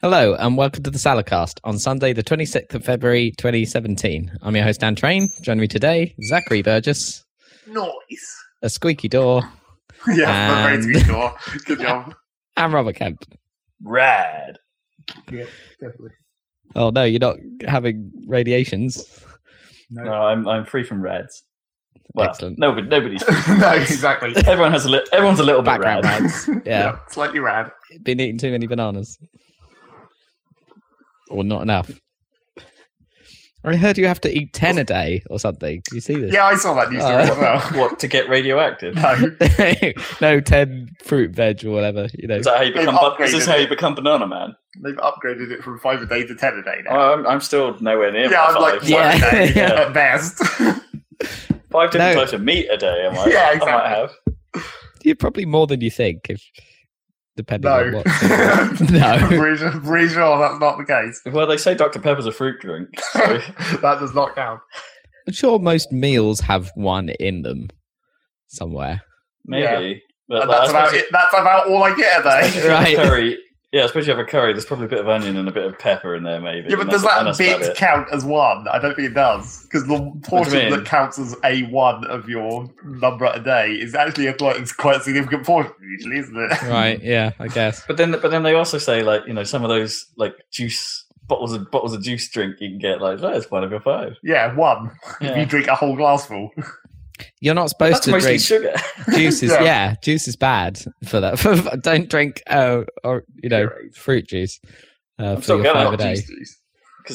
Hello and welcome to the Saladcast on Sunday, the 26th of February 2017. I'm your host, Dan Train. Joining me today, Zachary Burgess, Noise. a squeaky door, Yeah, And- very sweet door. Good job. and Robert Kemp. Rad. Yeah, definitely. Oh no, you're not having radiations. No, I'm I'm free from rads. Well, Excellent. nobody nobody's. no, exactly. Everyone has a li- everyone's a little bit Background rad. rads. Yeah, slightly rad. been eating too many bananas. Or not enough. I heard you have to eat 10 a day or something. Did you see this? Yeah, I saw that news story Uh, as well. What to get radioactive? No, no, 10 fruit, veg, or whatever. You know. Is that how you They've become? Is this how you become banana man? they've upgraded it from five a day to ten a day now. Oh, I'm, I'm still nowhere near. yeah, I'm like five. Yeah. one a day Yeah. at best. five different No. types of meat a day. Am I? Yeah, I might have. You're probably more than you think, if depending on no, what. no. pretty, sure- pretty that's not the case. Well, they say Dr Pepper's a fruit drink. So that does not count. I'm sure most meals have one in them somewhere. maybe. But And like, that's about it. That's about all I get a if day. you have a Right. Curry. Yeah, I suppose you have a curry. There's probably a bit of onion and a bit of pepper in there, maybe. Yeah, but does that's- that that's bit count as one? I don't think it does because the portion that counts as a one of your number a day is actually a quite, it's quite a significant portion usually, isn't it? Right, yeah, I guess. But then, but then they also say like you know some of those like juice bottles of bottles of juice drink you can get like that's one of your five. yeah, one. If you drink a whole glassful. You're not supposed to drink sugar. juice. Is, yeah. Yeah. juice is bad for that. Don't drink, uh, or you know, Pureed. fruit juice uh, for still your five a day. Juice juice.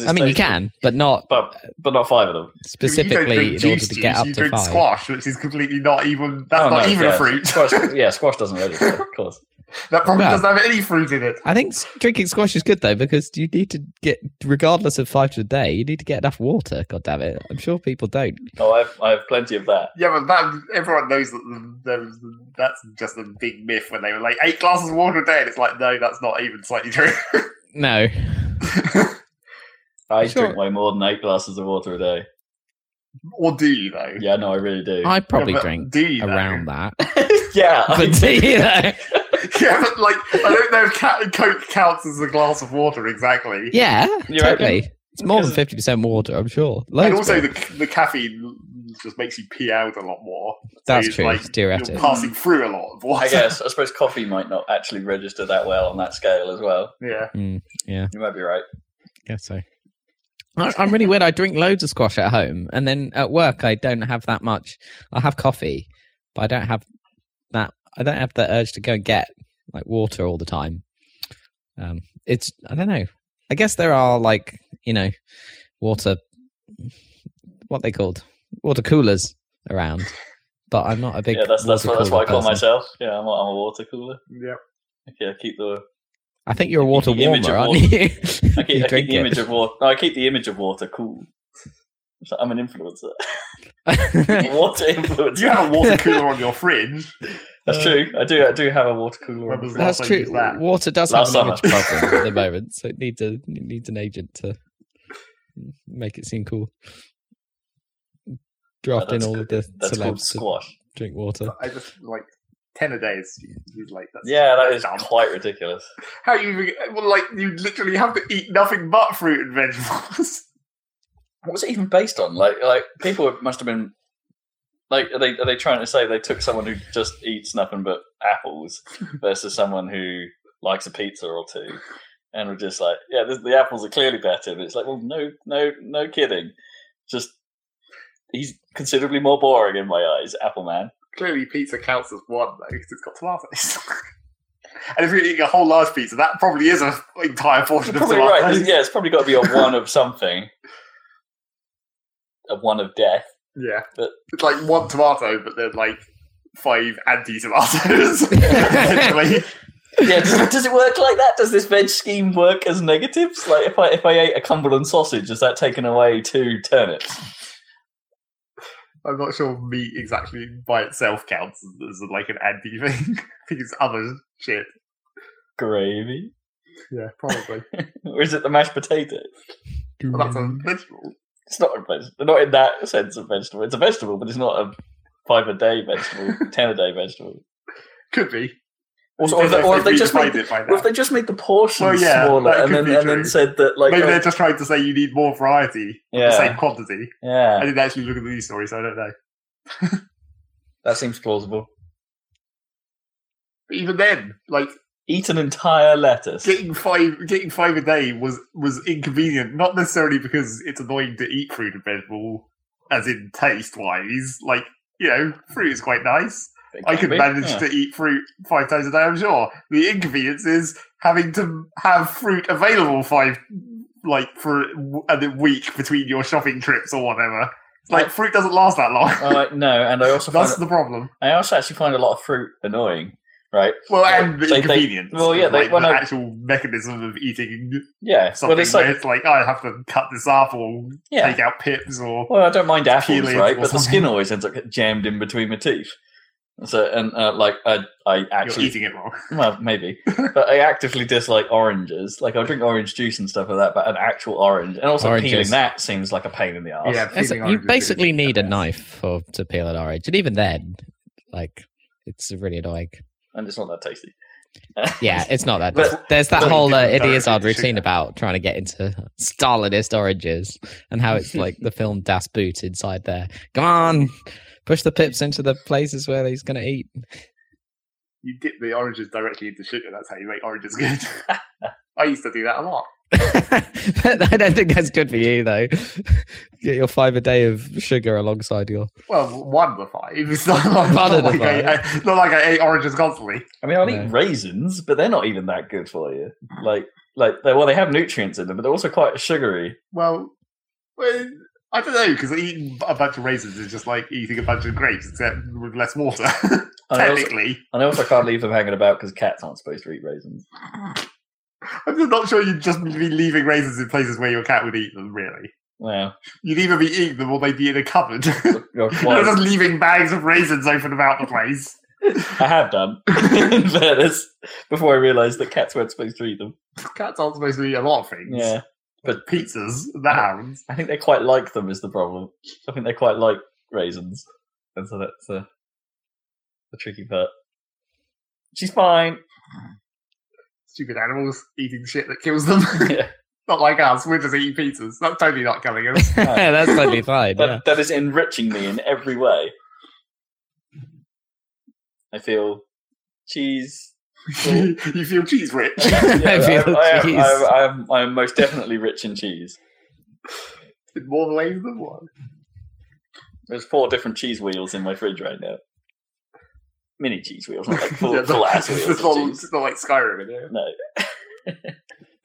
I mean, you can, but not but but not five of them. specifically in order to get up you to drink five. squash, which is completely not even. That's Oh, not no, even yeah. a fruit. Squash, yeah, squash doesn't register, of course. that probably Well- doesn't have any fruit in it. I think drinking squash is good though because you need to get, regardless of five to a day, you need to get enough water. God damn it! I'm sure people don't. Oh, I've I have plenty of that. Yeah, but that, everyone knows that the, that's just a big myth when they were like eight glasses of water a day, and it's like no, that's not even slightly true. No, I Sure. drink way more than eight glasses of water a day. or do you though? Yeah, no, I really do. I probably but drink do you, though? around that. yeah, I But do you know? yeah, but like I don't know if ca- Coke counts as a glass of water exactly. Yeah, You totally. It's more than fifty percent water. I'm sure. and also the the caffeine just makes you pee out a lot more. That's it's true. Like, it's theoretic. You're passing through a lot of water. I guess. I suppose coffee might not actually register that well on that scale as well. Yeah. Mm, yeah, You might be right. guess so. I, I'm really weird. I drink loads of squash at home, and then at work I don't have that much. I have coffee, but I don't have that. I don't have the urge to go and get like water all the time. Um, it's I don't know. I guess there are like you know water, what they called water coolers around, but I'm not a big. yeah, that's that's water what, that's what I call person. myself. Yeah, I'm a, I'm a water cooler. Yeah. Yeah, keep the I think you're a I water keep the image warmer, of aren't you? I You keep, I keep the it. image of water. No, I keep the image of water cool. I'm an influencer. water influencer. You have a water cooler on your fridge. That's true. I do. I do have a water cooler. When on the was fridge. That's true. that? Water does Last have an summer. image problem at the moment, so it needs a it needs an agent to make it seem cool. Draft in that's all of the That's called celebs to squash. drink water. I just like ten a day is is like that's Yeah, that is dumb. quite ridiculous. How you well, like you literally have to eat nothing but fruit and vegetables. What was it even based on? Like, like people must have been like, are they are they trying to say they took someone who just eats nothing but apples versus someone who likes a pizza or two, and were just like, yeah, this, the apples are clearly better. But it's like, well, no, no, no kidding. Just he's considerably more boring in my eyes, Apple Man. Clearly, pizza counts as one though because it's got tomatoes. and if you're eating a whole large pizza, that probably is an entire portion of tomatoes. right. Yeah, it's probably got to be a one of something, a one of death. Yeah, But- it's like one tomato, but then like five anti-tomatoes. Yeah, does, does it work like that? Does this veg scheme work as negatives? Like, if I if I ate a Cumberland sausage, is that taken away two turnips? I'm not sure meat exactly by itself counts as, as like an anti thing. I think it's other shit. Gravy. Yeah, probably. or is it the mashed potato? well, that's a vegetable. It's not a vegetable. Not in that sense of vegetable. It's a vegetable, but it's not a five a day vegetable, ten a day vegetable. Could be. Or, or, if they, or if they just made, it or if they just made the portions Well, yeah, smaller and then and then said that like Maybe oh, they're uh, just trying to say you need more variety, yeah the same quantity. Yeah, I didn't actually look at the news story, so I don't know. that seems plausible. But even then, like Eat an entire lettuce. getting five getting five a day was was inconvenient, not necessarily because it's annoying to eat fruit and vegetable, as in taste wise. Like you know, fruit is quite nice. I can could be, manage yeah. to eat fruit five times a day. I'm sure. The inconvenience is having to have fruit available five like for a week between your shopping trips or whatever. Like fruit doesn't last that long. Uh, no, and I also find That's the problem. I also actually find a lot of fruit annoying. Right? Well, Well, and the they- they- inconvenience. well, yeah, of, they- like, well, the no- actual mechanism of eating Yeah. something Well, it's where like it's like, oh, I have to cut this up or yeah. take out pips or Well, I don't mind apples, right? or But the skin always ends up getting jammed in between my teeth. So, and uh, like I, I you're actually, eating it wrong. well, maybe, but I actively dislike oranges. Like I drink orange juice and stuff like that, but an actual orange, and also Oranges. peeling that seems like a pain in the ass. Yeah, It's- you basically need a knife for to peel an orange, and even then, like, it's really annoying. And it's not that tasty. Yeah, it's not that. But- There's that whole uh, Different Eddie Izzard direction, routine about trying to get into Stalinist oranges and how it's like the film Das Boot inside there. Come on, push the pips into the places where he's going to eat. You dip the oranges directly into sugar. That's how you make oranges good. I used to do that a lot. I don't think that's good for you, though. Get your five a day of sugar alongside your. Well, one of the five. It's not like, not like, I, I- not like I ate oranges constantly. I mean, I'll No. eat raisins, but they're not even that good for you. Like, like they, well, they have nutrients in them, but they're also quite sugary. Well, well I don't know because eating a bunch of raisins is just like eating a bunch of grapes, except with less water. And I also, and I also can't leave them hanging about because cats aren't supposed to eat raisins. I'm just not sure you'd just be leaving raisins in places where your cat would eat them. Really, Well, you'd either be eating them or they'd be in a cupboard. you're just leaving bags of raisins open about the place. I have done, in fairness, before I realised that cats weren't supposed to eat them. Cats aren't supposed to eat a lot of things. Yeah, but pizzas that happens. I think they quite like them. Is the problem? I think they quite like raisins, and so that's the the tricky part. She's fine. Stupid animals eating shit that kills them. Yeah. not like us. We're just eating pizzas. That's totally not killing us. Yeah, that's totally fine. That, Yeah. that is enriching me in every way. I feel cheese. you feel cheese rich. I feel I, am, cheese. I, am, I, am, I am most definitely rich in cheese. in more ways than one. There's four different cheese wheels in my fridge right now. Mini cheese wheels, not like full, Yeah, full it's ass wheels. It's of not, it's not like Skyrim in here. No.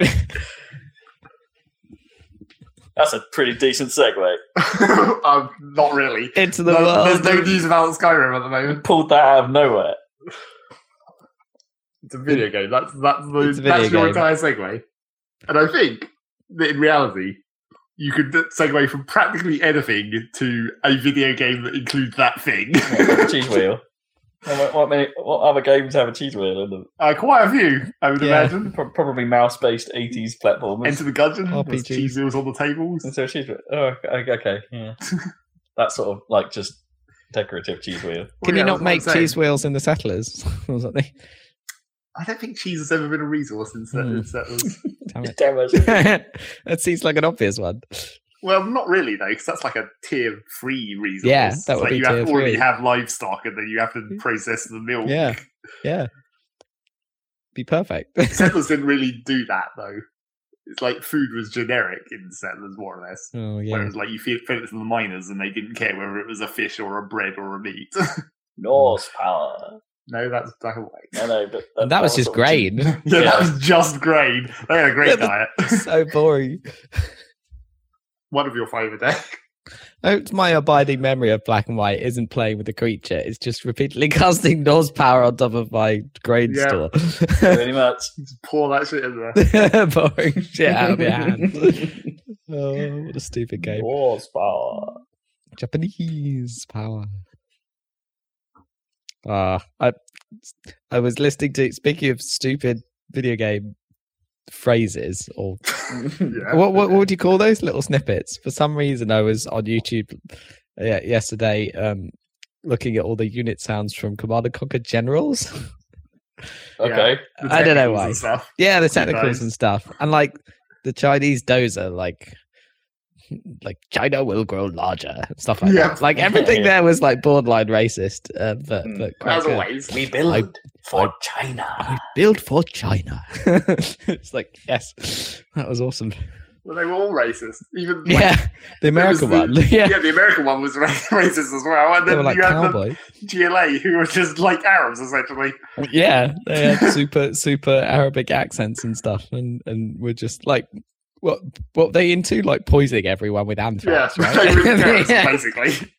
That's a pretty decent segue. um, not really. Into the No- world. there's no news about Skyrim at the moment. Pulled that out of nowhere. It's a video game. That's that's the, It's a video that's your game. entire segue. And I think that in reality, you could segue from practically anything to a video game that includes that thing. Yeah, cheese wheel. What, what, many, what other games have a cheese wheel in them? uh, quite a few, I would Yeah. imagine. Pro- Probably mouse-based 80s platformers. Enter the Gungeon. There's RPGs. cheese wheels on the tables. And so a cheese wheel. Oh, okay, okay, yeah. That's sort of like just decorative cheese wheel. Can Well, yeah, you not make I'm saying. cheese wheels in the settlers or something? I don't think cheese has ever been a resource in certain settlers. Damn it. Damn it. that seems like an obvious one. Well, not really though, because that's like a tier three resource. Yeah, that It's would like be you have tier to already have livestock, and then you have to process the milk. Yeah. Yeah. Be perfect. Settlers didn't really do that though. It's like food was generic in Settlers, more or less. oh yeah. Whereas, like, you fed fed it to the miners, and they didn't care whether it was a fish or a bread or a meat. Norse power. no, that's black and white. No, no, but And that was was just sort of cheese. grain. Yeah, Yeah. that was just grain. They had a great diet. so boring. One of your favorite a day. Hope my abiding memory of black and white isn't playing with the creature. It's just repeatedly casting Norse power on top of my grain Yeah. store. Pretty much. Just pour that shit in there. boring shit out of your hand. oh, what a stupid game. Norse power. Japanese power. Ah, I I was listening to speaking of stupid video game phrases or yeah. what, what what would you call those little snippets? For some reason, I was on YouTube uh, yesterday um, looking at all the unit sounds from Command and Conquer Generals. Okay. The I don't know why. yeah, the technicals Nice. and stuff, and like the Chinese dozer, like like China will grow larger, stuff like Yeah. that. Like everything Yeah. there was like borderline racist, uh, but Mm. but quite As good. always. We build build for I China. built for China. it's like yes, that was awesome. Well, they were all racist. Even like, Yeah, the American the- one. Yeah, yeah, the American one was racist as well. And they then were like you had cowboy. the GLA who were just like Arabs essentially. Yeah, they had super super Arabic accents and stuff, and and were just like. What what they into? Like poisoning everyone with anthrax, they right? yeah. basically.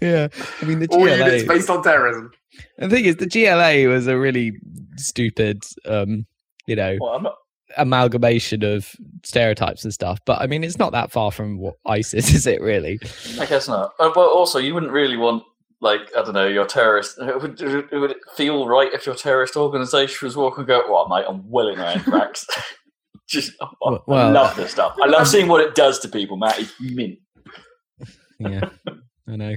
yeah. I mean the All units based on terrorism. The thing is, the GLA was a really stupid, um, you know, Well, I'm not. amalgamation of stereotypes and stuff. But I mean, it's not that far from what ISIS is, it really? I guess not. Uh, but also, you wouldn't really want, like, I don't know, your terrorist. It would, it would- feel right if your terrorist organisation was walking and go, "Well, mate, I'm willing anthrax." Just, I, I love this stuff. I love seeing what it does to people, Matt. It's mint. Yeah, I know.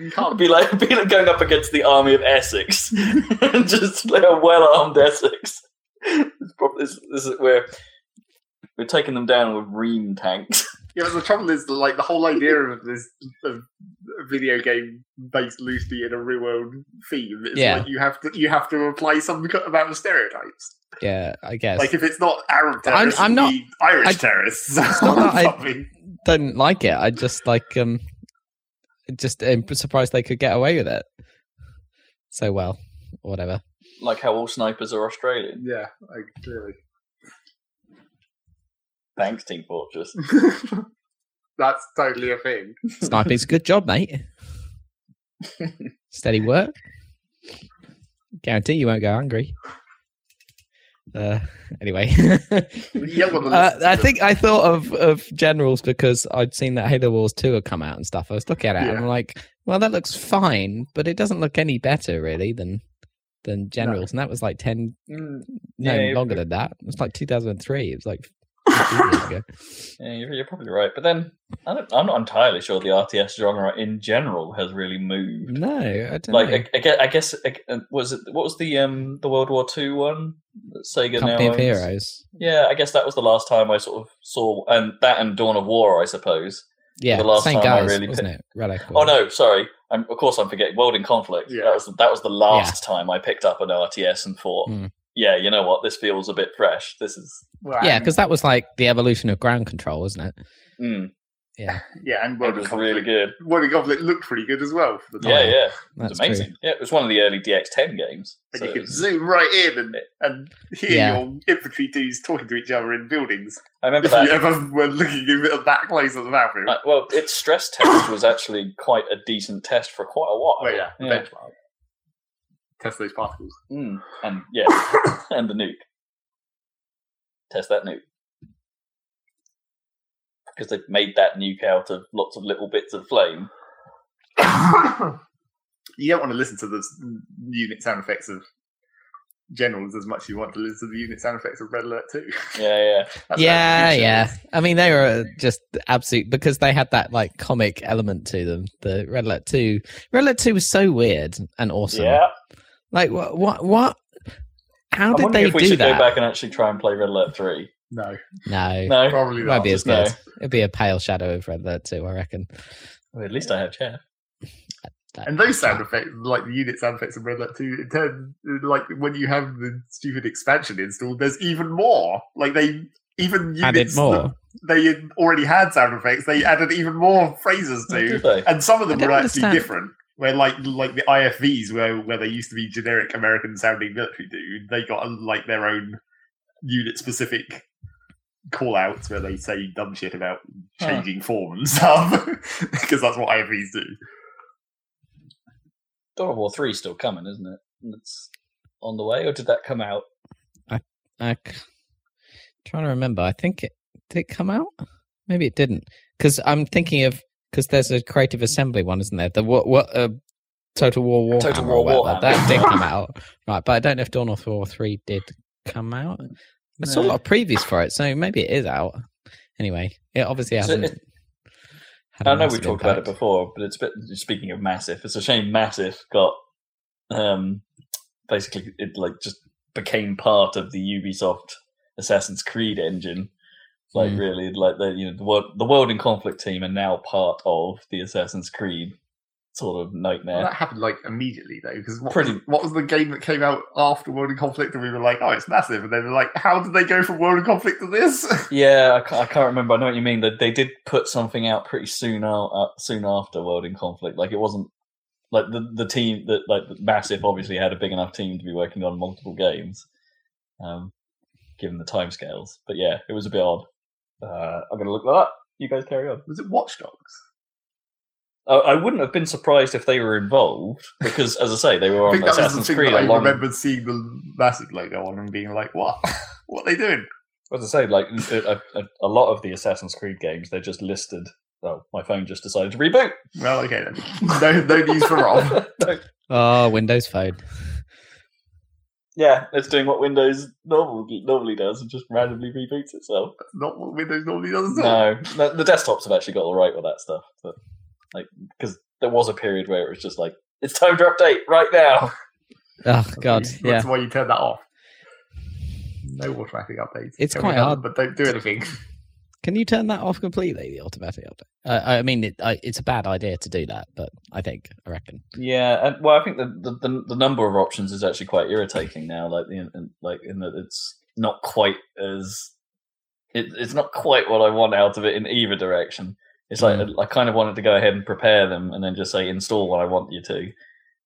You can't be like, be like going up against the army of Essex, and just like a well-armed Essex. It's probably, this, this is where we're taking them down with ream tanks. Yeah, but the trouble is, like, the whole idea of this of video game based loosely in a real world theme is Yeah. like you have to you have to apply some kind- amount of stereotypes. Yeah, I guess. Like if it's not Arab I'm- I'm not- Irish I- terrorists. It's not that I- don't like it. I just like um, just am surprised they could get away with it so well. Whatever. like how all snipers are Australian. Yeah, like, clearly. Thanks, Team Fortress. That's totally a thing. Sniping's a good job, mate. Steady work. Guarantee you won't go hungry. Uh, anyway, You don't want to uh, I think I thought of of generals because I'd seen that Halo Wars two had come out and stuff. I was looking at it and I'm like, well, that looks fine, but it doesn't look any better really than than generals. And that was like ten, Mm, no Yeah, longer than that. It was like 2003. It was like 15 years ago. yeah, you're, you're probably right. But then I don't, I'm not entirely sure the RTS genre in general has really moved. No, I don't Like know. I, I guess, I guess uh, was it what was the um the World War Two one that Sega Company now of? Heroes. Yeah, I guess that was the last time I sort of saw, and that and Dawn of War, I suppose. Yeah, the last same time I really wasn't it? Relic. Oh no, sorry. I'm, of course, I'm forgetting. World in Conflict. Yeah. That was that was the last time I picked up an RTS and thought, Mm. Yeah, you know what, this feels a bit fresh. This is Well, Yeah, because that was like the evolution of ground control, wasn't it? mm, Yeah, yeah, and it World of was Conflict. really good. World of Conflict looked pretty good as well. For the Yeah, time. yeah, it that's was amazing. true. Yeah, it was one of the early DX10 games. And so you it could zoom right in and, and hear Yeah. your infantry dudes talking to each other in buildings. I remember If you ever were looking a bit that close at the battlefield. uh, well, its stress test was actually quite a decent test for quite a while. well, yeah, yeah. benchmark. Test those particles. Mm, and yeah, and the nuke. Test that nuke. Because they've made that nuke out of lots of little bits of flame. you don't want to listen to the unit sound effects of generals as much as you want to listen to the unit sound effects of Red Alert 2. Yeah, yeah. That's yeah, how good shit yeah. I mean, they were just absolute because they had that like comic element to them. The Red Alert Two, Red Alert Two was so weird and awesome. Yeah. Like what? What? What? How I'm did wondering they if we do should that? go back and actually try and play Red Alert 3. No, No, No. probably it not. won't be as just no. good. It'd be a pale shadow of Red Alert Two, I reckon. Well, at least I have Jeff. That- And those sound effects, like the unit sound effects of Red Alert 2, in turn, like when you have the stupid expansion installed, there's even more. Like they even added units more. that they already had sound effects, they added even more phrases Oh, to. and some of them I were actually understand. different. Where like like the IFVs, where where they used to be generic American sounding military dude, they got uh, like their own unit specific call outs where they say dumb shit about Huh. changing form and stuff because that's what IFVs do. Dawn of War 3 is still coming, isn't it? It's on the way, or did that come out? I I trying to remember. I think it did it come out. Maybe it didn't. Because I'm thinking of because there's a creative assembly one, isn't there? The what what uh, Total War Warhammer. Total War. Warhammer. That did come out, right? But I don't know if Dawn of War three did come out. I saw a lot of previews for it, so maybe it is out. Anyway, it obviously hasn't. it- had a I know we talked about it before, but it's a bit, speaking of massive, it's a shame massive got um basically it like just became part of the Ubisoft Assassin's Creed engine. Like Mm. really, like the you know the world the world in conflict team are now part of the Assassin's Creed sort of Well, nightmare. that happened like immediately though, because what, Pretty- was, what was the game that came out after World in Conflict, and we were like, "Oh, it's massive," and then they were like, "How did they go from World in Conflict to this?" Yeah, I can't, I can't remember. I know what you mean. That they did put something out pretty soon out, uh, soon after World in Conflict. Like it wasn't like the the team that like Massive obviously had a big enough team to be working on multiple games, um, given the timescales. But yeah, it was a bit odd. Uh, I'm gonna look that up. You guys carry on. was it Watch Dogs? I, I wouldn't have been surprised if they were involved because, as I say, they were I on think that was the Assassin's thing Creed that I a long. remembered seeing the massive logo on and being like, "What? what are they doing?" As I say, like a, a, a lot of the Assassin's Creed games, they're just listed. Oh, my phone just decided to reboot. Well, okay then. No, no news for Rob. No. Oh, Windows Phone. Yeah, it's doing what Windows normally normally does and just randomly reboots itself. That's not what Windows normally does. No, no, the desktops have actually got all right with that stuff. But like, because there was a period where it was just like, it's time to update right now. Oh God, That's yeah. why you turn that off. No automatic updates. It's Tell quite me how- hard. but don't do anything. Can you turn that off completely? The automatic update. Uh, I mean, it, I, it's a bad idea to do that, but I think I reckon. Yeah, well, I think the the, the, the number of options is actually quite irritating now. Like, in, in, like in that it's not quite as it, it's not quite what I want out of it in either direction. It's like Mm. I kind of wanted to go ahead and prepare them and then just say install what I want you to,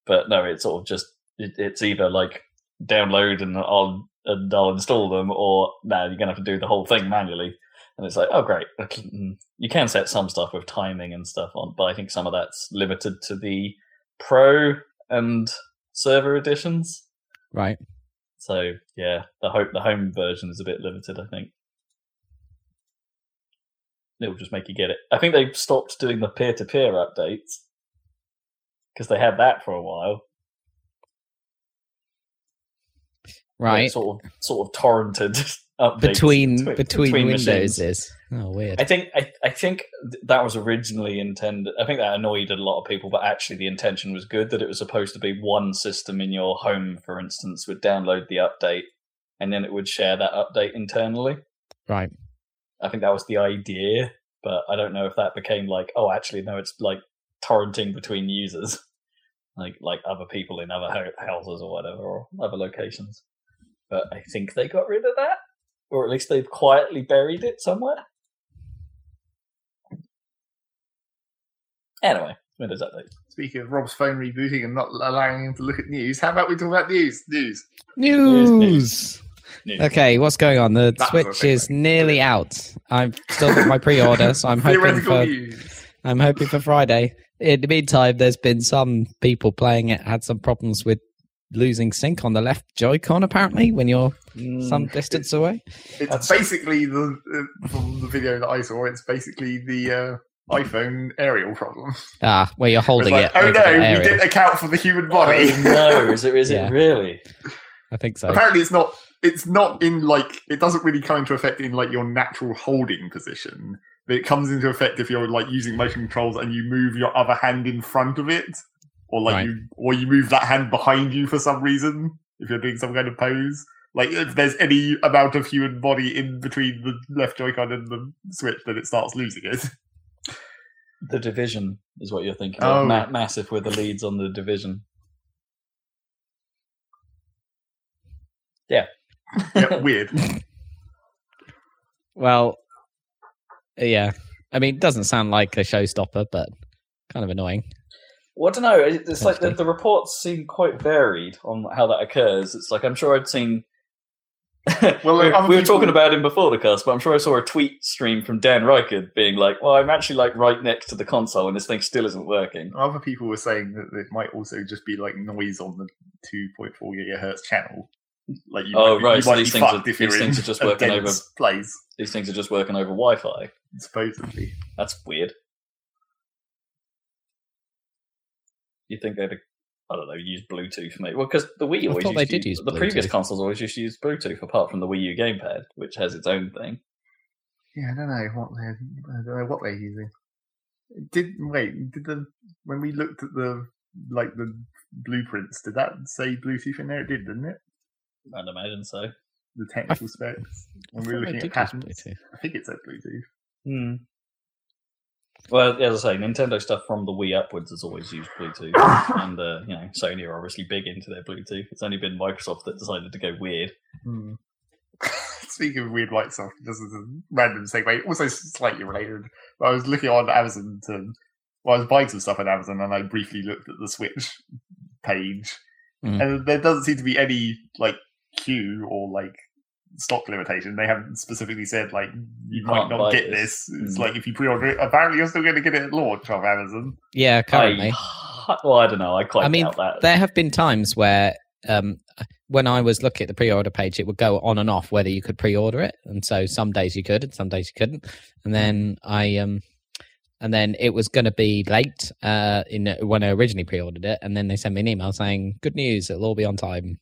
but no, it's sort of just it, it's either like download and I'll and I'll install them, or no, you're gonna have to do the whole thing manually. And it's like, oh great, mm. you can set some stuff with timing and stuff on, but I think some of that's limited to the pro and server editions. Right. So yeah, the home the home version is a bit limited. I think it'll just make you get it. I think they've stopped doing the peer to peer updates because they had that for a while. Right. sort of sort of torrented updates Between between- between, between Windows is. Oh, weird. I think I, I think that was originally intended. I think that annoyed a lot of people, but actually the intention was good. That it was supposed to be one system in your home, for instance, would download the update, and then it would share that update internally. Right. I think that was the idea, but I don't know if that became like, oh, actually, no, it's like torrenting between users, like like other people in other houses or whatever, or other locations. But I think they got rid of that, or at least they've quietly buried it somewhere. Anyway, Windows update. Speaking of Rob's phone rebooting and not allowing him to look at news, how about we talk about news? News. News. news. News. Okay, what's going on? The That Switch is one. nearly out. I've still got my pre-order, so I'm hoping for news. I'm hoping for Friday. In the meantime, there's been some people playing it had some problems with losing sync on the left Joy-Con. Apparently, when you're some Mm, distance away. It's That's- basically the uh, from the video that I saw. It's basically the uh, iPhone aerial problem. Ah, where you're It's holding like, it. oh no, the we didn't account for the human body. Oh, no, is it? Is Yeah. it really? I think so. Apparently, it's not. It's not in like it doesn't really come into effect in like your natural holding position. But it comes into effect if you're like using motion controls and you move your other hand in front of it, or like Right. you or you move that hand behind you for some reason. If you're doing some kind of pose, like if there's any amount of human body in between the left Joy-Con and the Switch, then it starts losing it. The division is what you're thinking Oh. of. Ma- massive with the leads on the division. yeah, weird. Well, yeah. I mean, it doesn't sound like a showstopper, but kind of annoying. Well, I don't know. It's like the, the reports seem quite varied on how that occurs. It's like I'm sure I'd seen. Well, we, we were people- talking about him before the cast, but I'm sure I saw a tweet stream from Dan Ryckert being like, "Well, I'm actually like right next to the console, and this thing still isn't working." Other people were saying that it might also just be like noise on the 2.4 gigahertz channel. Like you Oh, might right, you so these things are- these things are just working over- dense place, These things are just working over Wi-Fi. supposedly. That's weird. You think they'd? I don't know, use Bluetooth maybe. Well, because the Wii I always thought they used to did use the previous consoles always used to use Bluetooth, apart from the Wii U gamepad, which has its own thing. Yeah, I don't know what they're I don't know what they're using. Did wait? Did the when we looked at the like the blueprints? Did that say Bluetooth in there? It did, didn't it? I'd imagine so. The technical specs. When we were I thought they looking at did use patents, Bluetooth. I think it said Bluetooth. Hmm. Well, as I say, Nintendo stuff from the Wii upwards has always used Bluetooth, and uh, you know Sony are obviously big into their Bluetooth. It's only been Microsoft that decided to go weird. Hmm. Speaking of weird white stuff, just a random segue, also slightly related. I was looking on Amazon to, well, I was buying some stuff on Amazon, and I briefly looked at the Switch page, Mm. and there doesn't seem to be any like queue or like stock limitation. They haven't specifically said like you, You might can't not get this. this. It's Mm. like if you pre-order it, apparently you're still going to get it at launch of Amazon. Yeah, currently. I, well, I don't know. I quite I mean, doubt that. There have been times where, um, when I was looking at the pre-order page, it would go on and off whether you could pre-order it, and so some days you could, and some days you couldn't. And then I, um, and then it was going to be late, uh, in when I originally pre-ordered it, and then they sent me an email saying, "Good news, it'll all be on time,"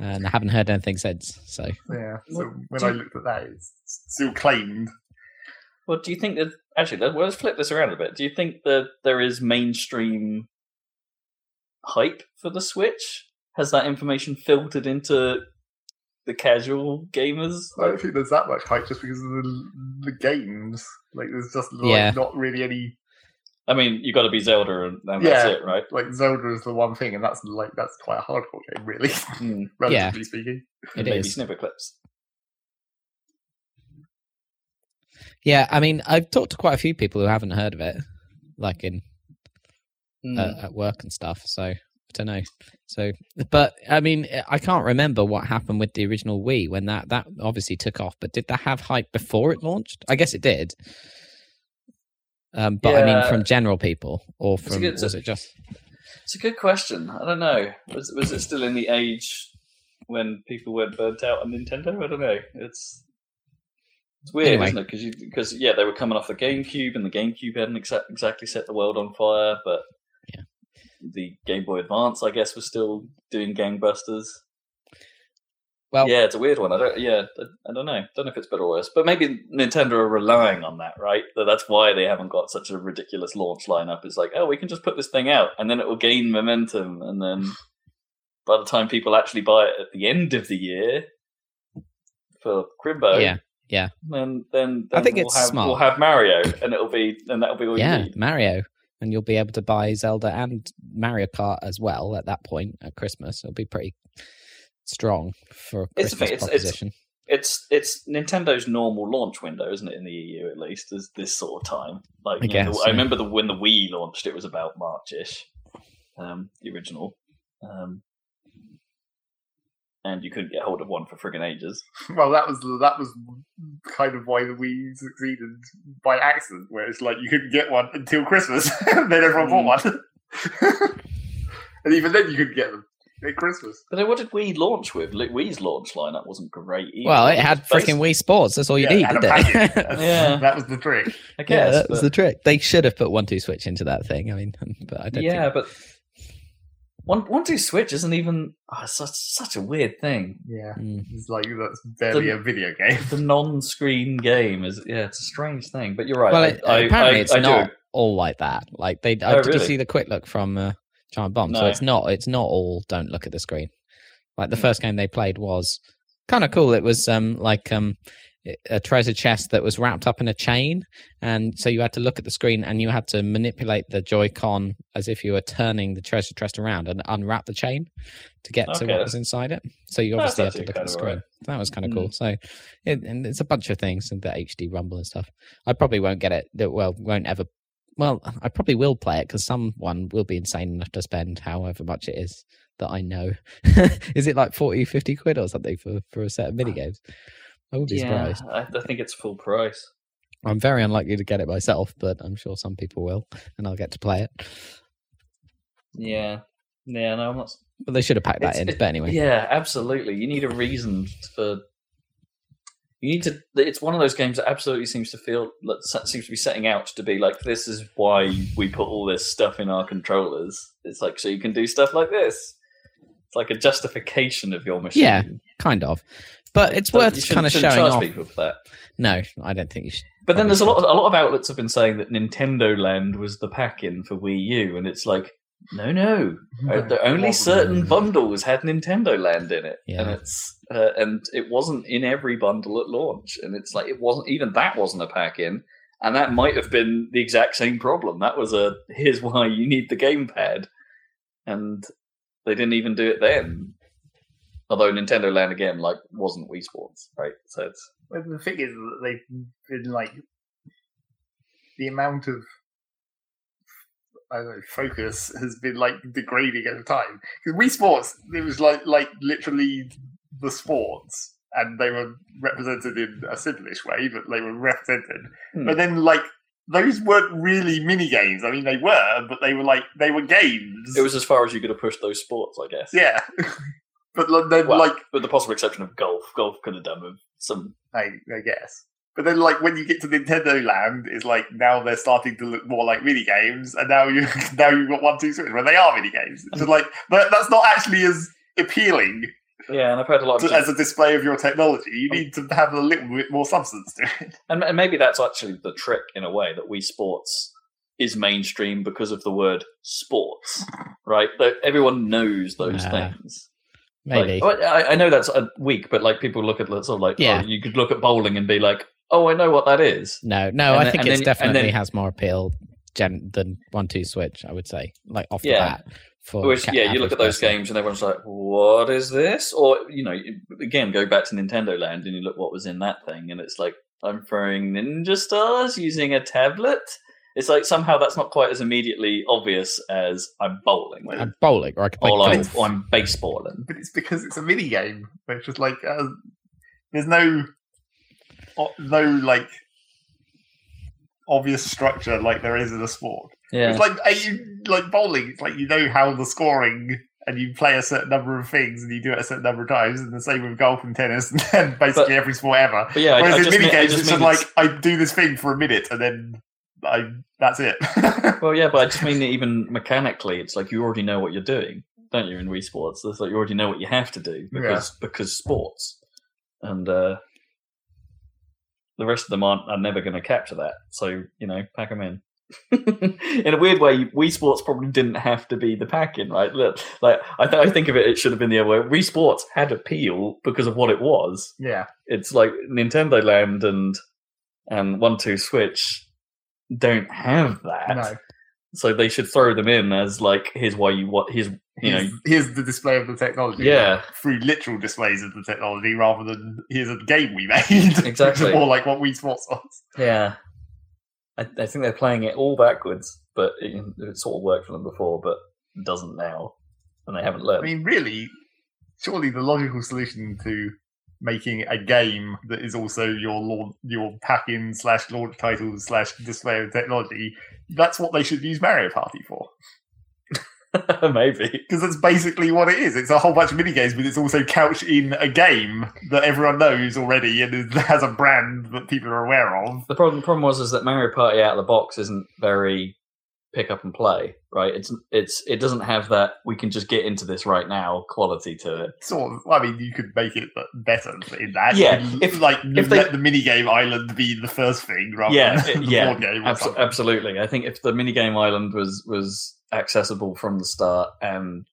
Uh, and I haven't heard anything since. So Yeah. So when do I looked at that, it's still claimed. Well, do you think that actually? let- well, Let's flip this around a bit. Do you think that there is mainstream hype for the Switch? Has that information filtered into the casual gamers? I don't think there's that much hype just because of the, the games. Like, there's just like, Yeah. not really any. I mean, you got to be Zelda, and, and that's it, right? Like Zelda is the one thing, and that's like that's quite a hardcore game, really, Mm, relatively speaking. it maybe is. Snipperclips. Yeah, I mean, I've talked to quite a few people who haven't heard of it, like in Mm. uh, at work and stuff. So I don't know. So, but I mean, I can't remember what happened with the original Wii when that that obviously took off. But did that have hype before it launched? I guess it did. Um, but I mean, from general people or from good- was it just? It's a good question. I don't know. Was was it still in the age when people weren't burnt out on Nintendo? I don't know. It's it's weird, Anyway. isn't it? Because because yeah, they were coming off the GameCube, and the GameCube hadn't exa- exactly set the world on fire, but Yeah. the Game Boy Advance, I guess, was still doing gangbusters. Well, yeah, it's a weird one. I don't. Yeah, I, I don't know. Don't know if it's better or worse. But maybe Nintendo are relying on that, right? That that's why they haven't got such a ridiculous launch lineup. It's like, oh, we can just put this thing out, and then it will gain momentum, and then by the time people actually buy it at the end of the year for Crimbo, yeah, yeah, then then, I think we'll it's have, smart. We'll have Mario, and it'll be and that'll be all yeah, you need. Mario, and you'll be able to buy Zelda and Mario Kart as well at that point at Christmas. It'll be pretty strong for a It's the Christmas thing, it's- it's- proposition. It's it's Nintendo's normal launch window, isn't it? In the EU, at least, is this sort of time. Like, I you know, guess, I remember the when the Wii launched, it was about Marchish, um, the original, um, and you couldn't get hold of one for friggin' ages. Well, that was that was kind of why the Wii succeeded by accident, where it's like you couldn't get one until Christmas, and then everyone bought one, and even then you couldn't get them at Christmas. But then, what did Wii launch with? Like, Wii's launch lineup wasn't great. Either. Well, it had freaking Wii Sports. That's all you Yeah, need, it had a didn't it? Yeah. that was the trick. I yeah, guess. that was the trick. They should have put one two switch into that thing. I mean, but I don't. yeah, think... but one one two switch isn't even oh, it's such such a weird thing. Yeah, Mm. it's like that's barely The- a video game. The non-screen game is yeah, it's a strange thing. But you're right. Well, I, it, I, apparently I, it's I do not all like that. Like they, Oh, did you see the quick look from uh, Giant Bomb? So it's not. It's not all. Don't look at the screen. Like the Hmm. first game they played was kind of cool. It was um like um a treasure chest that was wrapped up in a chain, and so you had to look at the screen and you had to manipulate the Joy-Con as if you were turning the treasure chest around and unwrap the chain to get to what was inside it. So you obviously had to look at the screen. alright. That was kind of Mm. cool. So, it, and it's a bunch of things and the HD rumble and stuff. I probably won't get it. that- Well, won't ever. Well, I probably will play it because someone will be insane enough to spend however much it is that I know. is it like 40, 50 quid or something for, for a set of minigames? Ah. I would be yeah, surprised. I, I think it's full price. I'm very unlikely to get it myself, but I'm sure some people will, and I'll get to play it. Yeah, yeah. No, I'm not. But they should have packed that It's- in. it- But anyway, Yeah, absolutely. You need a reason for You need to. It's one of those games that absolutely seems to feel seems to be setting out to be like this is why we put all this stuff in our controllers. It's like so you can do stuff like this. It's like a justification of your machine. Yeah, kind of. But it's So worth kind of showing off. people for that. No, I don't think you should. But then there's a lot. Of, a lot of outlets have been saying that Nintendo Land was the pack-in for Wii U, and it's like, no, no. Uh, the only certain bundles had Nintendo Land in it, and it's uh, and it wasn't in every bundle at launch, and it's like it wasn't even that wasn't a pack-in, and that might have been the exact same problem. That was a here's why you need the gamepad, and they didn't even do it then. Although Nintendo Land again, like, wasn't Wii Sports, right? So it's Well, the thing is that they've been like the amount of I don't know focus has been like degrading over time. Because Wii Sports, it was like like literally the sports, and they were represented in a simplish way, but they were represented. Hmm. But then like. Those weren't really mini games. I mean, they were, but they were like they were games. it was as far as you could have pushed those sports, I guess. yeah. but then, Well, like with the possible exception of golf. Golf could have done with some. I, I guess. But then, like when you get to Nintendo Land, it's like now they're starting to look more like mini games, and now you now you've got one, two, three, where they are mini games. It's like that, that's not actually as appealing Yeah, and I've heard a lot to, of. as a display of your technology. You oh. need to have a little bit more substance to it. and, and maybe that's actually the trick in a way that Wii Sports is mainstream because of the word sports, right? That everyone knows those Nah. things. Maybe. Like, I, I know that's a weak, but like people look at sort of like, Yeah. oh, you could look at bowling and be like, oh, I know what that is. no, no, and I then- think and it definitely then- has more appeal gen- than one two switch. I would say, like off the bat. For Which, yeah, you look at those person. games and everyone's like, "What is this?" Or you know, again, go back to Nintendo Land and you look what was in that thing, and it's like I'm throwing ninja stars using a tablet. It's like somehow that's not quite as immediately obvious as I'm bowling I'm bowling, or I could play or, I'm, golf. or I'm baseballing. But it's because it's a mini game. Where it's just like uh, there's no o- no like obvious structure like there is in a sport. Yeah, It's like are you like bowling. It's like you know how the scoring, and you play a certain number of things, and you do it a certain number of times. And the same with golf and tennis, and basically But- every sport ever. but yeah, Whereas I in mini mean, games, it's just like it's- I do this thing for a minute, and then I that's it. well, yeah, but I just mean that even mechanically, it's like you already know what you're doing, don't you? In Wii Sports, it's like you already know what you have to do because because sports, and uh, the rest of them aren't are never going to capture that. So you know, pack them in. in a weird way, Wii Sports probably didn't have to be the pack-in, right? Look, like I, th- I think of it, it should have been the other way. Wii Sports had appeal because of what it was. yeah, It's like Nintendo Land and and One Two Switch don't have that. no. So they should throw them in as like here's why you what here's you know Here's, the display of the technology. yeah through literal displays of the technology rather than here's a game we made. Exactly. or like what Wii Sports was. yeah. I, I think they're playing it all backwards, but it, it sort of worked for them before, but doesn't now, and they haven't learned. I mean, really, surely the logical solution to making a game that is also your launch, your pack-in slash launch title slash display of technology, that's what they should use Mario Party for. Maybe. Because that's basically what it is. It's a whole bunch of mini games, but it's also couched in a game that everyone knows already and is- has a brand that people are aware of. The problem, the problem was is that Mario Party out of the box isn't very pick up and play, right? It's it's it doesn't have that we can just get into this right now quality to it. sort of. I mean, you could make it better in that. Yeah, if- like if they- let the minigame island be the first thing rather Yeah, than the yeah, board game. Or Abs- something. absolutely. I think if the minigame island was was accessible from the start and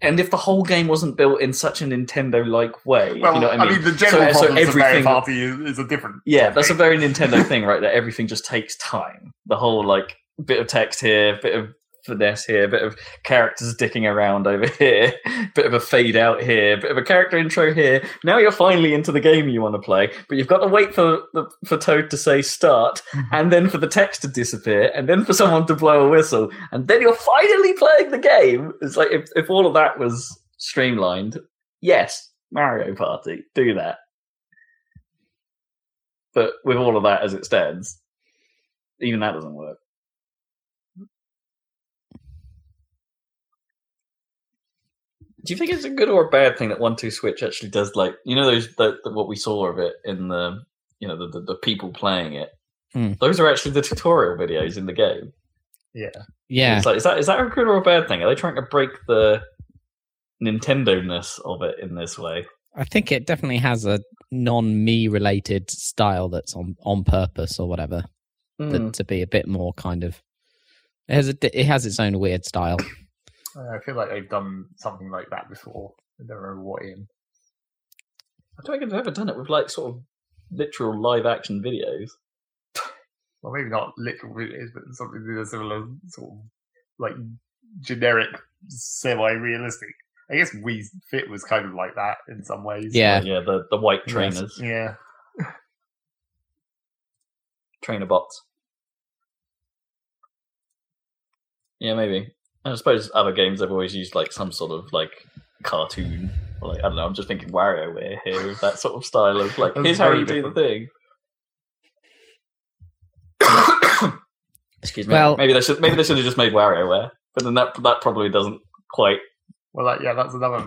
and if the whole game wasn't built in such a Nintendo like way, Well, you know what I mean? the general So- so problems of Mario everything- Party is, is a different. Yeah, that's a very Nintendo thing, right? That everything just takes time. The whole like bit of text here, bit of finesse here, bit of characters dicking around over here, bit of a fade out here, bit of a character intro here. Now you're finally into the game you want to play, but you've got to wait for the, for Toad to say start, mm-hmm. and then for the text to disappear, and then for someone to blow a whistle, and then you're finally playing the game. It's like if if all of that was streamlined, yes, Mario Party, do that. But with all of that as it stands, even that doesn't work. Do you think it's a good or a bad thing that One Two Switch actually does like you know those the, the, what we saw of it in the you know the the, the people playing it? Hmm. Those are actually the tutorial videos in the game. Yeah. Yeah, It's like, is that is that a good or a bad thing? Are they trying to break the Nintendo ness of it in this way? I think it definitely has a non-me related style that's on on purpose or whatever. Hmm. That, to be a bit more kind of. It has a, it has its own weird style. Uh, I feel like they've done something like that before. I don't remember what in. I don't think they've ever done it with like sort of literal live action videos. Well, maybe not literal videos, but something with a similar sort of like generic, semi-realistic. I guess Wii Fit was kind of like that in some ways. Yeah. yeah, the the white Yes. trainers, Yeah. trainer bots. Yeah, maybe. I suppose other games have always used like some sort of like cartoon, or like I don't know. I'm just thinking WarioWare here with that sort of style of like here's how very you do the thing. Excuse me. Well- maybe they should maybe they should have just made WarioWare, but then that that probably doesn't quite. Well, that, yeah, that's another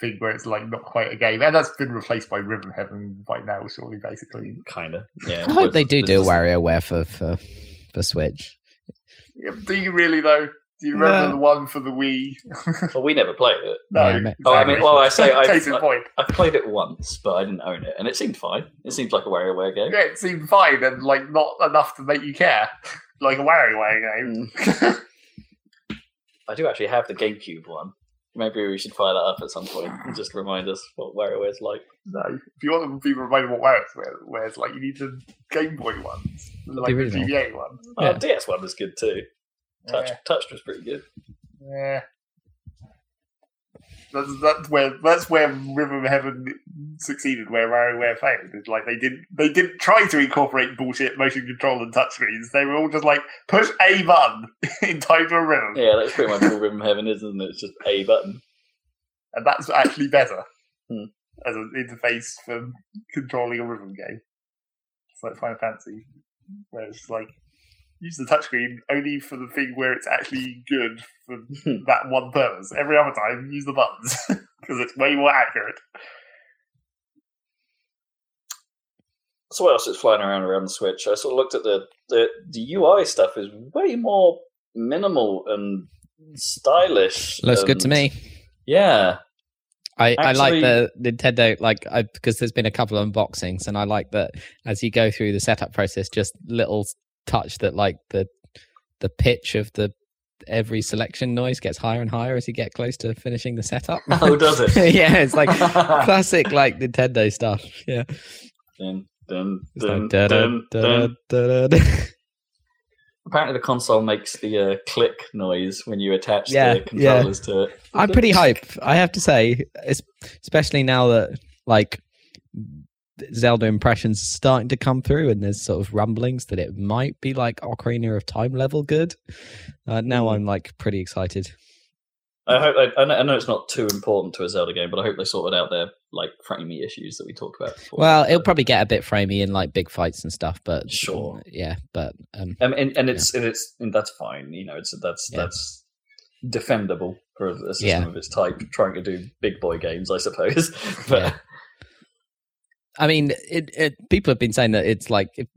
thing where it's like not quite a game, and that's been replaced by Rhythm Heaven by now, surely, basically. Kind of, yeah. I hope they do do a just- WarioWare for for for Switch. Yeah, do you really though? Do you remember No. the one for the Wii? Well, we never played it. no. Yeah, ma- Oh, I mean, well, I say I- I- point. I played it once, but I didn't own it, and it seemed fine. It seemed like a WarioWare game. Yeah, it seemed fine and like not enough to make you care, like a WarioWare game. Hmm. I do actually have the GameCube one. Maybe we should fire that up at some point and just remind us what WarioWare's like. no, if you want to be reminded what WarioWare is like, you need the Game Boy ones, like the, original. GBA one. Oh, Yeah. DS one was good too. Touch, Yeah. Touched was pretty good. Yeah. That's that's where that's where Rhythm Heaven succeeded, where WarioWare failed. It's like they didn't they didn't try to incorporate bullshit motion control and touchscreens. They were all just like push a button in time to a rhythm, Yeah, that's pretty much all Rhythm Heaven is, isn't it? It's just a button. and that's actually better Hmm. as an interface for controlling a rhythm game. It's like Final Fantasy, where it's like use the touchscreen only for the thing where it's actually good for hmm. that one purpose. Every other time, use the buttons because it's way more accurate. So what else is flying around around the Switch? I sort of looked at the the, the UI stuff is way more minimal and stylish. Looks good to me. Yeah, I, I like the Nintendo like I because there's been a couple of unboxings and I like that as you go through the setup process, just little touch that like the the pitch of the every selection noise gets higher and higher as you get close to finishing the setup. Oh, does it? yeah, it's like classic like Nintendo stuff. Yeah, dun, dun, it's dun, like da dun, da dun. da da. Apparently, the console makes the uh, click noise when you attach Yeah, the controllers to it. I'm pretty hype. I have to say, especially now that like Zelda impressions starting to come through, and there's sort of rumblings that it might be like Ocarina of Time level good. Uh, now Mm. I'm like pretty excited. I hope. They, I, know, I know it's not too important to a Zelda game, but I hope they sorted out their like framey issues that we talked about before. Well, it'll probably get a bit framey in like big fights and stuff, but Sure. yeah. But um, Um, and and it's and it's and that's fine. You know, it's that's Yeah. that's defendable for a system Yeah. of its type, trying to do big boy games, I suppose. but Yeah. I mean, it, it people have been saying that it's like. If,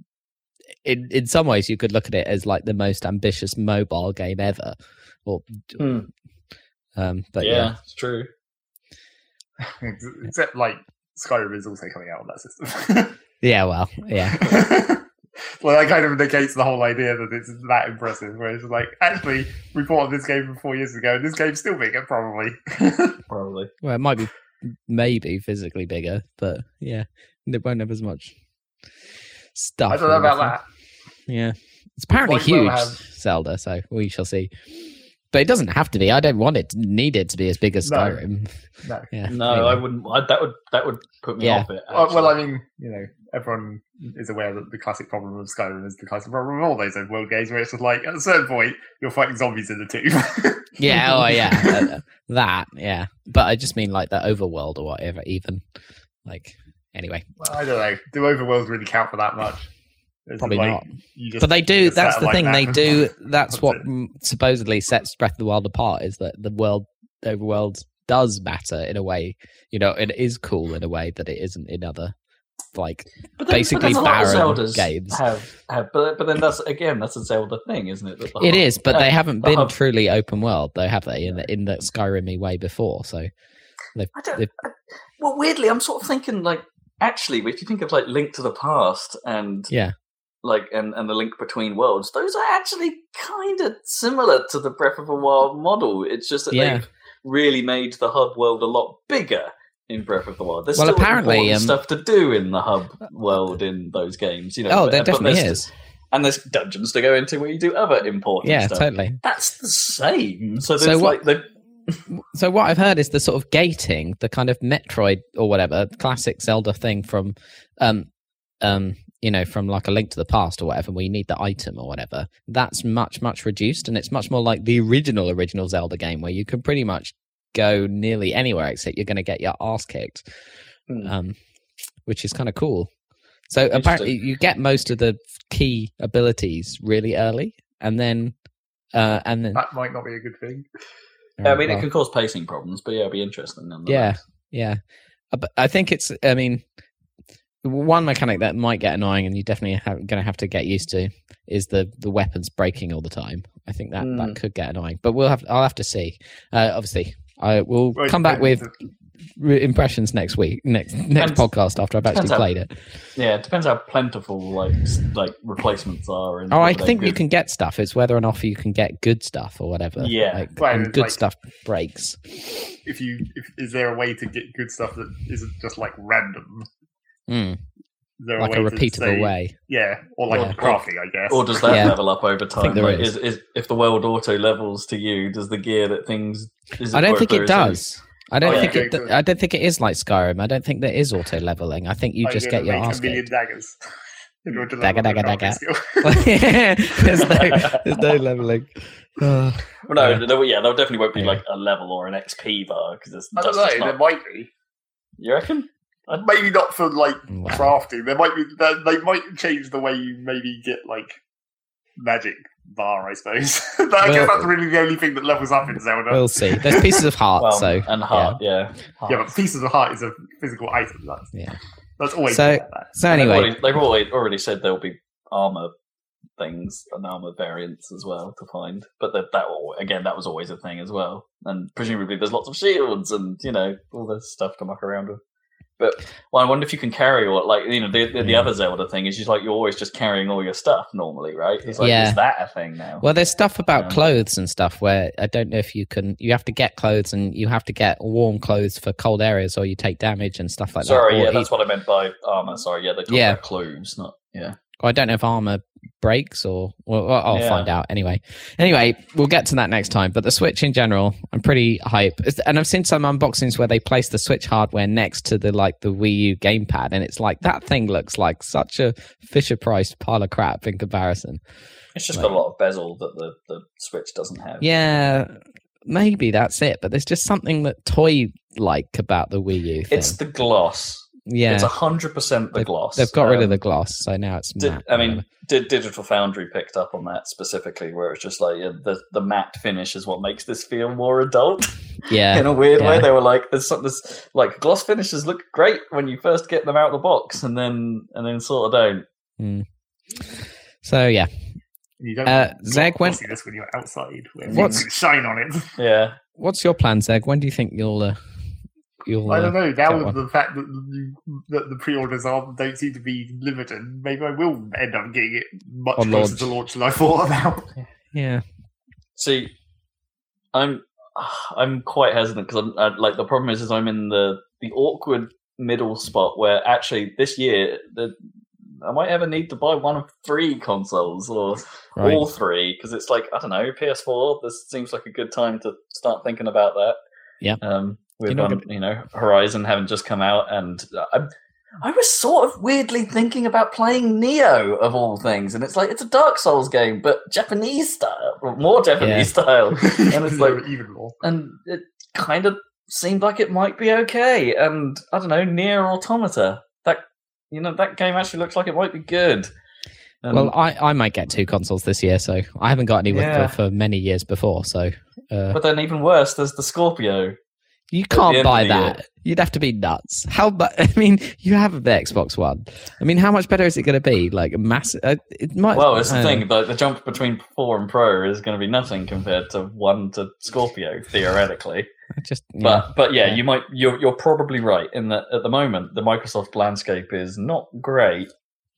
in in some ways, you could look at it as like the most ambitious mobile game ever, or Hmm. um, but yeah, yeah, it's true. Except like Skyrim is also coming out on that system. Yeah, well, yeah. well, that kind of negates the whole idea that it's that impressive. Where it's like, actually, we bought this game from four years ago, and this game's still bigger, probably. Probably. Well, it might be maybe physically bigger, but yeah, it won't have as much stuff. I don't know about that. Yeah, it's apparently Might well huge, have- Zelda. So we shall see. But it doesn't have to be. I don't want it needed to be as big as No. Skyrim. No. Yeah, No, anyway. I wouldn't. I, that would that would put me Yeah. off it. Well, well, I mean, you know, everyone is aware that the classic problem of Skyrim is the classic problem of all those open world games, where it's just like, at a certain point, you're fighting zombies in the tomb. Yeah, oh yeah, uh, that yeah. But I just mean like the overworld or whatever. Even like anyway, Well, I don't know. Do overworlds really count for that much? It's probably like, not. But they do. That's the satellite thing. They do. That's That's what it. supposedly sets Breath of the Wild apart. Is that the world overworld does matter in a way. You know, it is cool in a way that it isn't in other like But basically but then lot of barren games. Have, have, but, but then that's again that's a Zelda thing, isn't it? That the it is, but uh, they haven't the been hub- truly open world, though, have they? In the in the Skyrim way before, so I don't. They've- I- well, weirdly, I'm sort of thinking like actually, if you think of like Link to the Past and yeah, like and, and the link between worlds, those are actually kind of similar to the Breath of the Wild model. It's just that Yeah. they've really made the hub world a lot bigger in Breath of the Wild. There's Well, still apparently, um, stuff to do in the hub world in those games. You know, oh, there definitely there's- is. and there's dungeons to go into where you do other important Yeah, stuff. totally. That's the same. So So what- like the So what I've heard is the sort of gating, the kind of Metroid or whatever classic Zelda thing from, um, um, you know, from like a Link to the Past or whatever, where you need the item or whatever. That's much much reduced, and it's much more like the original original Zelda game, where you can pretty much go nearly anywhere except you're going to get your ass kicked, Hmm. um, which is kind of cool. So apparently, you get most of the key abilities really early, and then, uh, and then. That might not be a good thing. I mean, well, it can cause pacing problems, but yeah, it'd be interesting. Yeah, yeah. Uh, I think it's. I mean, one mechanic that might get annoying, and you definitely have, going to have to get used to, is the the weapons breaking all the time. I think that Mm. that could get annoying, but we'll have. I'll have to see. Uh, obviously, I will it come back with re- impressions next week, next next Depends- podcast after I've actually depends how- played it. Yeah, it depends how plentiful like like replacements are. And Oh, I think you can get stuff. It's whether or not you can get good stuff or whatever. Yeah. like, Well, good like- stuff breaks. If you, if, is there a way to get good stuff that isn't just like random? Mm, like a way to repeatable say- way. Yeah, or like Yeah. crafting, I guess. Or does that Yeah. level up over time? there Like, is. is. Is, if the world auto levels to you, does the gear that things? Is I don't think it through? does. I don't Oh, think yeah. it. I don't think it is like Skyrim. I don't think there is auto leveling. I think you I'm just get your make ass a million kicked. daggers. in order to Dagger, level my dagger, crafting skill. there's no, there's no leveling. Well, no, Yeah. there, yeah, there definitely won't be Yeah. like a level or an XP bar because it's I don't know. it's There might be. You reckon? Maybe not for like Wow. crafting. There might be. They, they might change the way you maybe get like magic bar. I suppose. I Well- guess that's really the only thing that levels up in Zelda. We'll see. There's pieces of heart, Well, so and heart, yeah. yeah, but pieces of heart is a physical item. That's yeah. that's always So- like that. So And they've anyway, already, they've already, already said there'll be armor things and armor variants as well to find. But that, that again, that was always a thing as well. And presumably there's lots of shields and you know all this stuff to muck around with. But well, I wonder if you can carry or like you know the the, the Yeah. other Zelda thing is just like you're always just carrying all your stuff normally, right? It's like Yeah. is that a thing now? well, there's stuff about Um, clothes and stuff where I don't know if you can. You have to get clothes and you have to get warm clothes for cold areas, or you take damage and stuff like Sorry, that. Or yeah, he- that's what I meant by armor. Sorry, yeah, they talk Yeah. about clothes, not yeah. I don't know if armor breaks or well, I'll Yeah. find out anyway. Anyway, we'll get to that next time. But the Switch in general, I'm pretty hype, and I've seen some unboxings where they place the Switch hardware next to the like the Wii U gamepad, and it's like that thing looks like such a Fisher Price pile of crap in comparison. It's just got a lot of bezel that the, the Switch doesn't have. Yeah, maybe that's it. But there's just something that toy like about the Wii U thing. It's the gloss. Yeah, It's hundred percent the They've- gloss. they've got rid of Um, the gloss, so now it's Did, matte. I mean, did Digital Foundry picked up on that specifically, where it's just like yeah, the the matte finish is what makes this feel more adult yeah, in a weird way. They were like, "There's something this like gloss finishes look great when you first get them out of the box, and then and then sort of don't." so yeah. You don't Uh, want Zeg, when- glossiness when you're outside, where What's- things shine on it. Yeah, What's your plan, Zeg? When do you think you'll uh, you'll? I don't know. Now with one. the fact that, you, that the pre-orders are don't seem to be limited, maybe I will end up getting it much On closer launch. to launch than I thought about. yeah, See, I'm I'm quite hesitant because I'm I, like the problem is is I'm in the the awkward middle spot where actually this year the I might ever need to buy one of three consoles or right. all three because it's like I don't know PS4. This seems like a good time to start thinking about that. Yeah. Um, with um, you know Horizon having just come out, and I, I was sort of weirdly thinking about playing Nioh of all things, and it's like it's a Dark Souls game, but Japanese style, more Japanese Yeah. style, and it's like even more. and it kind of seemed like it might be okay. And I don't know, Nier Automata. That you know, that game actually looks like it might be good. And well, I, I might get two consoles this year, so I haven't got any with Yeah. for, for many years before. So uh, but then even worse, there's the Scorpio. You can't buy that. You'd have to be nuts. How? But I mean, you have the Xbox One. I mean, how much better is it going to be? Like a massive. Uh, it might. Well, it's the thing. The, the jump between four and pro is going to be nothing compared to one to Scorpio, theoretically. Just. yeah. But but yeah, Yeah. you might. You're you're probably right in that at the moment the Microsoft landscape is not great.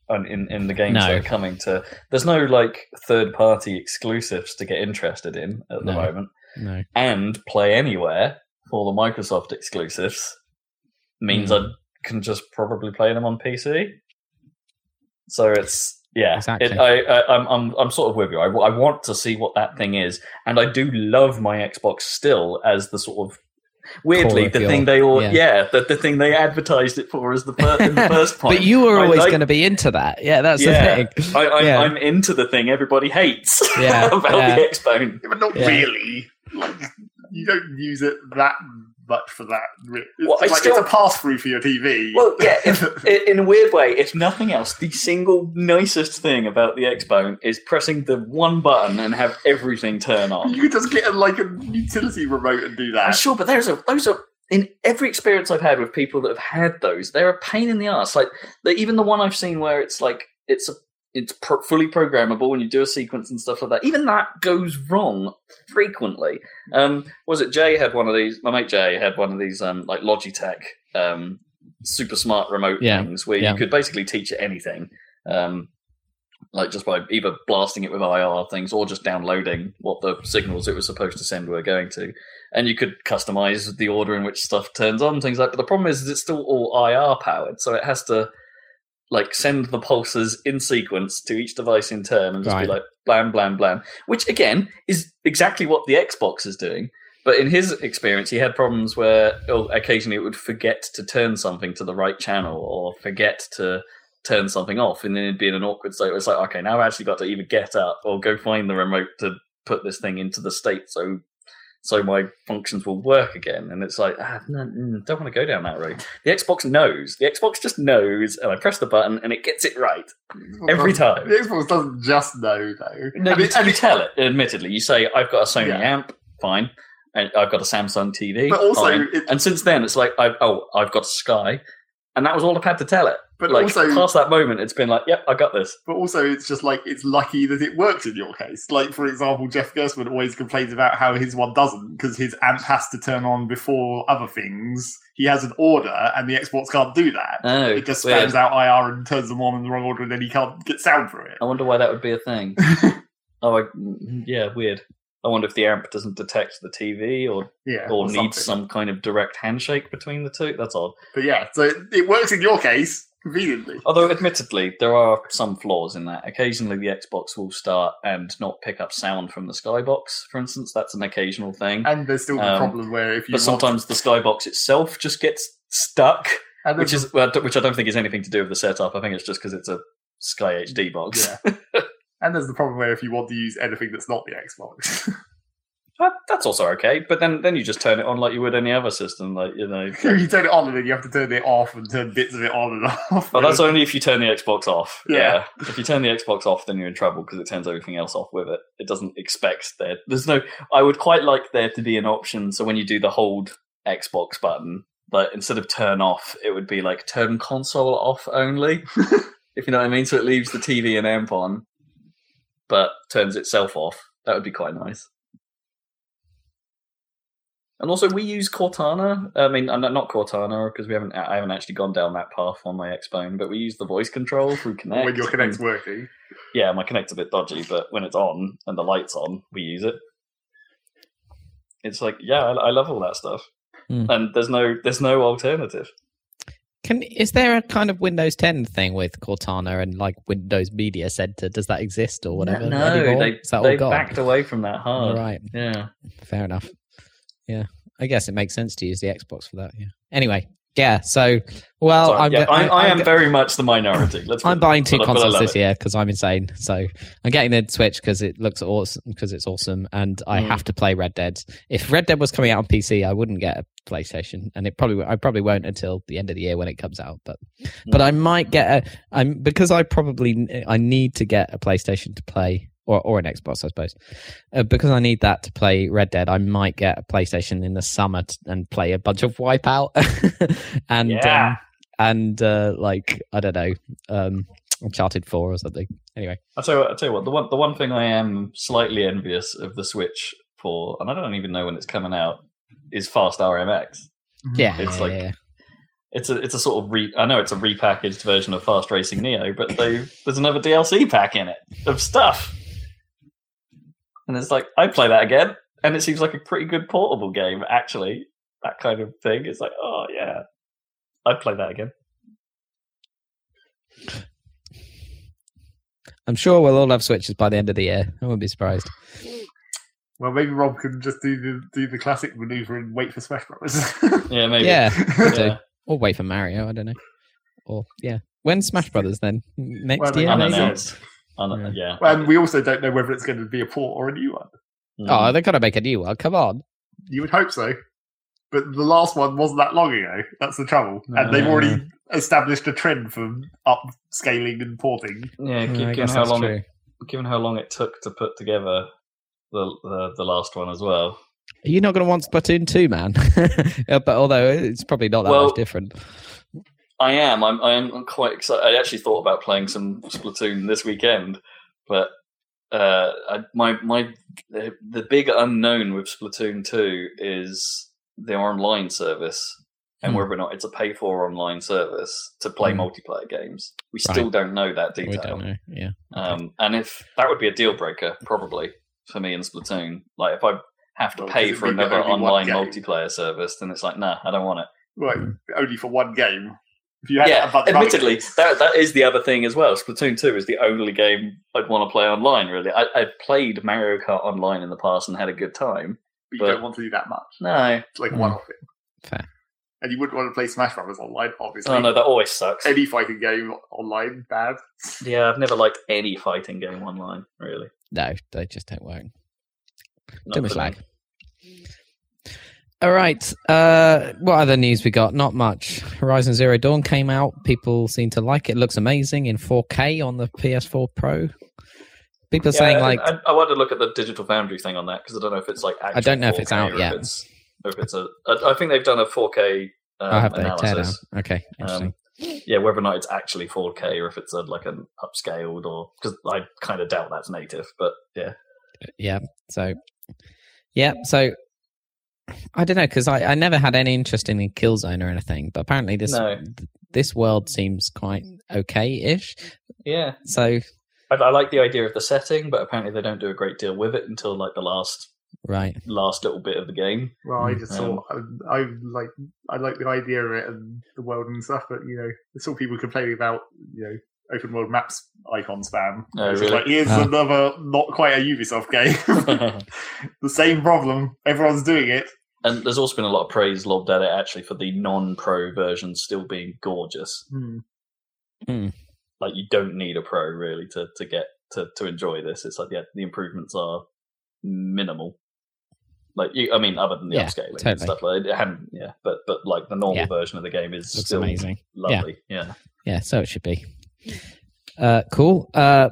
In in the games No. that are coming to, there's no like third party exclusives to get interested in at the No. moment. no. and play anywhere for the Microsoft exclusives means Hmm. I can just probably play them on PC. So it's yeah, Exactly. It, I, I I'm I'm I'm sort of with you. I, I want to see what that thing is, and I do love my Xbox still as the sort of weirdly Core the your- thing they all yeah. yeah, the, the thing they advertised it for as the, fir- in the first point. But you were I always like- going to be into that. Yeah, that's Yeah. the thing. I, I, Yeah. I'm into the thing everybody hates Yeah, about yeah. the Xbone. But not Yeah. really. Like, you don't use it that much for that. It's, Well, like, still- it's a pass through for your TV. Well, yeah, if, in a weird way, if nothing else, the single nicest thing about the Xbone is pressing the one button and have everything turn on. you could just get a, like a utility remote and do I'm that. sure, but there's a those are in every experience I've had with people that have had those, they're a pain in the ass. Like even the one I've seen where it's like it's a it's fully programmable and you do a sequence and stuff like that. Even that goes wrong frequently. Um, was it Jay had one of these? My mate Jay had one of these um, like Logitech um, super smart remote Yeah, things where yeah. you could basically teach it anything. Um, like just by either blasting it with IR things or just downloading what the signals it was supposed to send were going to and you could customize the order in which stuff turns on, things like. But the problem is, is, it's still all IR powered, so it has to like send the pulses in sequence to each device in turn, and just Right. be like blam blam blam. Which again is exactly what the Xbox is doing. But in his experience, he had problems where oh, occasionally it would forget to turn something to the right channel or forget to turn something off, and then it'd be in an awkward state. Where it's like, okay, now I've actually got to either get up or go find the remote to put this thing into the state so so my functions will work again. And it's like, ah, no, mm, don't want to go down that road. The Xbox knows. The Xbox just knows, and I press the button, and it gets it right every time. The Xbox doesn't just know though. No, And you, it- and you tell it. Admittedly, you say, "I've got a Sony Yeah. amp, fine, and I've got a Samsung TV, But also, it- and since then, it's like, I've, "Oh, I've got Sky," and that was all I've had to tell it. But like also, past that moment, it's been like, "Yep, I got this." but also, it's just like it's lucky that it works in your case. Like for example, Jeff Gerstmann always complains about how his one doesn't because his amp has to turn on before other things. He has an order, and the Xbox can't do that. Oh, it just weird. spams out IR and turns them on in the wrong order, and then he can't get sound through it. I wonder why that would be a thing. oh, I, mm, yeah, weird. I wonder if the amp doesn't detect the TV or Yeah, or something. needs some kind of direct handshake between the two. That's odd. But yeah, so it, it works in your case conveniently. Although, admittedly, there are some flaws in that. Occasionally, the Xbox will start and not pick up sound from the Skybox, for instance. That's an occasional thing. And there's still the Um, problem where if you But sometimes the Skybox itself just gets stuck, which is which I don't think is anything to do with the setup. I think it's just because it's a Sky HD box. Yeah. and there's the problem where if you want to use anything that's not the Xbox, That- That's also okay. But then, then you just turn it on like you would any other system, like you know. you turn it on and then you have to turn it off and turn bits of it on and off. But that's only if you turn the Xbox off. Yeah. Yeah. If you turn the Xbox off, then you're in trouble because it turns everything else off with it. It doesn't expect there. There's no. I would quite like there to be an option. So when you do the hold Xbox button, but instead of turn off, it would be like turn console off only. if you know what I mean. So it leaves the TV and amp on, but turns itself off. That would be quite nice. And also, we use Cortana. I mean, uh, not Cortana because we haven't. I haven't actually gone down that path on my Xbone, but we use the voice control through Kinect. when your Kinect's and- working. yeah, my Kinect's a bit dodgy, but when it's on and the lights on, we use it. It's like, yeah, I, I love all that stuff, Hmm. and there's no there's no alternative. Can is there a kind of Windows 10 thing with Cortana and like Windows Media Center? Does that exist or whatever? no, anymore? they they backed away from that hard. right, Yeah, fair enough. Yeah, I guess it makes sense to use the Xbox for that. Yeah. Anyway, yeah. So, well, Sorry, I'm, yeah, go- I, I I'm am very much the minority. Let's. I'm buying two but I- but I consoles this year because I'm insane. So I'm getting the Switch because it looks awesome because it's awesome, and I Mm. have to play Red Dead. If Red Dead was coming out on PC, I wouldn't get a PlayStation, and it probably I probably won't until the end of the year when it comes out. But but I might get a. I'm because I probably I need to get a PlayStation to play or or an Xbox, I suppose. Uh, because I need that to play Red Dead, I might get a PlayStation in the summer t- and play a bunch of Wipeout, and Yeah. um, and uh, like I don't know, um, Uncharted Four or something. Anyway, I'll tell you what. I'll tell you what. The one, the one thing I am slightly envious of the Switch for, and I don't even know when it's coming out, is Fast RMX. yeah, It's yeah, like- yeah. It's a, it's a sort of re. I know it's a repackaged version of Fast Racing Neo, but they, there's another DLC pack in it of stuff, and it's like I play that again, and it seems like a pretty good portable game. Actually, that kind of thing. It's like, oh yeah, I'd play that again. I'm sure we'll all have Switches by the end of the year. I wouldn't be surprised. Well, maybe Rob can just do the do the classic maneuver and wait for Smash Brothers. Yeah, maybe. Yeah. Yeah. or wait for Mario. I don't know. Or yeah, when Smash Brothers then next Well, year? I maybe? Don't know. Unannounced. Un- yeah. and we also don't know whether it's going to be a port or a new one. Mm. Oh, they're gonna make a new one. Come on. You would hope so. But the last one wasn't that long ago. That's the trouble. And they've already established a trend for upscaling and porting. yeah. I gi- given how long it, given how long it took to put together the the, the last one as well. You're not going to want Splatoon 2, man? But although it's probably not that Well- much different. I am. I'm. I am quite excited. I actually thought about playing some Splatoon this weekend, but uh, I, my my the, the big unknown with Splatoon two is the online service and Hmm. whether or not it's a pay for online service to play Hmm. multiplayer games. We Right. still don't know that We detail. don't know. Yeah. Um, and if that would be a deal breaker, probably for me in Splatoon. Like if I have to Well, pay for another online multiplayer service, then it's like, nah, I don't want it. Right, only for one game. If you had yeah, a admittedly, that that is the other thing as well. Splatoon two is the only game I'd want to play online. Really, I, I've played Mario Kart online in the past and had a good time. but you don't want to do that much. No, It's like a Hmm. one-off thing. Fair. And you wouldn't want to play Smash Brothers online, obviously. oh no, that always sucks. Any fighting game online, bad. Yeah, I've never liked any fighting game online. Really, No, they just don't work. Not Too much for me. lag. All right. Uh, what other news we got? Not much. Horizon Zero Dawn came out. People seem to like it. it looks amazing in 4K on the PS4 Pro. People are Yeah, saying like, I, I want to look at the Digital Foundry thing on that because I don't know if it's like. I don't know if it's out yet. If it's, if it's a, I, think they've done a 4K um, oh, have they analysis. Okay, interesting. Um, yeah, whether or not it's actually 4K or if it's a, like an upscaled or because I kind of doubt that's native, but yeah, yeah. So, yeah. So, I don't know because I, I never had any interest in Killzone or anything, but apparently this No. this world seems quite okay-ish. yeah. So, I, I like the idea of the setting, but apparently they don't do a great deal with it until like the last right. last little bit of the game. Well, I Mm, just um, thought I, I like I like the idea of it and the world and stuff, but you know, I saw people complaining about you know open world maps icon spam. Oh, it's really? like here's Ah. another not quite a Ubisoft game. the same problem. Everyone's doing it. and there's also been a lot of praise lobbed at it actually for the non-pro version still being gorgeous. Hmm. Like you don't need a pro really to to get to to enjoy this. It's like yeah, the improvements are minimal. Like you, I mean, other than the Yeah, upscaling and stuff like it hadn't, yeah. But but like the normal Yeah. version of the game is Looks still amazing. lovely. Yeah. Yeah, so it should be. Uh, cool. Uh,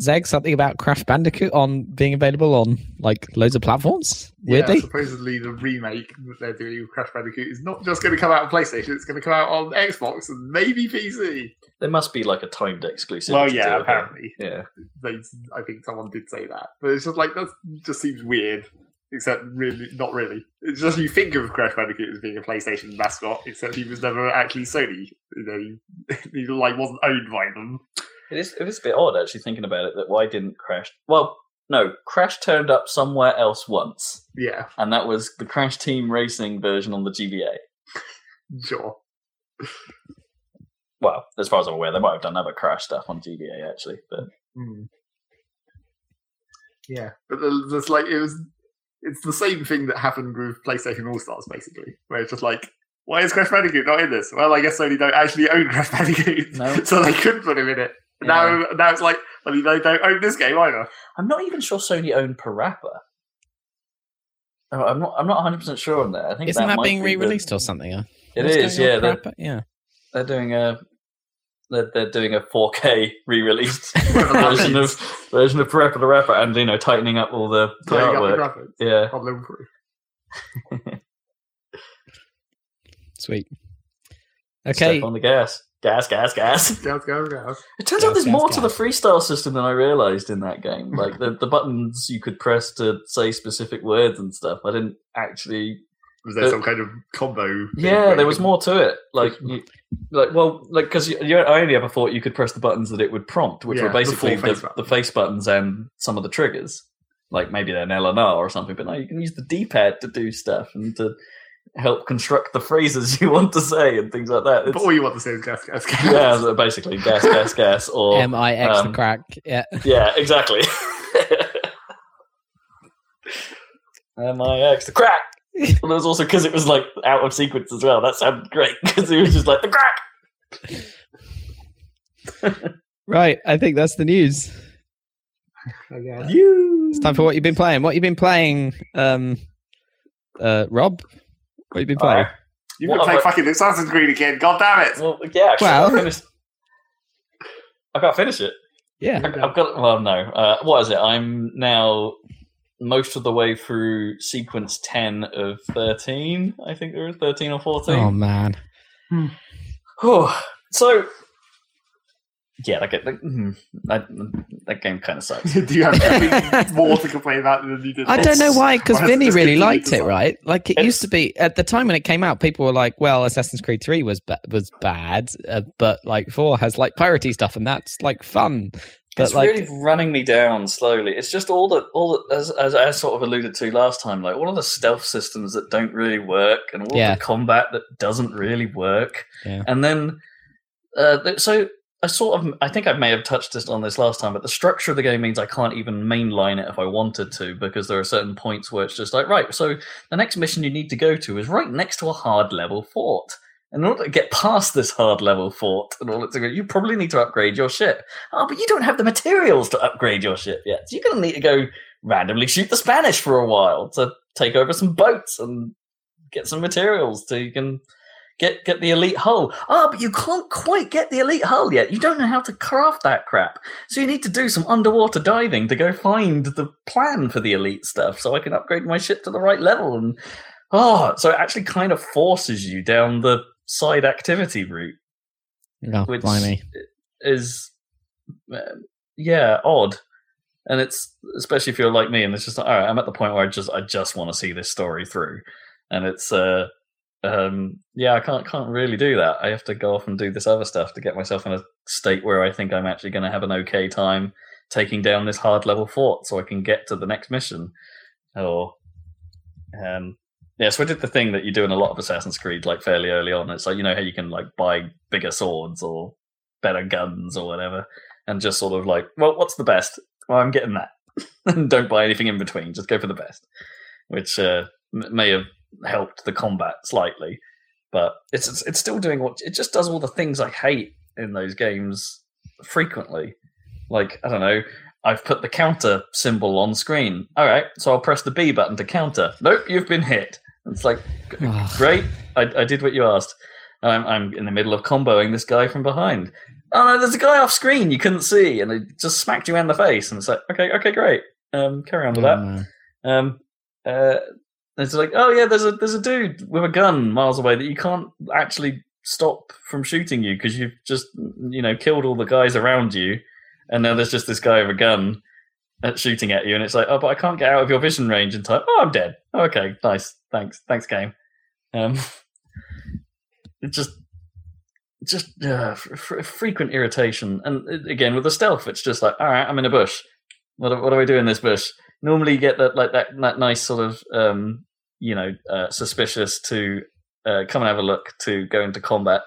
Zeg, something about Crash Bandicoot on being available on like loads of platforms. Weirdly, Yeah, supposedly the remake that they're doing with Crash Bandicoot is not just going to come out on PlayStation; it's going to come out on Xbox and maybe PC. There must be like a timed exclusive. well, to yeah, it, apparently. Yeah. They, I think someone did say that, but it's just like that just seems weird. Except really, not really. It's just you think of Crash Bandicoot as being a PlayStation mascot, except he was never actually Sony. You know, he, he like wasn't owned by them. It is it is a bit odd actually thinking about it that why didn't Crash well no, Crash turned up somewhere else once, Yeah, and that was the Crash Team Racing version on the GBA. sure. Well, as far as I'm aware, they might have done other Crash stuff on GBA actually, but Hmm. Yeah, but the- there's like it was. It's the same thing that happened with PlayStation All Stars, basically, where it's just like, why is Crash Bandicoot not in this? Well, I guess Sony don't actually own Crash Bandicoot, No. so they couldn't put him in it. Now, now it's like, I mean, they don't own this game either. I'm not even sure Sony owned Parappa. Oh, I'm not. I'm not 100 percent sure on that. I think isn't that, might being be re-released or something? Huh? It What's is. Yeah, they're, yeah. they're doing a. they're, they're doing a 4K re-released version of version of Parappa the Rapper, and you know tightening up all the, the Tidying up the artwork. Yeah, on level three. Sweet. Okay. step on the gas, gas, gas, gas. Gas, gas, gas. It turns Gas, out there's gas, more to the freestyle system than I realized in that game. Like the, the buttons you could press to say specific words and stuff. I didn't actually. Was there Uh, some kind of combo? Yeah, there was more to it. Like, you, like well, like because you, you, I only ever thought you could press the buttons that it would prompt, which Yeah, were basically full the, face the, buttons. face buttons and some of the triggers. Like maybe an L and R or something, but no, you can use the D pad to do stuff and to help construct the phrases you want to say and things like that. But all you want to say is gas, gas, gas. yeah, so basically gas, gas, gas, or M I X the um, crack. Yeah. Yeah, exactly. M-I-X, the crack. Well, it was also because it was like out of sequence as well. That sounded great because it was just like the crack. Right. I think that's the news. I guess. You. It's time for what you've been playing. What you've been playing, um, uh, Rob? What you've been playing? You've been playing to play have I- fucking Assassin's Creed again. God damn it! Well, yeah. Actually, Well- I can't finish. I can't finish it. yeah. I, I've got. Well, no. Uh, what is it? I'm now most of the way through sequence ten of thirteen. I think there is thirteen or fourteen. Oh man. Oh, so yeah, that, get- that, mm, that, that game kind of sucks. Do you have anything more to complain about than you did? I don't know why, because Why Vinny really liked to it, right? Like it It's- used to be at the time when it came out. People were like, "Well, Assassin's Creed Three was ba- was bad, uh, but like Four has like piratey stuff, and that's like fun." But it's like, really running me down slowly. It's just all the all the, as, as I sort of alluded to last time, like all of the stealth systems that don't really work, and all Yeah. the combat that doesn't really work. Yeah. And then, uh, so I sort of I think I may have touched this on this last time, but the structure of the game means I can't even mainline it if I wanted to because there are certain points where it's just like right. So the next mission you need to go to is right next to a hard level fort. In order to get past this hard level fort and all go, you probably need to upgrade your ship. Oh, but you don't have the materials to upgrade your ship yet. So you're going to need to go randomly shoot the Spanish for a while to take over some boats and get some materials so you can get get the elite hull. Oh, but you can't quite get the elite hull yet. You don't know how to craft that crap. So you need to do some underwater diving to go find the plan for the elite stuff so I can upgrade my ship to the right level. And oh, so it actually kind of forces you down the side activity route oh, which blimey. is uh, yeah odd. And it's especially if you're like me and it's just like, all right i'm at the point where i just i just want to see this story through. And it's uh um yeah i can't can't really do that. I have to go off and do this other stuff to get myself in a state where i think i'm actually going to have an okay time taking down this hard level fort so i can get to the next mission. Or um yeah, so I did the thing that you do in a lot of Assassin's Creed, like fairly early on. It's like you know how you can like buy bigger swords or better guns or whatever, and just sort of like, well, what's the best? Well, I'm getting that, don't buy anything in between. Just go for the best, which uh, may have helped the combat slightly, but it's- it's still doing what it just does all the things I hate in those games frequently. Like I don't know, I've put the counter symbol on screen. All right, so I'll press the B button to counter. Nope, you've been hit. It's like great. I, I did what you asked. I'm, I'm in the middle of comboing this guy from behind. Oh no, there's a guy off screen you couldn't see, and it just smacked you in the face. And it's like, okay, okay, great. Um, carry on with Oh, that. man. Um, uh, it's like, oh yeah, there's a there's a dude with a gun miles away that you can't actually stop from shooting you because you've just you know killed all the guys around you, and now there's just this guy with a gun at shooting at you, and it's like, oh, but I can't get out of your vision range in time. Oh, I'm dead. Okay, nice, thanks, thanks, game. Um, it just just uh, frequent irritation, and uh, again with the stealth, it's just like, all right, I'm in a bush. What do, what do I do in this bush? Normally, you get that like that that nice sort of um, you know uh, suspicious to uh, come and have a look to go into combat.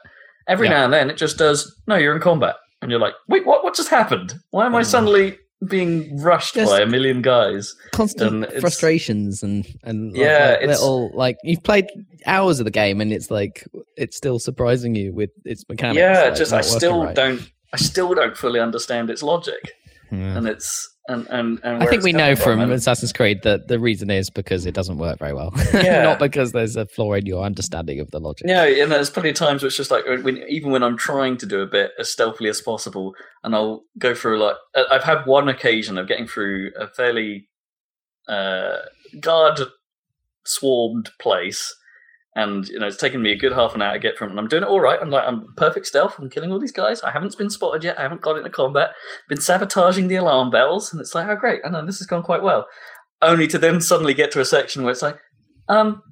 Every Yeah. now and then, it just does. No, you're in combat, and you're like, wait, what? What just happened? Why am I Oh. suddenly being rushed Just- by a million guys? constant And frustrations and and Yeah, like it's- little like you've played hours of the game and it's like it's still surprising you with its mechanics. yeah, like, just I still right. don't. I still don't fully understand its logic. Yeah. and it's and and, and I think we know coming from Assassin's Creed that the reason is because it doesn't work very well, Yeah. not because there's a flaw in your understanding of the logic. Yeah, and there's plenty of times where it's just like when, even when I'm trying to do a bit as stealthily as possible, and I'll go through like I've had one occasion of getting through a fairly uh, guard swarmed place, and you know it's taken me a good half an hour to get from, and I'm doing it all right. I'm like I'm perfect stealth. I'm killing all these guys. I haven't been spotted yet. I haven't got into combat. Been sabotaging the alarm bells, and it's like oh great, I know this has gone quite well. Only to then suddenly get to a section where it's like, um,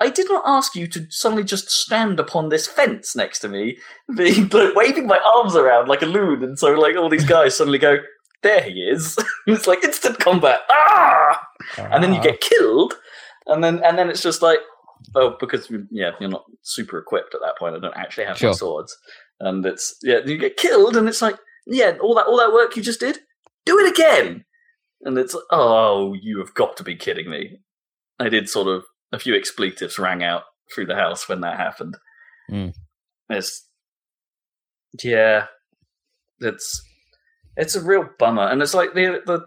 I did not ask you to suddenly just stand upon this fence next to me, being like, waving my arms around like a loon, and so like all these guys suddenly go, "There he is!" it's like instant combat, ah! and then you get killed, and then and then it's just like, oh, because yeah, you're not super equipped at that point. I don't actually have Sure. my swords, and it's yeah, you get killed, and it's like, yeah, all that all that work you just did, do it again, and it's oh, you have got to be kidding me. I did sort of a few expletives rang out through the house when that happened. Mm. It's yeah, it's it's a real bummer, and it's like the the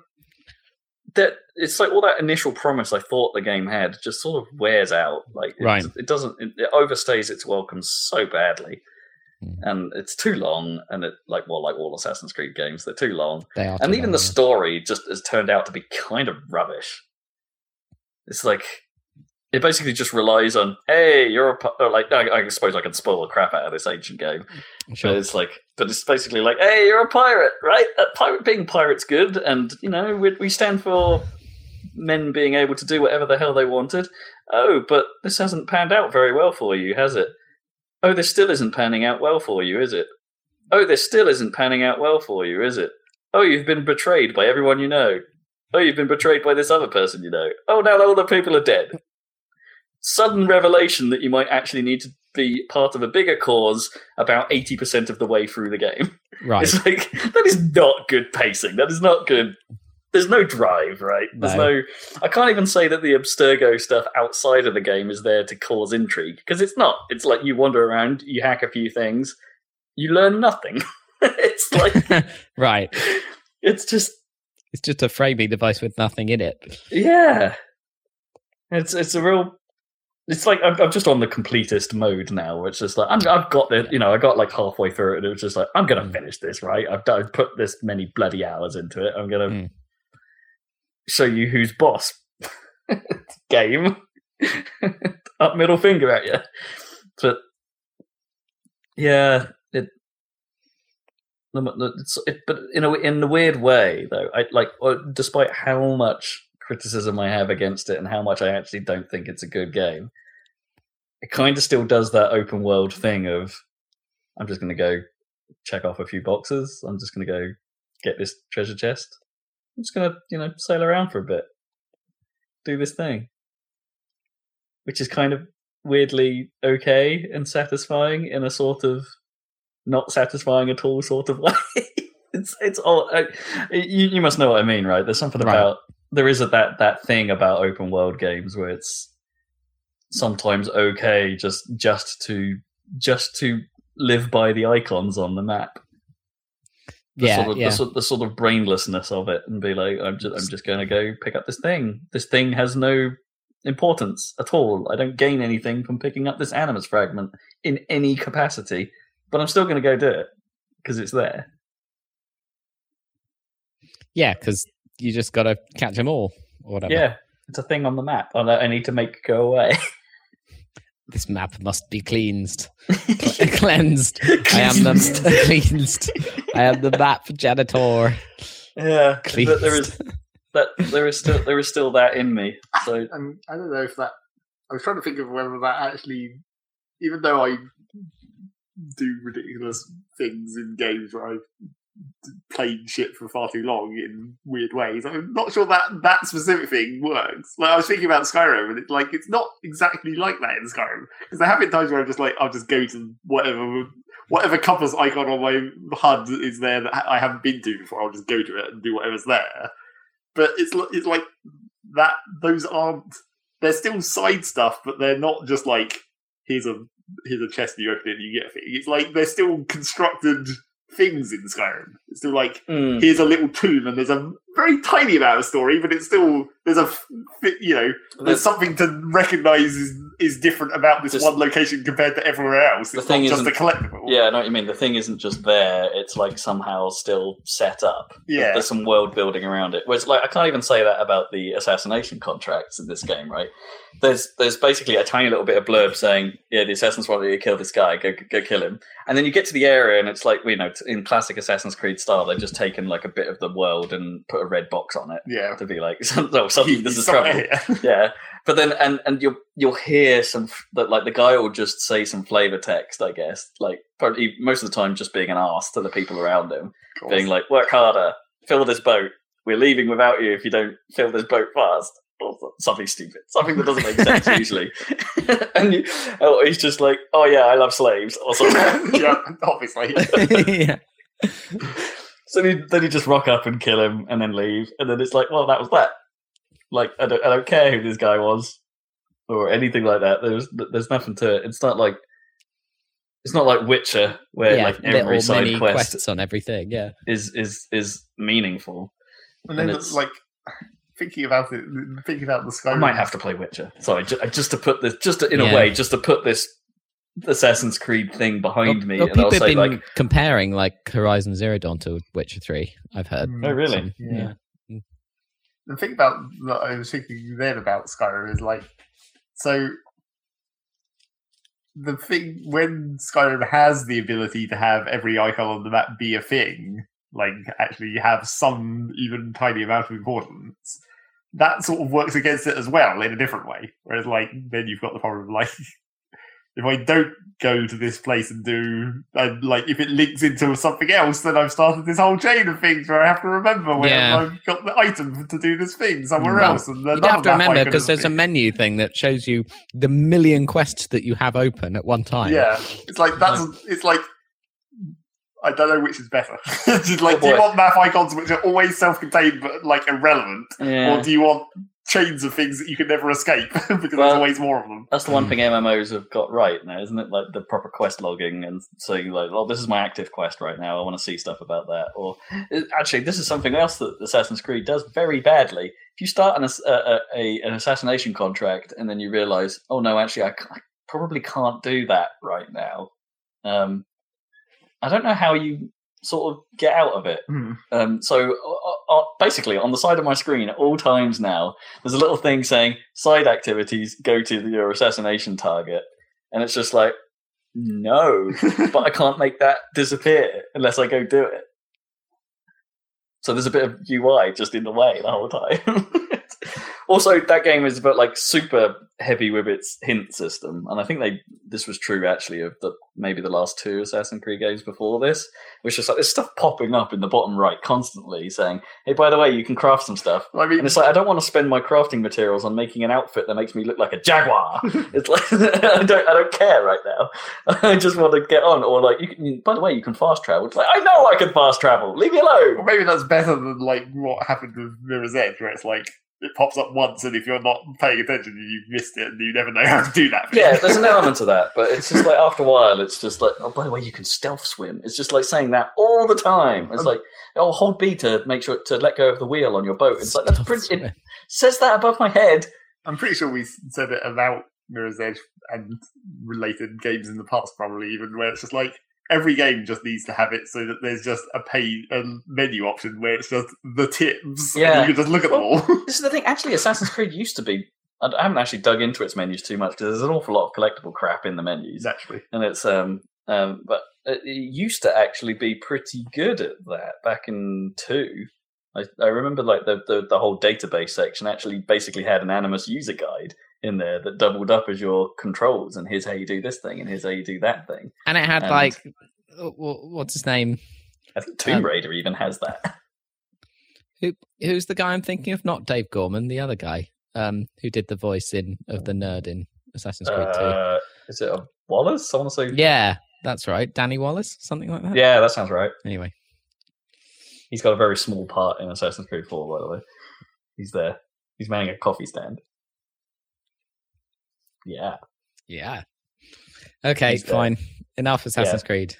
that it's like all that initial promise I thought the game had just sort of wears out. Like it, Right. it doesn't it, it overstays its welcome so badly. Mm. And it's too long, and it like well, like all Assassin's Creed games, they're too long They are and even long, the yeah. story just has turned out to be kind of rubbish. It's like it basically just relies on, hey, you're a pi-" or like I, I suppose I can spoil the crap out of this ancient game, Sure. but it's like, but it's basically like, hey, you're a pirate, right? Uh, a pirate being pirate's good, and you know we, we stand for men being able to do whatever the hell they wanted. Oh, but this hasn't panned out very well for you, has it? Oh, this still isn't panning out well for you, is it? Oh, this still isn't panning out well for you, is it? Oh, you've been betrayed by everyone you know. Oh, you've been betrayed by this other person you know. Oh, now all the people are dead. Sudden revelation that you might actually need to be part of a bigger cause about 80% of the way through the game. right. It's like, that is not good pacing. That is not good. There's no drive, right? There's No. no. I can't even say that the Abstergo stuff outside of the game is there to cause intrigue, because it's not. It's like you wander around, you hack a few things, you learn nothing. it's like, right. it's just It's just a framing device with nothing in it. Yeah, it's it's a real. It's like I'm, I'm just on the completist mode now. Where it's just like I'm, I've got the, you know, I got like halfway through it, and it was just like I'm gonna finish this, right? I've done, I've put this many bloody hours into it. I'm gonna Mm. show you who's boss. Game, up middle finger at you, but yeah, it. it's- it- But in a in the weird way, though, I like. uh, Despite how much criticism I have against it and how much I actually don't think it's a good game, it kind of still does that open world thing of I'm just going to go check off a few boxes. I'm just going to go get this treasure chest. I'm just going to, you know, sail around for a bit, do this thing, which is kind of weirdly okay and satisfying in a sort of not satisfying at all sort of way. it's it's all uh, you, you must know what I mean, right? There's something Right. about there is a, that that thing about open world games where it's sometimes okay just just to just to live by the icons on the map. The Yeah, sort of, yeah. The, the sort of brainlessness of it, and be like, I'm just I'm just going to go pick up this thing. This thing has no importance at all. I don't gain anything from picking up this animus fragment in any capacity, but I'm still going to go do it because it's there. Yeah, because you just got to catch them all or whatever. Yeah, it's a thing on the map. I I need to make it go away. This map must be cleansed. cleansed. I am the cleansed. I am the map janitor. yeah, Cleansed. but there is that there is still there is still that in me. So And I don't know if that. I was trying to think of whether that actually, even though I do ridiculous things in games where I played shit for far too long in weird ways, I'm not sure that that specific thing works. Like I was thinking about Skyrim, and it's like it's not exactly like that in Skyrim because there have been times where I'm just like I'll just go to whatever. Whatever compass icon on my HUD is there that I haven't been to before, I'll just go to it and do whatever's there. But it's it's like that. Those aren't they're still side stuff, but they're not just like here's a here's a chest you open it and you get a thing. It's like they're still constructed things in Skyrim. It's still like Mm. here's a little tomb and there's a very tiny amount of story, but it's still there's a you know there's There's- something to recognise is is different about this Just- one location compared to everywhere else. The thing not just a collectible. Yeah, I know what you mean. The thing isn't just there; it's like somehow still set up. yeah. There's some world building around it. Whereas, like, I can't even say that about the assassination contracts in this game, right? There's there's basically a tiny little bit of blurb saying, "Yeah, the assassins want you to kill this guy. Go go kill him." And then you get to the area, and it's like, you know, in classic Assassin's Creed style, they've just taken like a bit of the world and put a red box on it Yeah. to be like, "Oh, something. This is trouble." yeah but then and and you'll you'll hear some that like the guy will just say some flavor text i guess like probably most of the time just being an ass to the people around him being like work harder. Fill this boat. We're leaving without you if you don't fill this boat fast. Or something stupid. Something that doesn't make sense usually. And you, oh, he's just like oh yeah i love slaves. Or something. Yeah, obviously. yeah. so then he, then you just rock up and kill him and then leave. And then it's like well that was that like i don't, I don't care who this guy was or anything like that there's there's nothing to it it's not like it's not like witcher where yeah, like every little side mini quest quests on everything. Yeah. is is is meaningful And And then, it's- like, thinking about it, thinking about the Skyrim. i might have to play witcher sorry just, just to put this just to, in Yeah. a way just to put this assassin's creed thing behind Well, me well, and i'll people have say been like comparing like Horizon Zero Dawn to Witcher Three. I've heard. Oh really Some- Yeah. yeah. The thing about that I was thinking then about Skyrim is like so the thing when Skyrim has the ability to have every icon on the map be a thing, like actually have some even tiny amount of importance, that sort of works against it as well in a different way. Whereas like then you've got the problem of like if I don't go to this place and do and like if it links into something else, then I've started this whole chain of things where I have to remember where Yeah. I've got the item to do this thing somewhere Well, else. And You have to remember because there's a menu thing that shows you the million quests that you have open at one time. Yeah, it's like that's it's like I don't know which is better. Just like, Oh, do you want map icons which are always self-contained but like irrelevant, yeah or do you want chains of things that you can never escape because there's always more of them? That's the one thing MMOs have got right now, isn't it? Like the proper quest logging and saying like, "Oh, this is my active quest right now. I want to see stuff about that." Or actually, this is something else that Assassin's Creed does very badly. If you start an a, a, a, an assassination contract and then you realize, "Oh no, actually, I probably can't do that right now," um, I don't know how you sort of get out of it. Hmm. Um, so uh, uh, basically, on the side of my screen at all times now, there's a little thing saying side activities go to your assassination target, and it's just like, no, but I can't make that disappear unless I go do it. So there's a bit of UI just in the way the whole time. also, that game is about like super heavy with its hint system, and I think they this was true actually of the maybe the last two Assassin's Creed games before this, which is like there's stuff popping up in the bottom right constantly saying, "Hey, by the way, you can craft some stuff." I mean, And it's like I don't want to spend my crafting materials on making an outfit that makes me look like a jaguar. it's like I don't I don't care right now. I just want to get on. Or like you can. By the way, you can fast travel. It's like I know I can fast travel. Leave me Well, alone. maybe that's better than like what happened with Mirror's Edge, where it's like it pops up once, and if you're not paying attention, you've missed it, and you never know how to do that. Yeah, there's an element to that, but it's just like after a while, it's just like, oh, by the way, you can stealth swim. It's just like saying that all the time. It's um, like, oh, hold B to make sure to let go of the wheel on your boat. It's like that's pretty. It says that above my head. I'm pretty sure we said it about Mirror's Edge and related games in the past, probably even where it's just like every game just needs to have it so that there's just a pay and menu option where it's just the tips. Yeah. you can just look at them all. This is the thing. Actually, Assassin's Creed used to be. I haven't actually dug into its menus too much because there's an awful lot of collectible crap in the menus, Actually, and it's um um. But it it used to actually be pretty good at that back in two. I, I remember like the, the the whole database section actually basically had an Animus user guide in there that doubled up as your controls, and here's how you do this thing, and here's how you do that thing. And it had And- like what's his name? I think Tomb Um, Raider even has that. Who who's the guy I'm thinking of? Not Dave Gorman, the other guy, um, who did the voice in of the nerd in Assassin's Creed Uh, is it a Wallace? I want to say. Yeah, that's right. Danny Wallace, something like that. yeah, that sounds right. Anyway, He's got a very small part in Assassin's Creed 4, by the way. He's there. He's manning a coffee stand. Yeah. yeah. Okay, He's there. fine. Enough Assassin's Creed.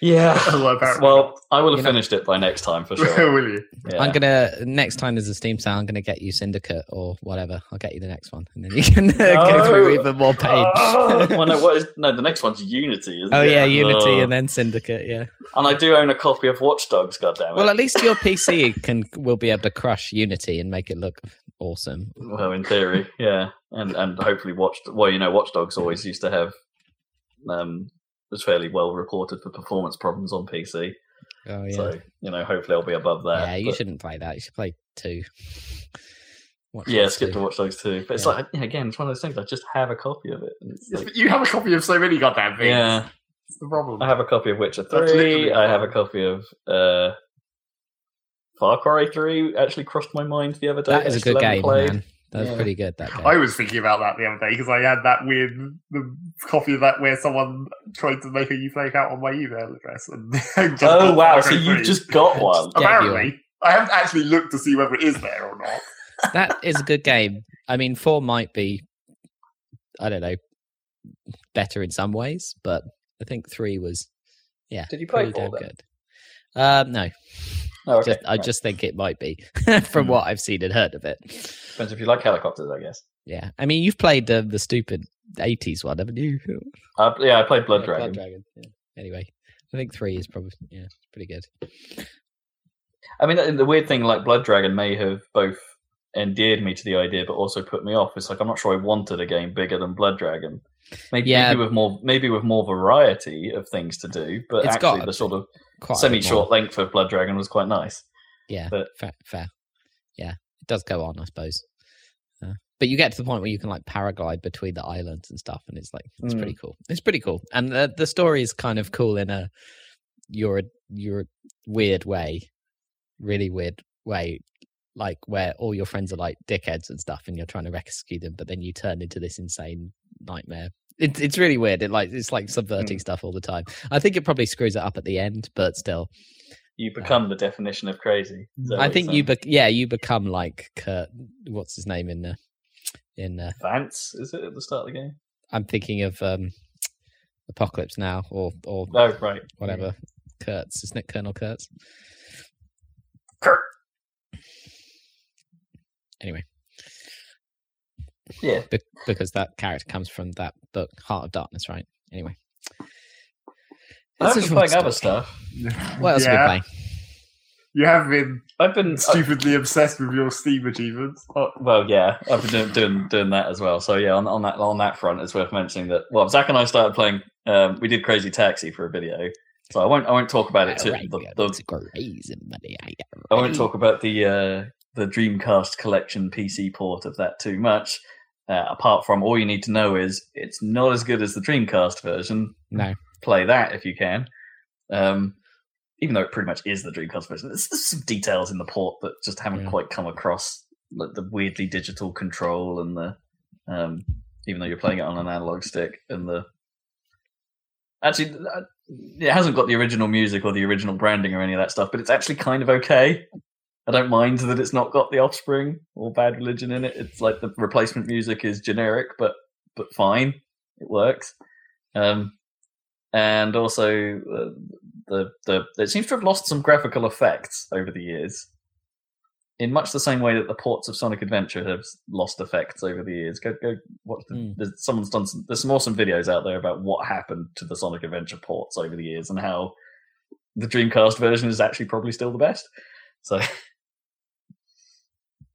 Yeah. Well, apparently Well, I will have You know- finished it by next time for not. sure. will you? Yeah. I'm gonna next time there's a Steam sale, I'm gonna get you Syndicate or whatever. I'll get you the next one, and then you can go through even more pain. Oh, well, no, what is, no, the next one's Unity, isn't oh it? yeah, Unity Oh. and then Syndicate. Yeah. And I do own a copy of Watch Dogs. Goddammit. Well, at least your PC can will be able to crush Unity and make it look awesome. Well, in theory, yeah, and and hopefully Watch. Well, you know, Watchdogs always used to have um was fairly well reported for performance problems on PC. Oh yeah. So you know, hopefully I'll be above that. yeah, you but- shouldn't play that. You should play two. Watch Yeah, skip to Watch Dogs too. But it's Yeah. like again, it's one of those things. I just have a copy of it. Yes, like, but you have a copy of so many goddamn things. yeah, It's the problem. I have a copy of Witcher Three. I have a copy of uh, Far Cry Three. Actually, crossed my mind the other day. That is I a still good game, played. man. That's Yeah. pretty good. That game. I was thinking about that the other day because I had that weird the copy of that where someone tried to make a Uplay account on my email address. And just Oh wow! So you just got one. Yeah, apparently I haven't actually looked to see whether it is there or not. that is a good game. I mean, four might be, I don't know, better in some ways, but I think three was, yeah, Did you play pretty four damn good. Um, no, Oh, okay. just, I right. just think it might be from Hmm. what I've seen and heard of it. depends if you like helicopters, I guess. Yeah, I mean, you've played the stupid '80s one, haven't you? Uh, yeah, I played Blood Dragon. Dragon. Yeah. Anyway, I think three is probably yeah, pretty good. I mean, the the weird thing, like Blood Dragon, may have both endeared me to the idea, but also put me off. It's like I'm not sure I wanted a game bigger than Blood Dragon. Maybe, Yeah. maybe with more, maybe with more variety of things to do. But It's actually, got the sort of Quite a semi-short length of Blood Dragon was quite nice. Yeah, But- fair, fair. Yeah, it does go on, I suppose. Uh, but you get to the point where you can like paraglide between the islands and stuff, and it's like it's Mm. pretty cool. It's pretty cool, and the the story is kind of cool in a you're a you're a weird way, really weird way, like where all your friends are like dickheads and stuff, and you're trying to rescue them, but then you turn into this insane nightmare. It's it's really weird. It like it's like subverting stuff all the time. I think it probably screws it up at the end, but still, You become the definition of crazy. I think you, bec yeah, you become like Kurt. What's his name in the in? Uh, Vance is it at the start of the game? I'm thinking of um, Apocalypse Now or or Oh, right. whatever. Kurtz, isn't it Colonel Kurtz? Kurt. Anyway, Yeah. be- because that character comes from that book, Heart of Darkness, right? Anyway, I've It's been playing short other stuff. What else have we yeah, playing? you have been I've been I- stupidly obsessed with your Steam achievements. Oh, well, yeah, I've been doing, doing doing that as well. So yeah, on, on that on that front, it's worth mentioning that. Well, Zach and I started playing. Um, we did Crazy Taxi for a video, so I won't I won't talk about it. Too, the, the, it's crazy, buddy. I won't talk about the uh, the Dreamcast collection PC port of that too much. Uh, apart from all you need to know is it's not as good as the Dreamcast version. No, Play that if you can. Um, even though it pretty much is the Dreamcast version, there's, there's some details in the port that just haven't Yeah. quite come across, like the weirdly digital control and the, um, even though you're playing it on an analog stick and the. Actually, uh, it hasn't got the original music or the original branding or any of that stuff, but it's actually kind of okay. I don't mind that it's not got the Offspring or Bad Religion in it. It's like the replacement music is generic, but but fine, it works. Um, and also uh, the the it seems to have lost some graphical effects over the years, in much the same way that the ports of Sonic Adventure have lost effects over the years. Go go watch. The, Hmm. there's, someone's done some, there's some awesome videos out there about what happened to the Sonic Adventure ports over the years and how the Dreamcast version is actually probably still the best. So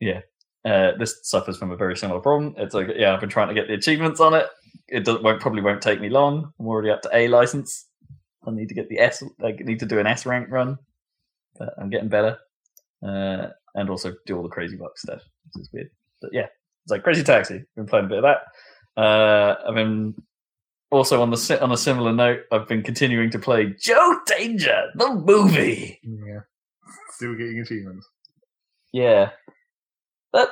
yeah. Uh, this suffers from a very similar problem. It's like, yeah, I've been trying to get the achievements on it. It won't probably won't take me long. I'm already up to A license. I need to get the S. I need to do an S rank run. But I'm getting better, uh, and also do all the crazy buck stuff, which is weird. But yeah, it's like Crazy Taxi. I've Been playing a bit of that. Uh, I've been also on the on a similar note. I've been continuing to play Joe Danger, the movie. Yeah, still getting achievements. Yeah, that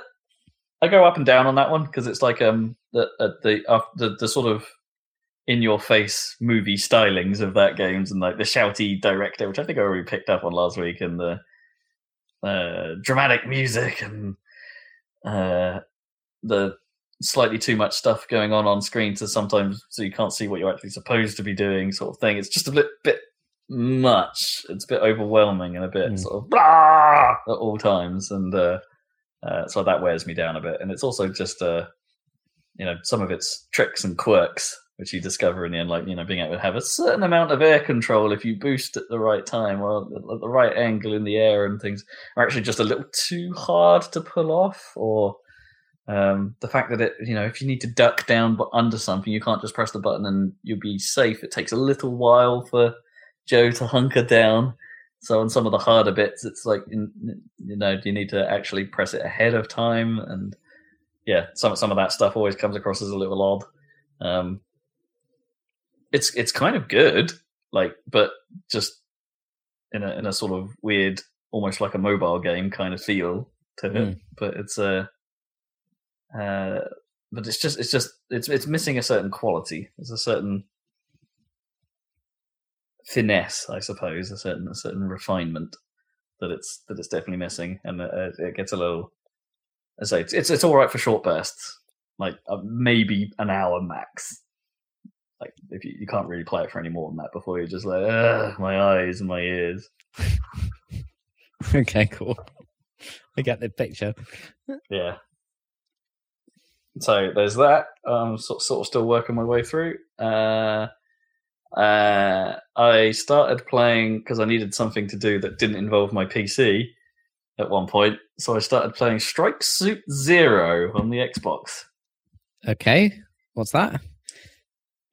I go up and down on that one because it's like um the uh, the, uh, the the sort of in your face movie stylings of that games and like the shouty director, which I think I already picked up on last week, and the uh, dramatic music and uh, the slightly too much stuff going on on screen to sometimes so you can't see what you're actually supposed to be doing, sort of thing. It's just a bit bit much. It's a bit overwhelming and a bit Mm. sort of blah at all times, and uh, uh, so that wears me down a bit. And it's also just uh, you know some of its tricks and quirks which you discover in the end, like you know being able to have a certain amount of air control if you boost at the right time or at the right angle in the air and things are actually just a little too hard to pull off, or um, the fact that it you know if you need to duck down but under something you can't just press the button and you'll be safe. It takes a little while for Joe to hunker down. So on some of the harder bits, it's like you know do you need to actually press it ahead of time, and yeah, some some of that stuff always comes across as a little odd. Um, it's it's kind of good, like, but just in a in a sort of weird, almost like a mobile game kind of feel to it. Mm. But it's a, uh, but it's just it's just it's it's missing a certain quality. There's a certain finesse, I suppose, a certain a certain refinement that it's that it's definitely missing, and uh, it gets a little. I say it's, it's it's all right for short bursts, like uh, maybe an hour max. Like if you, you can't really play it for any more than that before you're just like, my eyes and my ears. okay, cool. I get the picture. Yeah. So there's that. I'm sort, sort of still working my way through. Uh, uh, I started playing because I needed something to do that didn't involve my PC at one point. So I started playing Strike Suit Zero on the Xbox. Okay, what's that?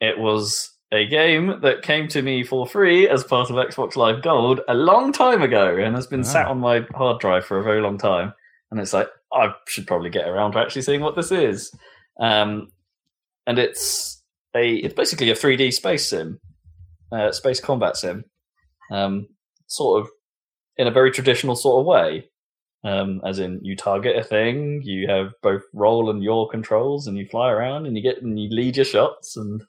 It was a game that came to me for free as part of Xbox Live Gold a long time ago and has been sat on my hard drive for a very long time. And it's like, I should probably get around to actually seeing what this is. Um, and it's a it's basically a 3D space sim, uh, space combat sim, um, sort of in a very traditional sort of way. Um, as in, you target a thing, you have both roll and yaw controls, and you fly around, and you get and you lead your shots, and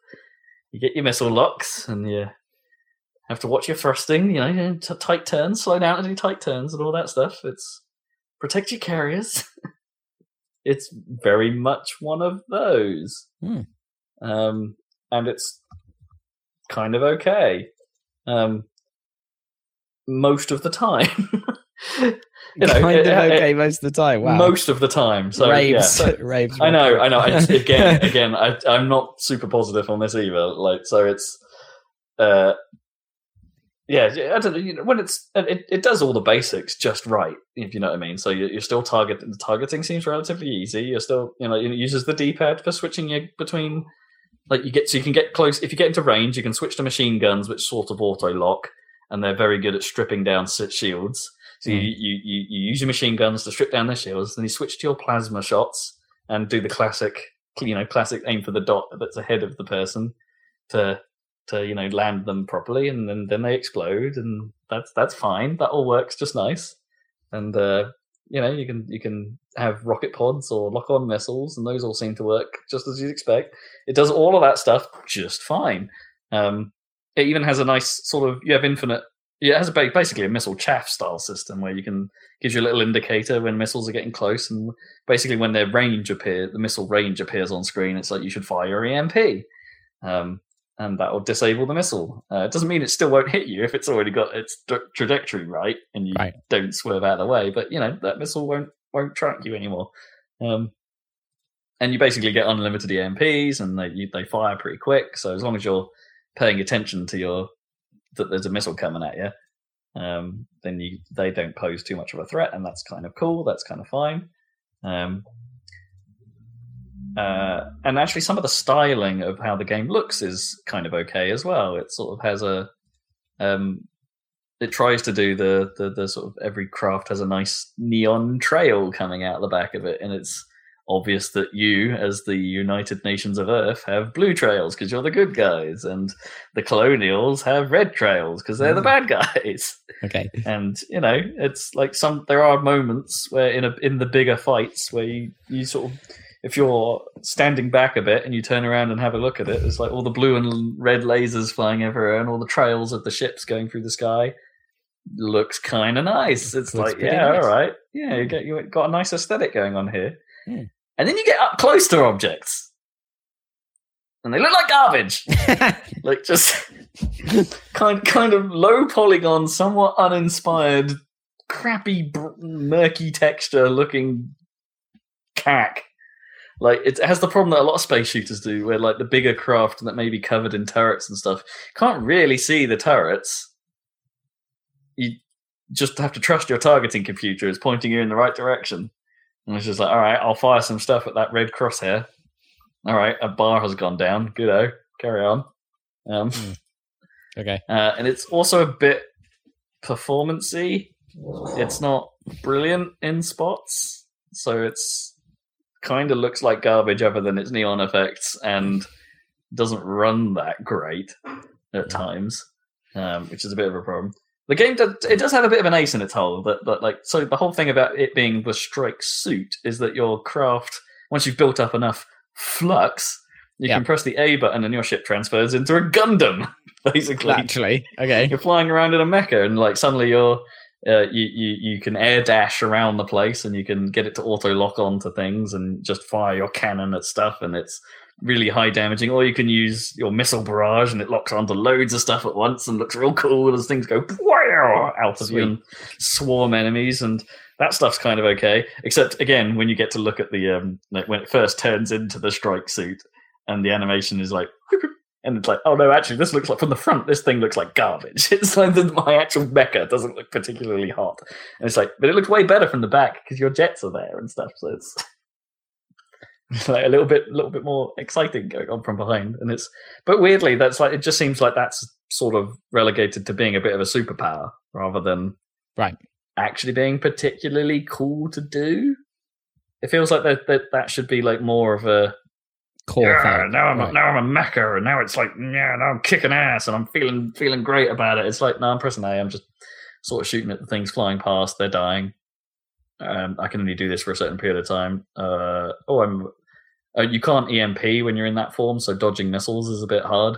you get your missile locks, and you have to watch your thrusting. You know, t- tight turns, slow down to do tight turns, and all that stuff. It's protect your carriers. it's very much one of those, Hmm. um, and it's kind of okay. Um, most of the time. You know, kind it- of it- okay most of the time. Wow. Most of the time. So yeah, so- raves. I know, I know. It's, again, again, I, I'm not super positive on this either. Like, so it's, uh, yeah, I don't know. You know when it's it, it does all the basics just right, if you know what I mean. So you're, you're still targeting. The targeting seems relatively easy. You're still, you know, it uses the D-pad for switching you between. Like you get, so you can get close. If you get into range, you can switch to machine guns, which sort of auto lock, and they're very good at stripping down shields. So you, Mm. you, you, you use your machine guns to strip down their shields, then you switch to your plasma shots and do the classic, you know, classic aim for the dot that's ahead of the person to to you know land them properly, and then then they explode, and that's that's fine. That all works just nice, and uh, you know you can you can have rocket pods or lock on missiles, and those all seem to work just as you'd expect. It does all of that stuff just fine. Um, it even has a nice sort of you have infinite. Yeah, it has a basically a missile chaff style system where you can gives you a little indicator when missiles are getting close, and basically when their range appear, the missile range appears on screen. It's like you should fire your EMP, um, and that will disable the missile. Uh, it doesn't mean it still won't hit you if it's already got its tra- trajectory right and you Right. don't swerve out of the way. But you know that missile won't won't track you anymore. Um, and you basically get unlimited EMPs, and they you, they fire pretty quick. So as long as you're paying attention to your that there's a missile coming at you, um, then you they don't pose too much of a threat, and that's kind of cool. That's kind of fine. Um, uh, and actually, some of the styling of how the game looks is kind of okay as well. It sort of has a, um, it tries to do the, the the sort of every craft has a nice neon trail coming out the back of it, and it's obvious that you, as the United Nations of Earth, have blue trails because you're the good guys, and the Colonials have red trails because they're the bad guys Okay. and you know it's like some there are moments where in a in the bigger fights where you, you sort of if you're standing back a bit and you turn around and have a look at it it's like all the blue and red lasers flying everywhere and all the trails of the ships going through the sky looks kind of nice it's Looks like yeah nice. all right yeah you get you got a nice aesthetic going on here Hmm. and then you get up close to objects and they look like garbage. like just kind kind of low polygon, somewhat uninspired, crappy, br- murky texture looking cack. Like it has the problem that a lot of space shooters do, where like the bigger craft that may be covered in turrets and stuff can't really see the turrets. You just have to trust your targeting computer is pointing you in the right direction. And it's just like, all right, I'll fire some stuff at that red crosshair. All right, a bar has gone down. Goodo, carry on. Um, okay. uh, and it's also a bit performancy. It's not brilliant in spots, so it's kind of looks like garbage other than its neon effects and doesn't run that great at times, um, which is a bit of a problem. The game does it does have a bit of an ace in its hole that, that like so the whole thing about it being the strike suit is that your craft once you've built up enough flux you Yeah. can press the A button and your ship transfers into a Gundam basically Actually, okay. you're flying around in a mecha and like suddenly you're uh, you, you you can air dash around the place and you can get it to auto lock onto things and just fire your cannon at stuff and it's really high damaging. Or you can use your missile barrage and it locks onto loads of stuff at once and looks real cool as things go out of you and swarm enemies and that stuff's kind of okay. Except again when you get to look at the um like when it first turns into the strike suit and the animation is like and it's like, oh no, actually, this looks like from the front. This thing looks like garbage. It's like that my actual mecha doesn't look particularly hot, and it's like, but it looks way better from the back because your jets are there and stuff. So it's, it's like a little bit, a little bit more exciting going on from behind. And it's, but weirdly, that's like it just seems like that's sort of relegated to being a bit of a superpower rather than Right. actually being particularly cool to do. It feels like that that, that should be like more of a Core yeah, thing. now I'm Right. now I'm a mecha, and now it's like yeah, now I'm kicking ass, and I'm feeling feeling great about it. It's like no, I'm pressing A. I'm just sort of shooting at the things flying past. They're dying. Um, I can only do this for a certain period of time. Uh, oh, I'm. Uh, you can't EMP when you're in that form, so dodging missiles is a bit hard.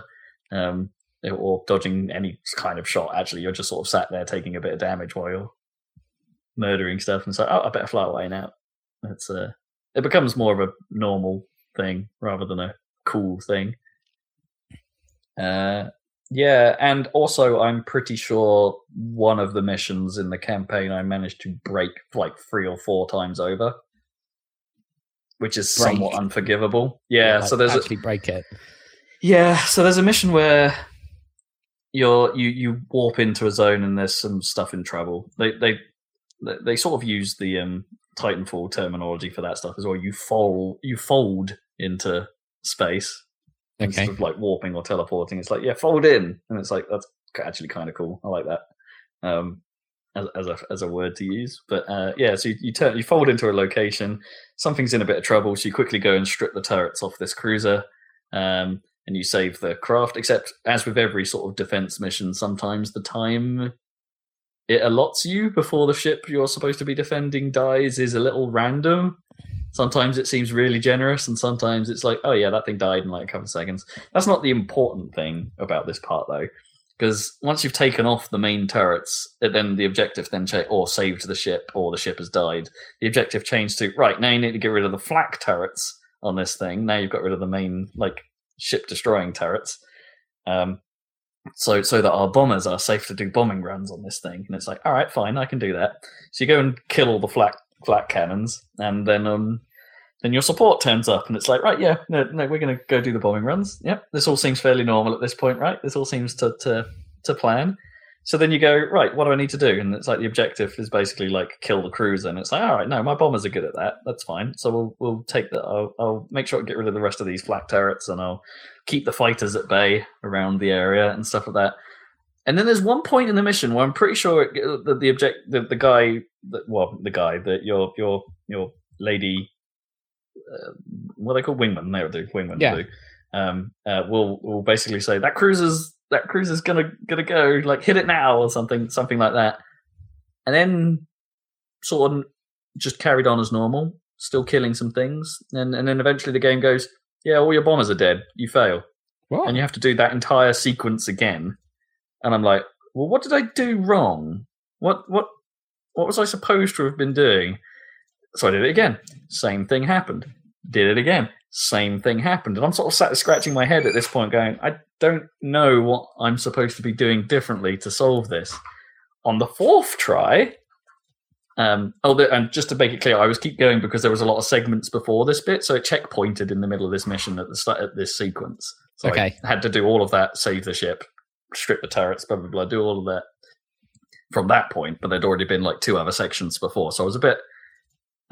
Um, or dodging any kind of shot. Actually, you're just sort of sat there taking a bit of damage while you're murdering stuff, and so oh, I better fly away now. It's uh, it becomes more of a normal thing rather than a cool thing. Uh, yeah, and also I'm pretty sure one of the missions in the campaign I managed to break like three or four times over, which is Break? somewhat unforgivable. Yeah, Like, so there's a, actually break it. yeah, so there's a mission where you're you you warp into a zone and there's some stuff in trouble. They they- they sort of use the um Titanfall terminology for that stuff as well. You fold you fold into space instead of like warping or teleporting. It's like yeah, fold in, and it's like that's actually kind of cool. I like that. Um, as, as a as a word to use, but uh, yeah. So you, you turn you fold into a location. Something's in a bit of trouble, so you quickly go and strip the turrets off this cruiser. Um, and you save the craft. Except, as with every sort of defense mission, sometimes the time it allots you before the ship you're supposed to be defending dies is a little random. Sometimes it seems really generous, and sometimes it's like, oh yeah, that thing died in like a couple of seconds. That's not the important thing about this part, though, because once you've taken off the main turrets, then the objective then cha- or saved the ship, or the ship has died. The objective changed to right now. You need to get rid of the flak turrets on this thing. Now you've got rid of the main like ship destroying turrets. Um, so so that our bombers are safe to do bombing runs on this thing. And it's like, all right, fine, I can do that. So you go and kill all the flat flak cannons, and then um then your support turns up, and it's like, right, yeah, no, no, we're gonna go do the bombing runs. Yep, this all seems fairly normal at this point, right? This all seems to to to plan. So then you go, right, what do I need to do? And it's like the objective is basically like kill the cruiser, and it's like, all right, no, my bombers are good at that. That's fine. So we'll we'll take that. I'll, I'll make sure I get rid of the rest of these flak turrets, and I'll keep the fighters at bay around the area and stuff like that. And then there's one point in the mission where I'm pretty sure it, the, the object, the, the guy, that, well, the guy that your your your lady, uh, what are they call wingman? They would do wingman. Yeah. do. Um, uh, will will basically say that cruiser's that cruiser's gonna gonna go like hit it now or something something like that, and then sort of just carried on as normal, still killing some things, and and then eventually the game goes, yeah, all your bombers are dead, you fail What? and you have to do that entire sequence again. And I'm like, well, what did I do wrong? What what what was I supposed to have been doing? So I did it again. Same thing happened. Did it again. same thing happened. And I'm sort of sat scratching my head at this point, going, I don't know what I'm supposed to be doing differently to solve this. On the fourth try, um, oh, and just to make it clear, I was keep going because there was a lot of segments before this bit, so it checkpointed in the middle of this mission at the start at this sequence. So Okay. I had to do all of that, save the ship, strip the turrets, blah blah blah, do all of that from that point. But there'd already been like two other sections before, so I was a bit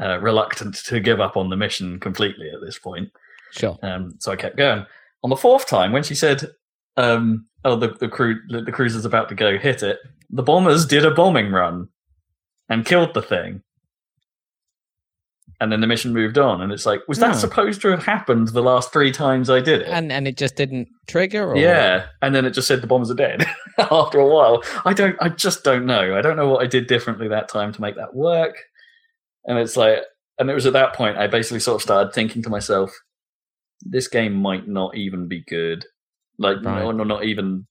uh, reluctant to give up on the mission completely at this point. Sure. Um, so I kept going. On the fourth time, when she said, um, "Oh, the the crew the, the cruiser's about to go hit it," the bombers did a bombing run and killed the thing. And then the mission moved on, and it's like, was that Hmm. supposed to have happened the last three times I did it? And and it just didn't trigger. Or yeah, and then it just said the bombs are dead. After a while, I don't. I just don't know. I don't know what I did differently that time to make that work. And it's like, and it was at that point I basically sort of started thinking to myself, this game might not even be good. Like, Right. no, no, not even.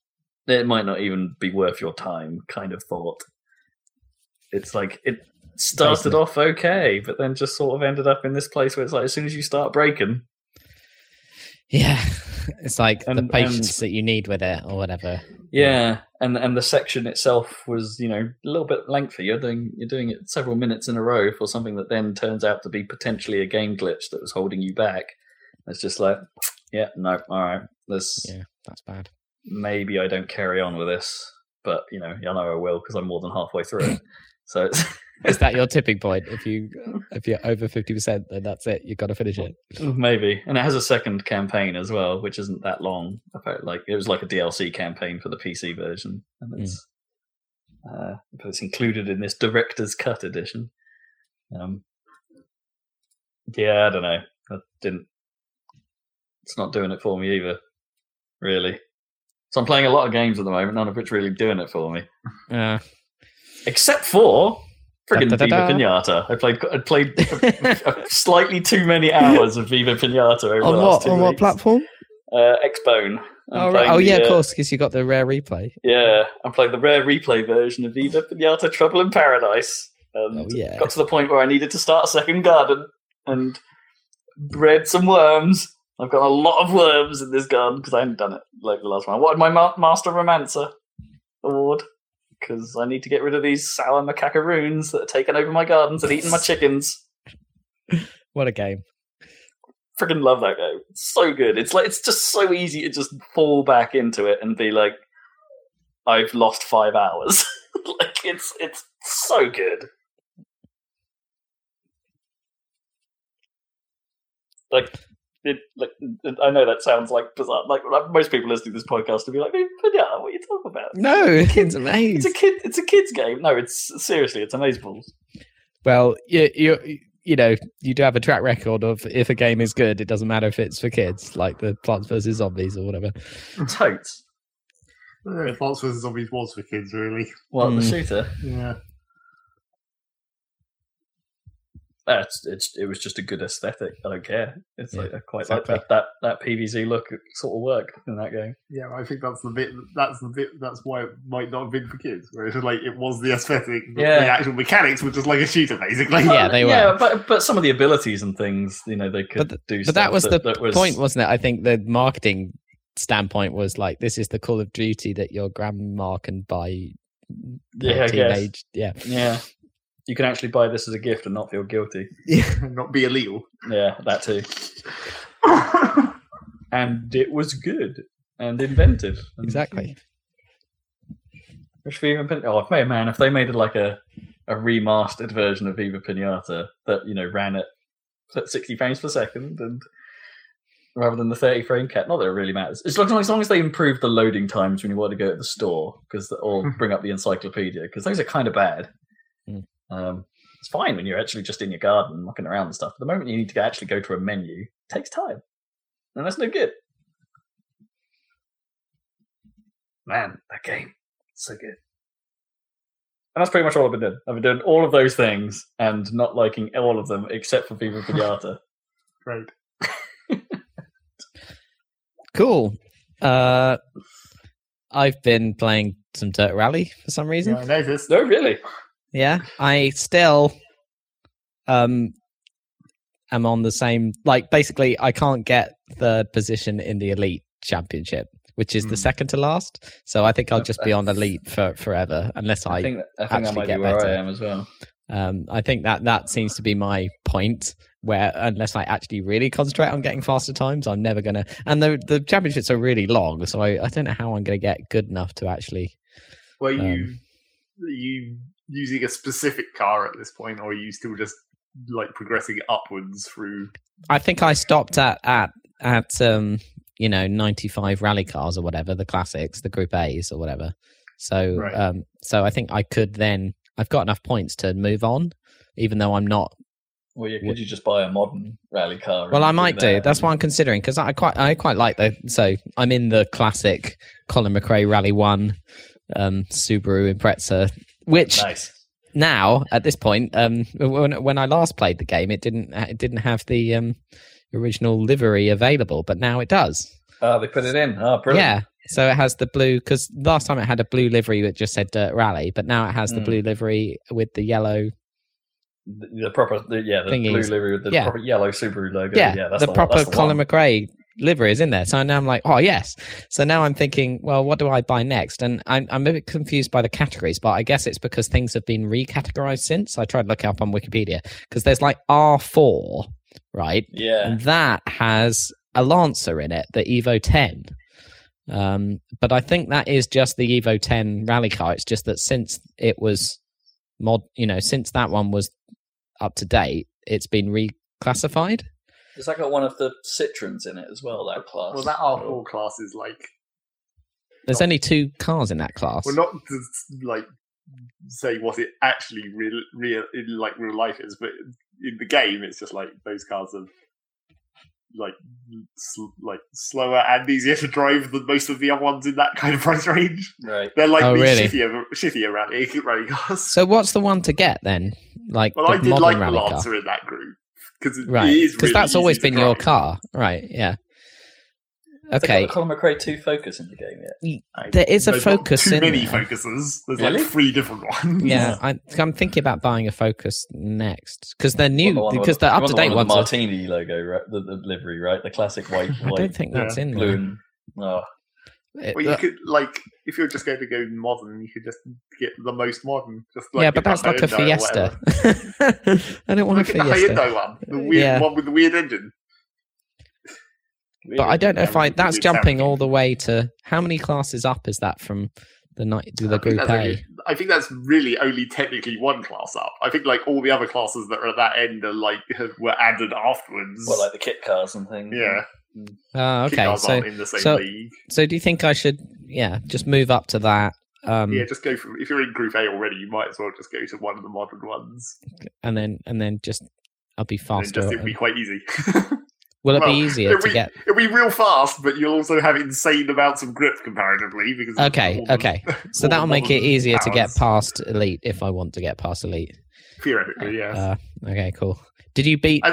It might not even be worth your time. Kind of thought. It's like it started off okay, but then just sort of ended up in this place where it's like as soon as you start breaking, Yeah. It's like the patience and- that you need with it or whatever. Yeah, and and the section itself was you know a little bit lengthy. You're doing you're doing it several minutes in a row for something that then turns out to be potentially a game glitch that was holding you back. It's just like, yeah, no, all right, this Yeah, that's bad. maybe I don't carry on with this, but you know, I know I will because I'm more than halfway through it. So it's Is that your tipping point? If you if you're over fifty percent, then that's it. You've got to finish it. maybe, and it has a second campaign as well, which isn't that long. Like it was like a DLC campaign for the PC version, and it's uh, it's included in this director's cut edition. Um, yeah, I don't know. I didn't. It's not doing it for me either, really. So I'm playing a lot of games at the moment, none of which really doing it for me, Uh, except for friggin'. Viva Pinata. I played I played slightly too many hours of Viva Pinata over on the last what two on what platform? Uh, Xbone. I'm Oh, right. oh the, yeah, of uh, course, because you got the rare replay. Yeah, I'm playing the rare replay version of Viva Pinata Trouble in Paradise. And Oh, yeah. got to the point where I needed to start a second garden and bred some worms. I've got a lot of worms in this garden because I hadn't done it like the last one. I wanted my ma- Master Romancer award because I need to get rid of these sour macaracoons that are taking over my gardens and eating my chickens. What a game! freaking love that game. It's so good. It's like it's just so easy to just fall back into it and be like, I've lost five hours. like it's it's so good. Like it, like I know that sounds like bizarre. Like, like most people listening to this podcast will be like, "But yeah, what are you talking about?" No, it's It's amazing. a kid. It's a kids game. No, it's seriously, it's amazeballs. Well, you you you know you do have a track record of if a game is good, it doesn't matter if it's for kids, like the Plants vs Zombies or whatever. Totes. Plants vs Zombies was for kids, really. Well, the Mm. shooter. Yeah. Uh, it's, it's it was just a good aesthetic. I don't care. It's Yeah, like I quite exactly. like that, that that PVZ look. Sort of worked in that game. Yeah, I think that's the bit. That's the bit. That's why it might not have been for kids. Where it's like it was the aesthetic, but Yeah. the actual mechanics were just like a shooter, basically. Yeah, they were. Yeah, but but some of the abilities and things, you know, they could But do. But stuff that was the that was, point, wasn't it? I think the marketing standpoint was like, this is the Call of Duty that your grandma can buy. Yeah, for I guess. teenage. Yeah, Yeah, you can actually buy this as a gift and not feel guilty. Yeah, not be illegal. Yeah, that too. And it was good and inventive. And exactly. Which Viva Pinata? Oh, if- man, if they made it like a a remastered version of Viva Pinata that you know ran at at sixty frames per second and rather than the thirty frame cap, not that it really matters. As long as, long as they improve the loading times when you want to go to the store, because or bring up the encyclopedia, because those are kind of bad. Hmm. Um, it's fine when you're actually just in your garden mucking around and stuff. But the moment you need to actually go to a menu, it takes time, and that's no good. Man, that game, so good. And that's pretty much all I've been doing. I've been doing all of those things and not liking all of them except for Viva Pinata. Great. Cool. Uh, I've been playing some Dirt Rally for some reason. Yeah, I noticed. no, really. Yeah, I still, um, am on the same. Like basically, I can't get third position in the elite championship, which is the Hmm. second to last. So I think I'll just be on elite for forever unless I. I think I think actually might be get where better. I am as well. um, I think that that seems to be my point. Where unless I actually really concentrate on getting faster times, I'm never gonna. And the the championships are really long, so I, I don't know how I'm gonna get good enough to actually. You Um, are you using a specific car at this point, or are you still just like progressing upwards through? I think I stopped at at at um you know 95 rally cars or whatever the classics, the Group A's or whatever. So Right. um so I think I could then I've got enough points to move on, even though I'm not. Well, yeah, could you just buy a modern rally car? Well, I might do. that That's what I'm considering because I quite I quite like the. So I'm in the classic Colin McRae Rally One um Subaru Impreza, which Nice. now at this point um when when I last played the game it didn't it didn't have the um original livery available, but now it does. Oh, they put it in. Oh, brilliant. Yeah. So it has the blue because last time it had a blue livery that just said Dirt Rally, but now it has the Mm. blue livery with the yellow. The, the proper, the, yeah, the Thingies. blue livery with the Yeah. proper yellow Subaru logo. Yeah, Yeah, that's the, the, one- proper that's the Colin one. McRae livery is in there. So now I'm like, oh yes. So now I'm thinking, well, what do I buy next? And I'm I'm a bit confused by the categories, but I guess it's because things have been recategorized since. I tried to look it up on Wikipedia because there's like R4, right? Yeah, and that has a Lancer in it, the Evo 10. Um, but I think that is just the Evo 10 rally car. It's just that since it was mod, you know, since that one was up to date, it's been reclassified. Has that got one of the Citroens in it as well? That class. Well, that R4 class is like There's only two cars in that class. well, not to like say what it actually real, real in like real life is, but in the game, it's just like those cars are like sl- like slower and easier to drive than most of the other ones in that kind of price range. Right. They're like Oh, the really? shittier, shittier rally, rally cars. so what's the one to get then? Like Well, the I did modern like the rally Lancer car, in that group because right? Because really that's always easy been your car, right? Yeah. Okay. got a Colin McRae 2 Focus in the game yet? I, there is a Focus. Too in many there. Focuses. There's really? like three different ones. Yeah, I, am thinking about buying a Focus next because they're new. The because the you want up to date one with ones. the Are, Martini logo, right? The, the livery, right? The classic white, I white, don't think that's in blue, there. and oh, It- Well, you uh, could like if you're just going to go modern, you could just get the most modern. Just like yeah, but that's like a Fiesta. I don't want a Look at the Fiesta. Hyundai one, the weird Yeah. one with the weird engine. But I don't know if I. That's jumping all the way to how many classes up is that from the night to I the think Group that's A? only- I think that's really only technically one class up. I think like all the other classes that are at that end are like were added afterwards. well, like the kit cars and things. yeah, Oh, okay. So, in the same so- league. so do you think I should? Yeah, just move up to that. Um, yeah, just go for if you're in Group A already, you might as well just go to one of the modern ones. and then and then just I'll be faster. just it'll be quite easy. Will it well, be easier it'll to be- get? It'll be real fast, but you'll also have insane amounts of grip comparatively because Okay, okay. So that'll make it easier to get past elite if I want to get past elite. Theoretically, yes. Uh, okay, cool. Did you beat?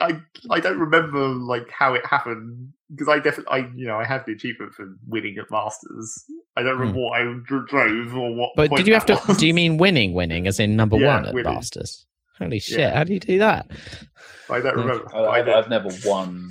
I don't like I I don't remember like how it happened because I definitely I you know I have the achievement for winning at Masters. I don't remember what I dr- drove or what. Hmm. But point did you have to? was. Do you mean winning, winning, as in number Yeah, one at winning. Masters? Holy shit! Yeah. How do you do that? I don't Yeah. remember. I, I I, don't. I've never won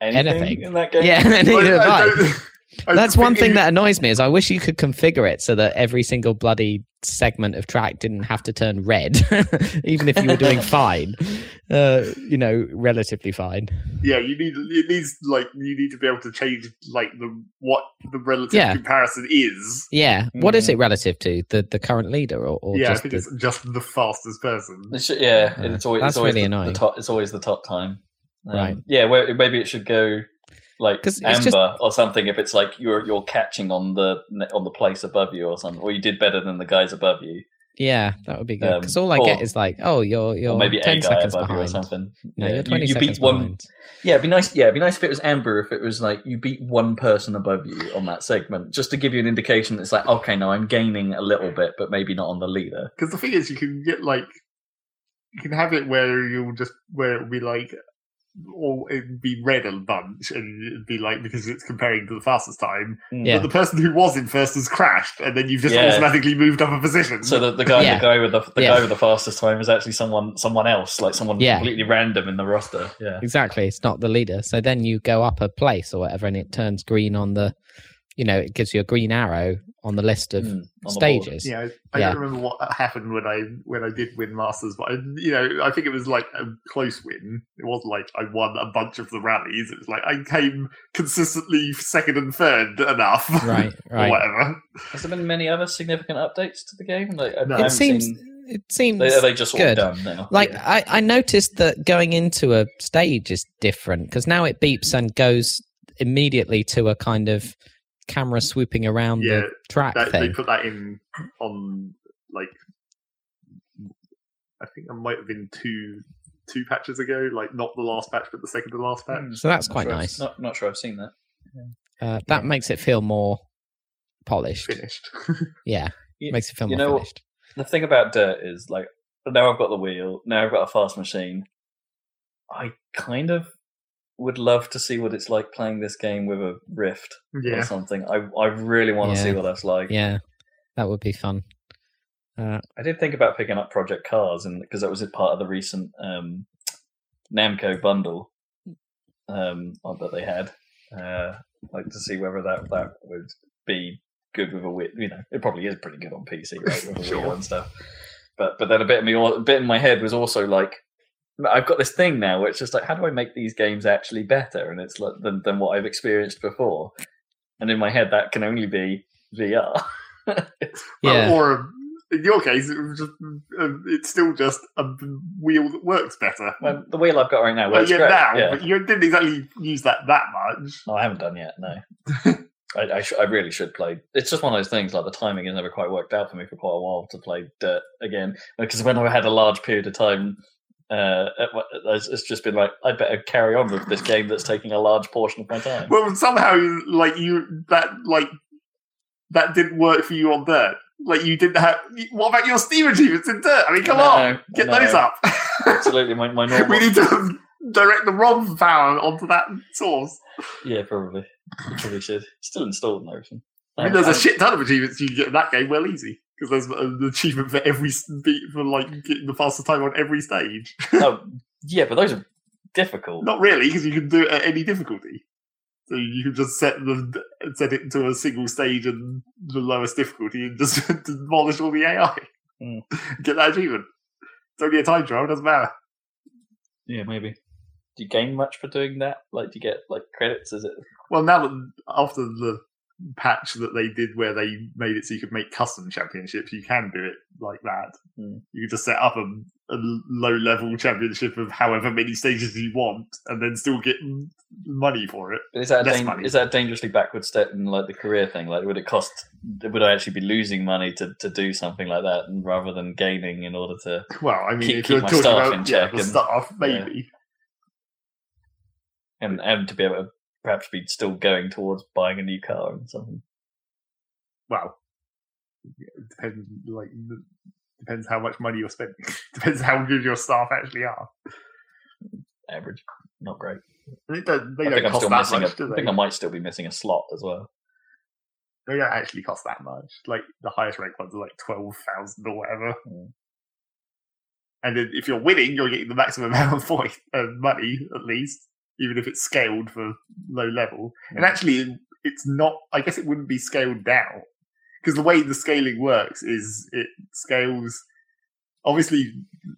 anything, Anything. in that game. Yeah, neither have I- I I. don't- I That's one thing that annoys me is I wish you could configure it so that every single bloody segment of track didn't have to turn red, even if you were doing fine. Uh, you know, relatively fine. Yeah, you need it needs like you need to be able to change like the what the relative Yeah. comparison is. Yeah. What is it relative to the the current leader or, or yeah, I just think the, it's just the fastest person. It should- yeah, Uh, it's always, that's it's always really the, annoying. The top, it's always the top time. Um, Right. Yeah, where, maybe it should go like 'Cause it's amber just- or something. If it's like you're you're catching on the on the place above you or something, or you did better than the guys above you, yeah, that would be good Um, because all I or- get is like, oh, you're you're maybe ten a guy seconds above you or behind. something. No, Yeah, you're you- twenty you, seconds beat one. behind. Yeah, it'd be nice. Yeah, it'd be nice if it was amber. If it was like you beat one person above you on that segment, just to give you an indication. That It's like okay, now I'm gaining a little bit, but maybe not on the leader. Because the thing is, you can get like you can have it where you'll just where it'll be like all it'd be red a bunch, and it'd be like because it's comparing to the fastest time. Hmm. Yeah. But the person who was in first has crashed, and then you've just Yeah. automatically moved up a position. So the, the guy Yeah. the guy with the, the Yeah. guy with the fastest time is actually someone someone else, like someone Yeah. completely random in the roster. Yeah. Exactly. It's not the leader. So then you go up a place or whatever, and it turns green on the, you know, it gives you a green arrow on the list of Mm, on the board. stages. Yeah, I, I Yeah. don't remember what happened when I when I did win Masters, but I, you know, I think it was like a close win. It wasn't like I won a bunch of the rallies. It was like I came consistently second and third enough, Right, or right. whatever. Has there been many other significant updates to the game? Like, No. It It seems. seen- It seems. They, they just all good. done now? Like Yeah. I, I noticed that going into a stage is different because now it beeps and goes immediately to a kind of camera swooping around Yeah, the track That, they put that in on like I think I might have been two two patches ago, like not the last patch, but the second to last patch. Hmm. So that's Not quite sure nice. Not not sure I've seen that. Uh, that makes it feel more polished. Finished. Yeah, You- makes it feel you more know- finished. The thing about Dirt is like now I've got the wheel, now I've got a fast machine. I kind of would love to see what it's like playing this game with a Rift or something. I I really want to see what that's like. Yeah, that would be fun. Uh, I did think about picking up Project Cars, and because that was a part of the recent um, Namco bundle um, that they had, uh, like to see whether that that would be good with a Wii. You know, it probably is pretty good on PC, right, with a Sure. Wii and stuff. But but then a bit of me, a bit in my head was also like, I've got this thing now where it's just like, how do I make these games actually better? And it's like than than what I've experienced before. And in my head, that can only be VR. Well, yeah, or in your case, it just uh, it's still just a wheel that works better. Well, the wheel I've got right now Well, works yeah, great. now, yeah. but you didn't exactly use that that much. No, I haven't done yet. No, I, I, sh- I really should play. It's just one of those things. Like the timing has never quite worked out for me for quite a while to play Dirt again. Because when I had a large period of time, uh, it's it's just been like I better carry on with this game that's taking a large portion of my time. Well, somehow, like you that like that didn't work for you on Dirt. Like you didn't have. What about your Steam achievements in Dirt? I mean, come No, on, get no. those up. Absolutely, my my normal. we need to direct the ROM power onto that source. Yeah, probably. Probably should. Still installed and everything. I mean, Um, there's a shit ton of achievements you can get in that game well easy because there's an achievement for every beat for like getting the fastest time on every stage. oh, yeah, but those are difficult. Not really, because you can do it at any difficulty. So you can just set the set it to a single stage and the lowest difficulty and just demolish all the AI. Mm. Get that achievement. It's only a time trial, doesn't matter. Yeah, maybe. Do you gain much for doing that? Like, do you get like credits? Is it? Well, now that after the patch that they did where they made it so you could make custom championships, you can do it like that. Mm. You can just set up a, a low level championship of however many stages you want and then still get money for it. But is that a Less dan- money. is that a dangerously backward step in like the career thing? Like, would it cost? Would I actually be losing money to, to do something like that, and rather than gaining in order to? Well, I mean, Keep- if you're my talking staff about in yeah, the and- staff, maybe. and and to be able to perhaps be still going towards buying a new car and something. Well, it depends. Like, depends how much money you're spending. depends how good your staff actually are. Average, not great. It don't, they I don't think I'm cost still that missing. much, A, do I think I might still be missing a slot as well. They don't actually cost that much. Like the highest rank ones are like twelve thousand or whatever. Mm. And then if you're winning, you're getting the maximum amount of uh, money at least, even if it's scaled for low level. And Mm. actually, it's not. I guess it wouldn't be scaled down because the way the scaling works is it scales. Obviously,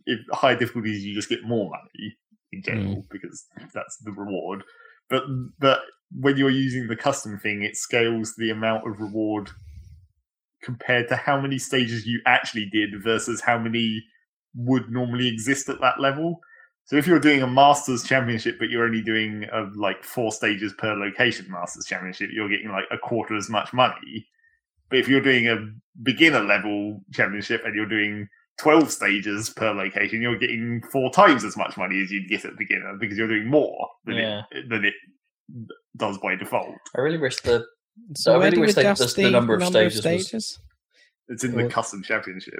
if high difficulties, you just get more money in general because that's the reward. But but when you're using the custom thing, it scales the amount of reward compared to how many stages you actually did versus how many would normally exist at that level. So if you're doing a Masters Championship, but you're only doing uh like four stages per location Masters Championship, you're getting like a quarter as much money. But if you're doing a beginner level championship and you're doing 12 stages per location, you're getting four times as much money as you'd get at beginner because you're doing more than, Yeah. it, than it does by default. I really wish the So I really wish they- adjust the- the number of stages was- It's in the custom championship.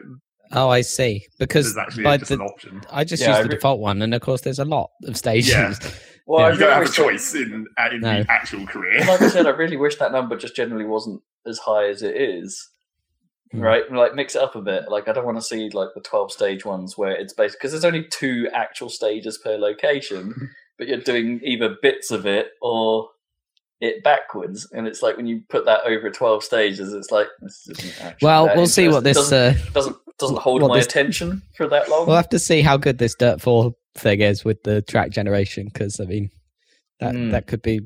Oh, I see. Because actually by just the, an option. I just Yeah, use I the re- default one, and of course, there's a lot of stations. Yeah. Well, Yeah. You don't have a choice in, uh, in No. the actual career. like I said, I really wish that number just generally wasn't as high as it is. Hmm. Right, like mix it up a bit. Like I don't want to see like the twelve stage ones where it's based because there's only two actual stages per location, but you're doing either bits of it or it backwards, and it's like when you put that over twelve stages, it's like this isn't actually Well, we'll see what this. doesn't Uh, doesn't, doesn't hold what my this- attention for that long. we'll have to see how good this Dirt Four thing is with the track generation, because I mean, that Hmm. that could be.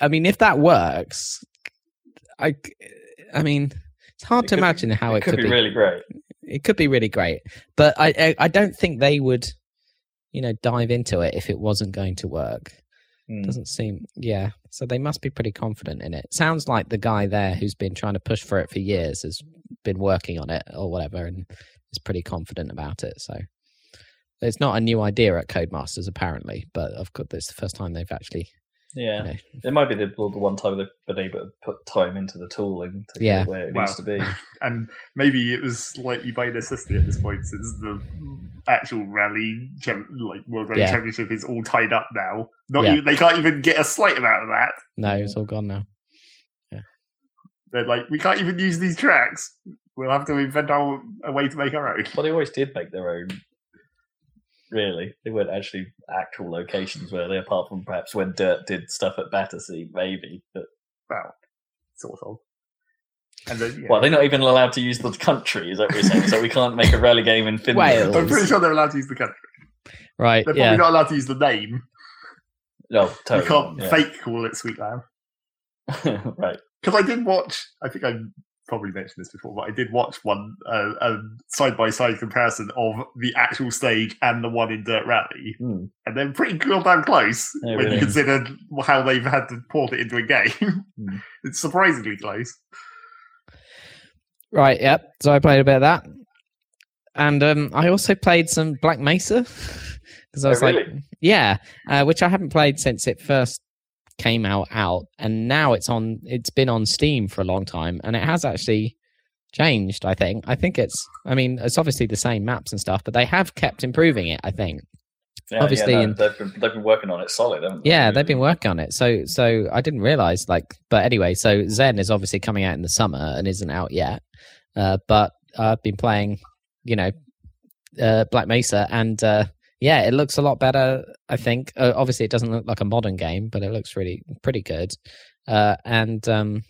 I mean, if that works, I. I mean, it's hard It to could- imagine how it could be really great. it could be really great but I, I i don't think they would you know dive into it if it wasn't going to work Hmm. doesn't seem yeah so they must be pretty confident in it sounds like the guy there who's been trying to push for it for years has been working on it or whatever and is pretty confident about it so it's not a new idea at codemasters apparently but of course it's the first time they've actually Yeah, you know, it might be the, the one time they've been able to put time into the tooling to Yeah. get where it Wow. needs to be. and maybe it was slightly by necessity at this point since the actual rally like world rally Yeah. championship is all tied up now not Yeah. even, they can't even get a slight amount of that no it's all gone now they're like we can't even use these tracks we'll have to invent our, a way to make our own Well, they always did make their own. Really, they weren't actually actual locations, were they? Apart from perhaps when Dirt did stuff at Battersea, maybe. But well sort of and then yeah. well, they're not even allowed to use the country. Is that what you're saying? so we can't make a rally game in Finland. Wales. I'm pretty sure they're allowed to use the country. right They're probably yeah not allowed to use the name. No, totally. you can't yeah. fake call it Sweet Lamb. right. Because I did watch. I think I probably mentioned this before, but I did watch one uh, a side by side comparison of the actual stage and the one in Dirt Rally, Hmm. and they're pretty goddamn close Oh, when really? you consider how they've had to port it into a game. Hmm. it's surprisingly close. Right, yep. So I played a bit of that. And um, I also played some Black Mesa. Because I Oh, was like, yeah, uh, which I haven't played since it first came out out. And now it's on, it's been on Steam for a long time. And it has actually changed, I think. I think it's, I mean, it's obviously the same maps and stuff, but they have kept improving it, I think. Yeah, Obviously, yeah, no, in- they've been they've been working on it solid, haven't they? Yeah, they've been working on it. So, so I didn't realize, like, but anyway, so Xen is obviously coming out in the summer and isn't out yet. Uh, but I've been playing, you know, uh, Black Mesa, and uh, yeah, it looks a lot better. I think. Uh, obviously, it doesn't look like a modern game, but it looks really pretty good. Uh, and um,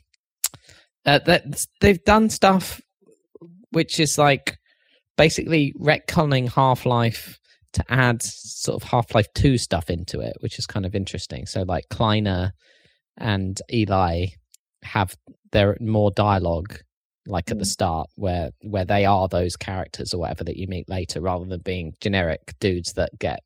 uh, that they've done stuff which is like basically retconning Half Life to add sort of Half Life 2 stuff into it, which is kind of interesting. So, like, Kleiner and Eli have their more dialogue like at the Mm. start where where they are those characters or whatever that you meet later rather than being generic dudes that get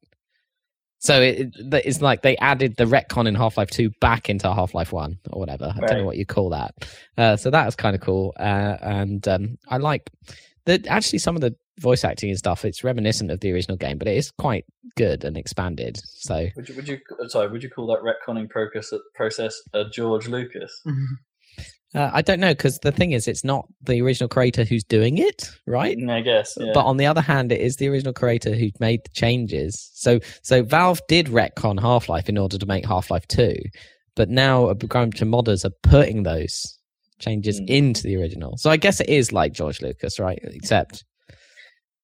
so it, it- it's like they added the retcon in half-life 2 back into half-life 1 or whatever i don't know what you call that uh, so that was kind of cool uh, and um, i like that actually some of the voice acting and stuff it's reminiscent of the original game but it is quite good and expanded so Would you, would you sorry? Would you call that retconning process process a George Lucas? Uh, i don't know because the thing is it's not the original creator who's doing it right I guess. Yeah. But on the other hand, it is the original creator who made the changes. So so Valve did retcon Half Life in order to make Half Life Two, but now a bunch of modders are putting those changes Mm. into the original. So I guess it is like George Lucas, right? Except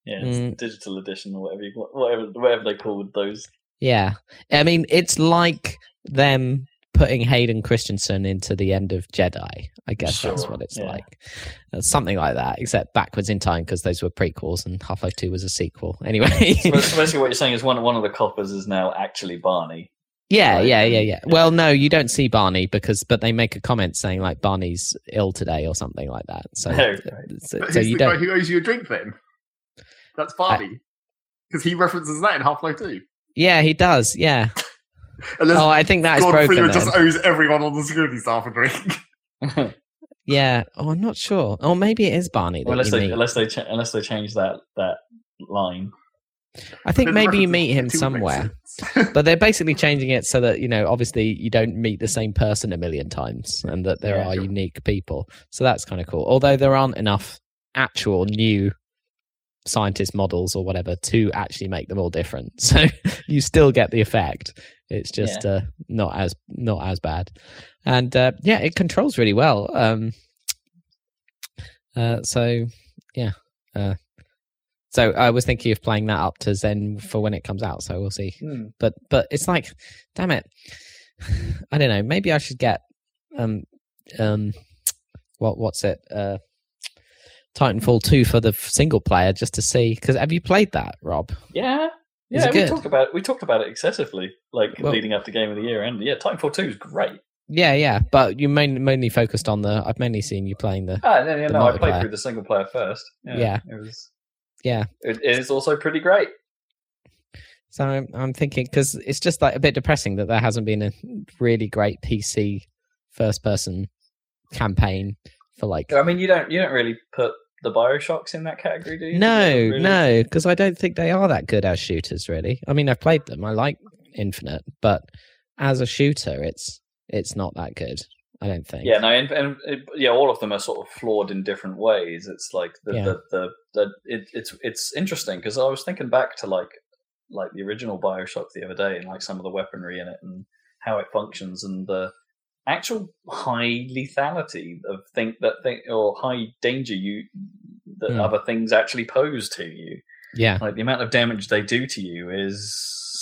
yeah, it's Mm. digital edition or whatever you, whatever whatever they called those. yeah, I mean it's like them putting Hayden Christensen into the end of Jedi. I guess that's what it's yeah. like, Uh, something like that. Except backwards in time because those were prequels and Half Life Two was a sequel. Anyway. So basically, what you're saying is one one of the coppers is now actually Barney. Yeah, Right, yeah, yeah, yeah. Well, no, you don't see Barney because, but they make a comment saying like Barney's ill today or something like that. So, Oh, right. so, so you don't. who owes you a drink then? That's Barney. Because he references that in Half Life 2. Yeah, he does. Yeah. And there's Oh, I think that is Gordon broken. Freeman just owes everyone on the security staff a drink. Yeah. Oh, I'm not sure. Oh, maybe it is Barney that unless you they meet. unless they cha- unless they change that that line. I think maybe you meet him somewhere, but they're basically changing it so that you know, obviously, you don't meet the same person a million times, and that there Yeah, are sure. unique people. So that's kind of cool. Although there aren't enough actual new scientist models or whatever to actually make them all different. So you still get the effect. It's just uh, not as not as bad, and uh, yeah, it controls really well. Um, uh, so yeah, uh, so I was thinking of playing that up to Xen for when it comes out. So we'll see. Hmm. But but it's like, damn it, I don't know. Maybe I should get um um what what's it uh Titanfall two for the single player just to see. Because have you played that, Rob? Yeah. Yeah, we good? talked about we talked about it excessively, like Well- leading up to Game of the Year, and yeah, Titanfall Two is great. Yeah, yeah. But you mainly mainly focused on the. I've mainly seen you playing the. Ah, no, no, The no I played through the single player first. Yeah, Yeah. it was. Yeah. It, it is also pretty great. So I'm, I'm thinking because it's just like a bit depressing that there hasn't been a really great PC first person campaign for like I mean, you don't you don't really put the Bioshocks in that category, do you? No, really- no, because I don't think they are that good as shooters. Really, I mean, I've played them. I like Infinite, but as a shooter, it's it's not that good. I don't think. Yeah, no, and, and it, yeah, all of them are sort of flawed in different ways. It's like the Yeah. the, the, the it, it's it's interesting because I was thinking back to like like the original Bioshock the other day and like some of the weaponry in it and how it functions and the actual high lethality of think that thing or high danger you that Hmm. other things actually pose to you. yeah, Like the amount of damage they do to you is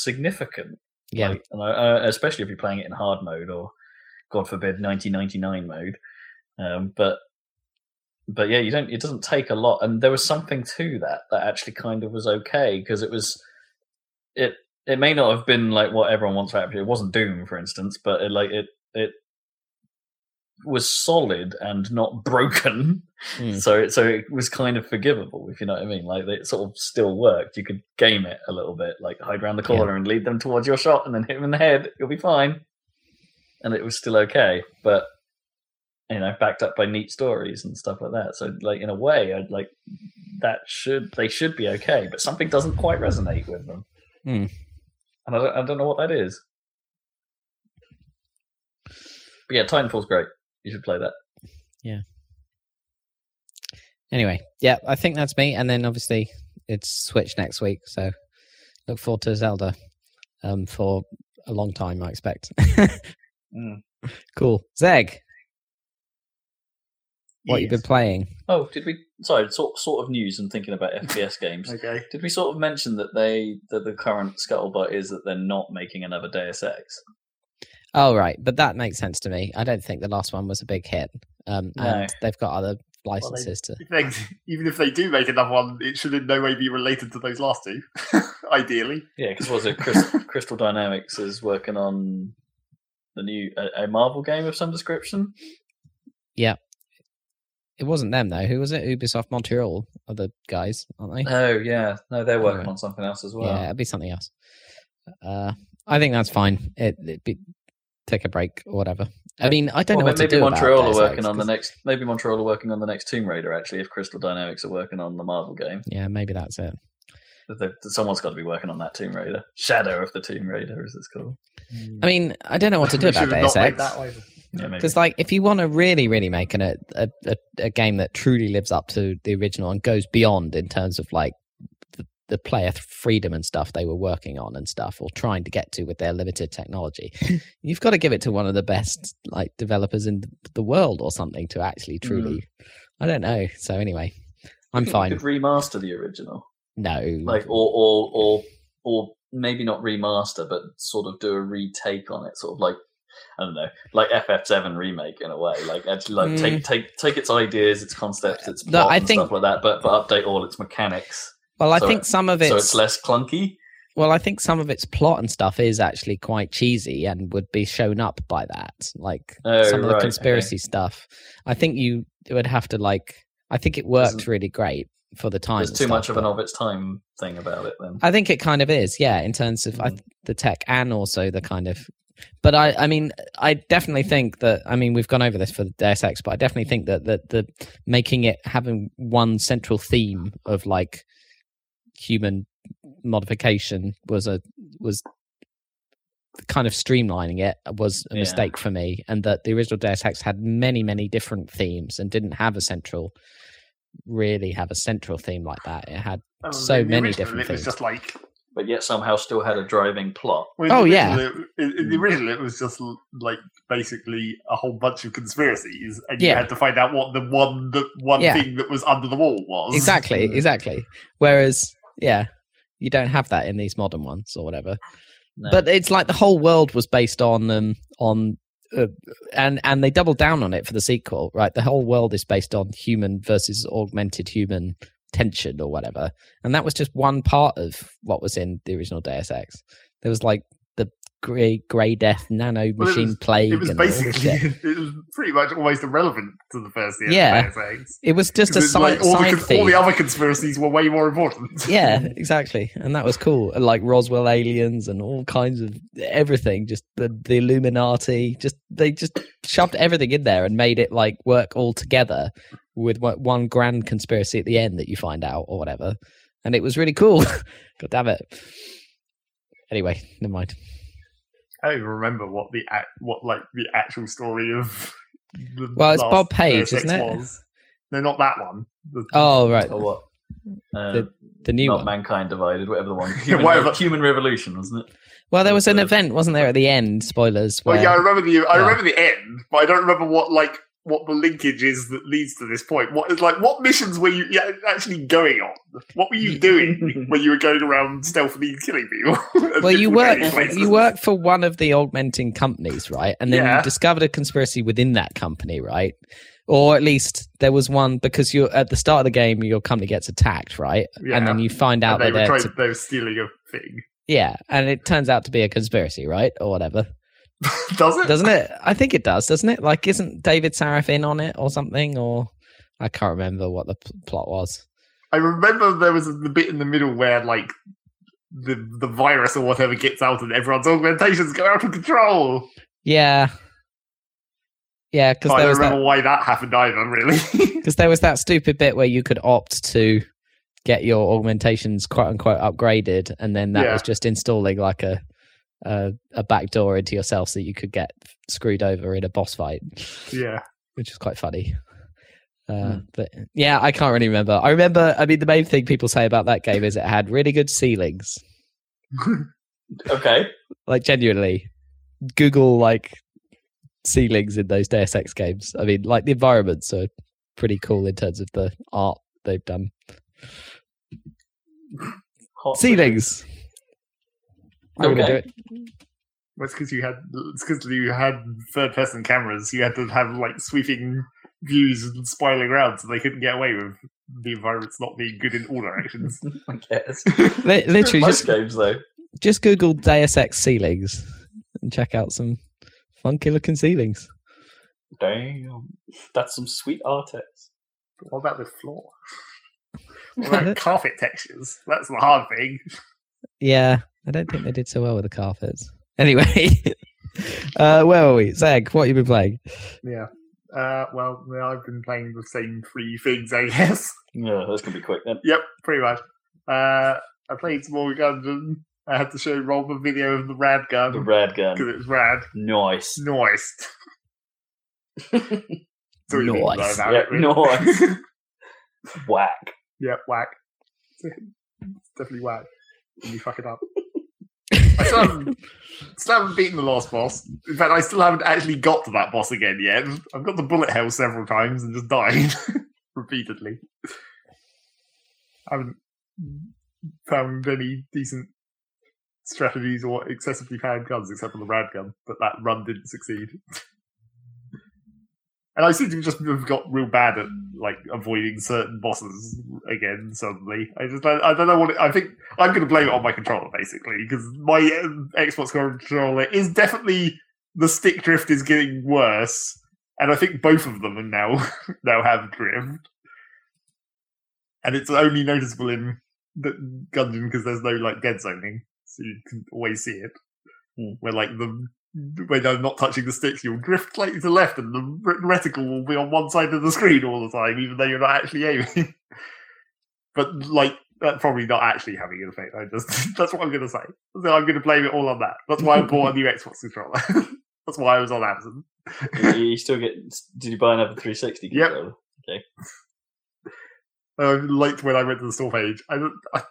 significant. yeah, Like, and I, uh, especially if you're playing it in hard mode or, God forbid, 1999 mode. Um, but but yeah, you don't. It doesn't take a lot, and there was something to that that actually kind of was okay because it was it. It may not have been like what everyone wants for it. It wasn't Doom, for instance, but it like it it was solid and not broken. Hmm. So it so it was kind of forgivable, if you know what I mean. Like it sort of still worked. You could game it a little bit, like hide around the corner and lead them towards your shot, and then hit them in the head. You'll be fine, and it was still okay. But you know, backed up by neat stories and stuff like that. So like in a way, I'd like that should they should be okay, but something doesn't quite resonate with them, Hmm. and I don't, I don't know what that is. But yeah, Titanfall's great. You should play that. Yeah. Anyway, yeah, I think that's me. And then obviously it's Switch next week, so look forward to Zelda um, for a long time. I expect. Mm. cool, Zeg. What you've been playing? Oh, did we? Sorry, sort sort of news and thinking about FPS games. Okay. Did we sort of mention that they that the current scuttlebutt is that they're not making another Deus Ex? Oh, right, but that makes sense to me. I don't think the last one was a big hit, um, No. and they've got other licenses to. If they, even if they do make another one, it should in no way be related to those last two. Ideally, Yeah, because was it Crystal, Crystal Dynamics is working on the new a, a Marvel game of some description? Yeah, it wasn't them though. Who was it? Ubisoft Montreal are the guys, aren't they? Oh yeah, no, they're working Alright. on something else as well. Yeah, it'd be something else. Uh, I think that's fine. It, it'd be take a break or whatever. I mean, I don't Well, know what maybe to do Montreal about are working Ex, on the next. Maybe Montreal are working on the next Tomb Raider. Actually, if Crystal Dynamics are working on the Marvel game, Yeah, maybe that's it. Someone's got to be working on that Tomb Raider. Shadow of the Tomb Raider, as it's called. I mean, I don't know what to do about Deus Ex. that. Yeah. Because, like, if you want to really, really make an, a, a, a, a game that truly lives up to the original and goes beyond in terms of like the, player freedom and stuff they were working on and stuff, or trying to get to with their limited technology, you've got to give it to one of the best like developers in the world or something to actually truly. I don't know. So anyway, I'm You fine. Could remaster the original. No, like or or or or maybe not remaster, but sort of do a retake on it, sort of like I don't know, like FF7 remake in a way. Like actually, like take take take its ideas, its concepts, its Mm. No, I and think- stuff like that, but but update all its mechanics well, I so think it- some of it's so it's less clunky. Well, I think some of its plot and stuff is actually quite cheesy and would be shown up by that. Like Oh, some of the right, conspiracy stuff. I think you would have to like. I think it worked Isn't- really great for the time. There's and too stuff, much of an of its time thing about it. Then I think it kind of is, yeah, in terms of I, Mm. the tech and also the kind of. But I, I mean, I definitely think that. I mean, we've gone over this for the Deus Ex, but I definitely think that that the making it having one central theme of like human modification was a was kind of streamlining it was a Yeah. mistake for me, and that the original Deus Ex had many many different themes and didn't have a central really have a central theme like that. It had Um, so in the many original, different It was things. just like but yet somehow still had a driving plot. well, Oh, the yeah. original, it- in, in the original, it was just like basically a whole bunch of conspiracies, and you Yeah. had to find out what the one the one Yeah. thing that was under the wall was. exactly, exactly. Whereas, yeah, you don't have that in these modern ones or whatever. No. But it's like the whole world was based on um on. Uh, and and they doubled down on it for the sequel, right? The whole world is based on human versus augmented human tension or whatever, and that was just one part of what was in the original Deus Ex. There was like grey grey death nano Well, it machine was- plague. It was and all basically it was pretty much almost irrelevant to the first year. Yeah. It was just a side, like all, the, side con- all the other conspiracies were way more important. yeah, exactly, and that was cool. Like Roswell aliens and all kinds of everything. Just the the Illuminati. Just they just shoved everything in there and made it like work all together with one grand conspiracy at the end that you find out or whatever. And it was really cool. God damn it. Anyway, never mind. I don't even remember what the act, what like the actual story of. The Well, it's last Bob Page, isn't it? Was. No, not that one. The- Oh right, Or what? Uh, The the new not one. mankind divided, whatever the one. Yeah, Human, whatever. human revolution, wasn't it? Well, there was an event, wasn't there, at the end? Spoilers. Well, yeah, I remember the I Yeah. remember the end, but I don't remember what like what the linkage is that leads to this point. What is like what missions were you actually going on? What were you doing when you were going around stealthily killing people? well, you different work you work for one of the augmenting companies, right? And then Yeah. you discovered a conspiracy within that company, right? Or at least there was one because you're at the start of the game, your company gets attacked, right? Yeah. And then you find out And they that were they're trying, to- they were stealing a thing. yeah, and it turns out to be a conspiracy, right? Or whatever, Does it? doesn't it? I think it does, doesn't it? Like, isn't David Sarafin on it or something? Or I can't remember what the p- plot was. I remember there was the bit in the middle where like the the virus or whatever gets out and everyone's augmentations go out of control. Yeah, yeah, because I there don't was that remember why that happened either, really. because there was that stupid bit where you could opt to get your augmentations quote unquote upgraded, and then that Yeah. was just installing like a a, a back door into yourself so you could get screwed over in a boss fight, yeah. which is quite funny. Uh, Hmm. But yeah, I can't really remember. I remember. I mean, the main thing people say about that game is it had really good ceilings. Okay. Like genuinely, Google like ceilings in those Deus Ex games. I mean, like the environments are pretty cool in terms of the art they've done. Hot ceilings. I'm gonna do Okay. it. That's because you had it's because you had third person cameras. You had to have like sweeping views and spiraling around, so they couldn't get away with the environments not being good in all directions. I guess. Li- literally, just games though. just Google Deus Ex ceilings and check out some funky looking ceilings. Damn. That's some sweet artex. what about the floor? What about carpet textures? That's the hard thing. Yeah, I don't think they did so well with the carpets. Anyway, uh, where were we? Zeg, what have you been playing? Yeah. Uh, well, I've been playing the same three things, I guess. Yeah, that's gonna be quick then. Yep, pretty much. Uh, I played some more Gungeon. I had to show Rob a video of the rad gun. The gun rad because gun. it was rad. Nice. Nice. That's all you need to know Nice. about Yeah, it, really. nice. Whack. yeah, whack. It's definitely whack. And you fuck it up. I still haven't, still haven't beaten the last boss. In fact, I still haven't actually got to that boss again yet. I've got the bullet hell several times and just died repeatedly. I haven't found any decent strategies or excessively powered guns except for the rad gun, but that run didn't succeed. and I seem to just have got real bad at like avoiding certain bosses again suddenly. I just I, I don't know what it, I think. I'm going to blame it on my controller basically because my uh, Xbox controller is definitely the stick drift is getting worse, and I think both of them are now now have drift, and it's only noticeable in the Gungeon because there's no like dead zoning, so you can always see it. Hmm. Where like the when I'm not touching the sticks, you'll drift slightly to the left, and the reticle will be on one side of the screen all the time, even though you're not actually aiming. but like that's probably not actually having an effect. I just that's what I'm going to say. So I'm going to blame it all on that. That's why I bought a new Xbox controller. that's why I was on Amazon. you, still get? Did you buy another 360 Yep. controller? Uh, I liked when I went to the store page. I, I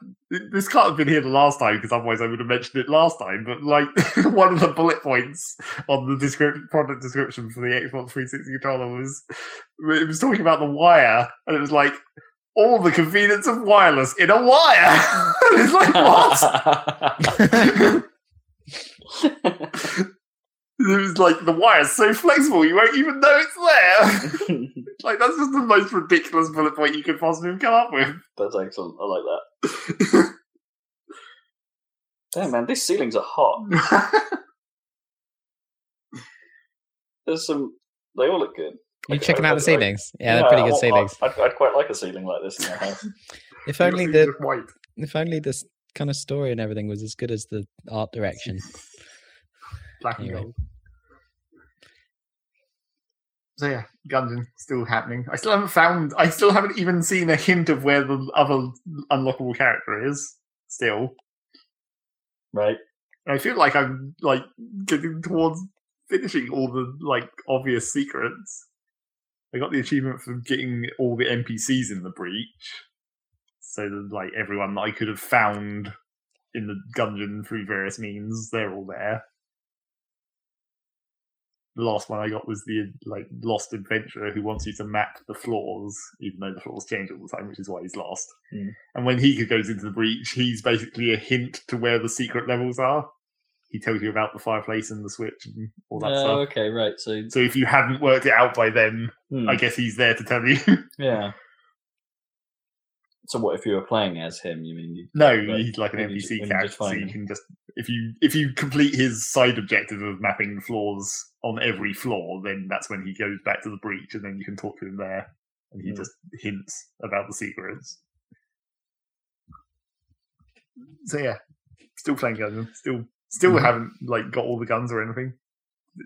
this can't have been here the last time because otherwise I would have mentioned it last time. But like one of the bullet points on the description, product description for the Xbox 360 controller was it was talking about the wire, and it was like all the convenience of wireless in a wire. it's like what? it was like the wire's so flexible you won't even know it's there. like that's just the most ridiculous bullet point you could possibly come up with. That's excellent. I like that. Damn, man, these ceilings are hot. There's some. They all look good. You Okay, checking out the I- I- ceilings? Yeah, they're pretty good want- ceilings. I'd, I'd quite like a ceiling like this in my house. If only the white. if only this kind of story and everything was as good as the art direction. Black and gold. So yeah, Gungeon still happening. I still haven't found. I still haven't even seen a hint of where the other unlockable character is. Still, Right? I feel like I'm like getting towards finishing all the like obvious secrets. I got the achievement for getting all the NPCs in the breach, so that like everyone that I could have found in the dungeon through various means, they're all there. The last one I got was the like lost adventurer who wants you to map the floors, even though the floors change all the time, which is why he's lost. Hmm. And when he goes into the breach, he's basically a hint to where the secret levels are. He tells you about the fireplace and the switch and all that Oh, stuff. okay, right. So, So if you hadn't worked it out by then, hmm, I guess he's there to tell you. yeah. So, what if you were playing as him? You mean you? no, Right. he's like an When you ju- NPC character, so you him. can just if you if you complete his side objective of mapping the floors on every floor, then that's when he goes back to the breach, and then you can talk to him there, and he Hmm. just hints about the secrets. So yeah, still playing guns, still still Mhm. haven't like got all the guns or anything.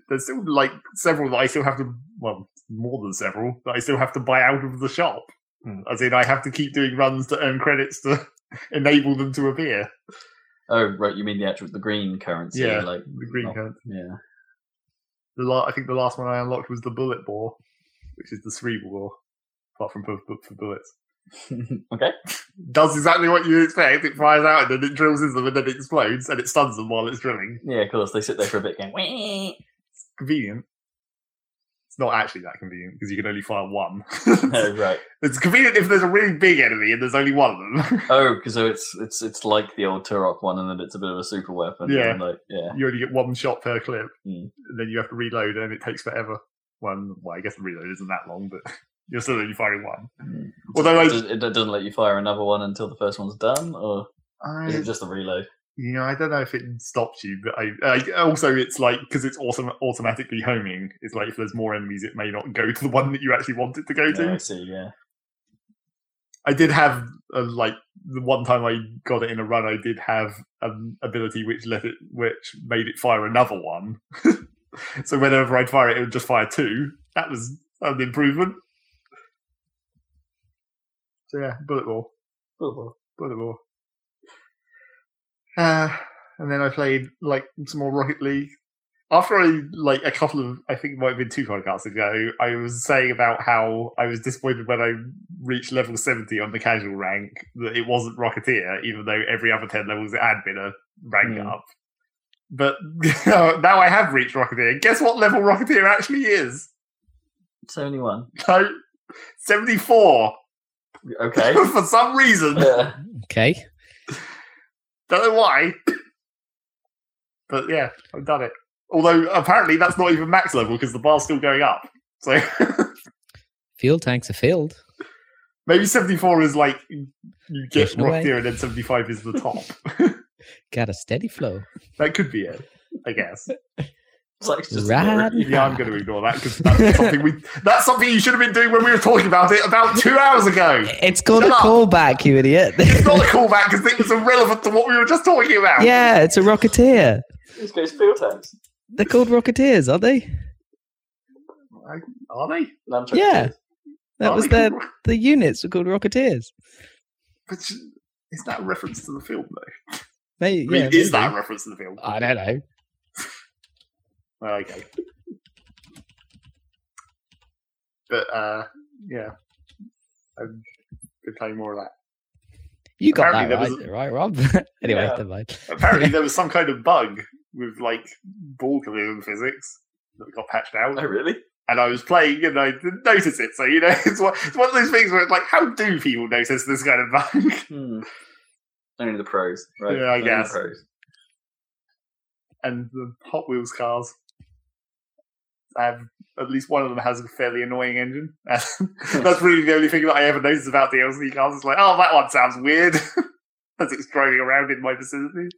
There's still like several that I still have to well more than several that I still have to buy out of the shop. Hmm. As in, I have to keep doing runs to earn credits to enable them to appear. Oh, right. You mean the actual the green currency? Yeah, like the green not- card. Yeah. The la- I think the last one I unlocked was the bullet bore, which is the cerebral bore, apart from bu- for bullets. okay. Does exactly what you expect. It fires out and then it drills into them and then it explodes and it stuns them while it's drilling. Yeah, of course. They sit there for a bit going. "Wee." Convenient. It's not actually that convenient because you can only fire one. oh, right. it's convenient if there's a really big enemy and there's only one of them. Oh, because it's it's it's like the old Turok one, and then it's a bit of a super weapon. Yeah. and like yeah. you only get one shot per clip, and then you have to reload, and it takes forever. One, well, I guess the reload isn't that long, but you're still only firing one. Mm. Although I, it doesn't let you fire another one until the first one's done, or I, is it just a reload? You know, I don't know if it stops you, but I, I also it's like because it's autom- automatically homing. It's like if there's more enemies, it may not go to the one that you actually want it to go to. Yeah, I see. Yeah. I did have uh, like the one time I got it in a run, I did have an ability which let it, which made it fire another one. so whenever I'd fire it, it would just fire two. That was an improvement. So yeah, bullet ball, Oh, bullet ball. Uh, and then I played like some more Rocket League. After I like a couple of, I think it might have been two podcasts ago, I was saying about how I was disappointed when I reached level seventy on the casual rank that it wasn't Rocketeer, even though every other ten levels it had been a rank Hmm. up. But now I have reached Rocketeer. Guess what level Rocketeer actually is? It's only one. No, seventy-four. Okay. For some reason, yeah. Okay. Don't know why. But yeah, I've done it. Although apparently that's not even max level because the bar's still going up. So Fuel tanks are filled. maybe 74 is like you get away. Rocketeer and then 75 is the top. Got a steady flow. that could be it, I guess. It's like just Rad. Yeah, I'm going to ignore that because that's something we that's something you should have been doing when we were talking about it about two hours ago. It's called a Shut up. callback, you idiot. It's not a callback because it was irrelevant to what we were just talking about. yeah, it's a Rocketeer. This goes field tanks. They're called Rocketeers, aren't they? Are they? Nunchuck Yeah. That Are was their called- the units were called Rocketeers. But is that a reference to the film though? Maybe, I mean, yeah, is that a reference to the film? I don't know. Well, okay. But uh, yeah, I'm been playing more of that. You got that Apparently right, there right, Rob? anyway, Yeah. never mind. Apparently, there was some kind of bug with like ball collision physics that got patched out. Oh, really? and I was playing and I didn't notice it. So you know, it's one, it's one of those things where it's like, how do people notice this kind of bug? Hmm. Only the pros, right? Yeah, I Only guess. The pros. and the Hot Wheels cars have at least one of them has a fairly annoying engine. That's really the only thing that I ever noticed about DLC cars. It's like, oh, that one sounds weird as it's driving around in my vicinity.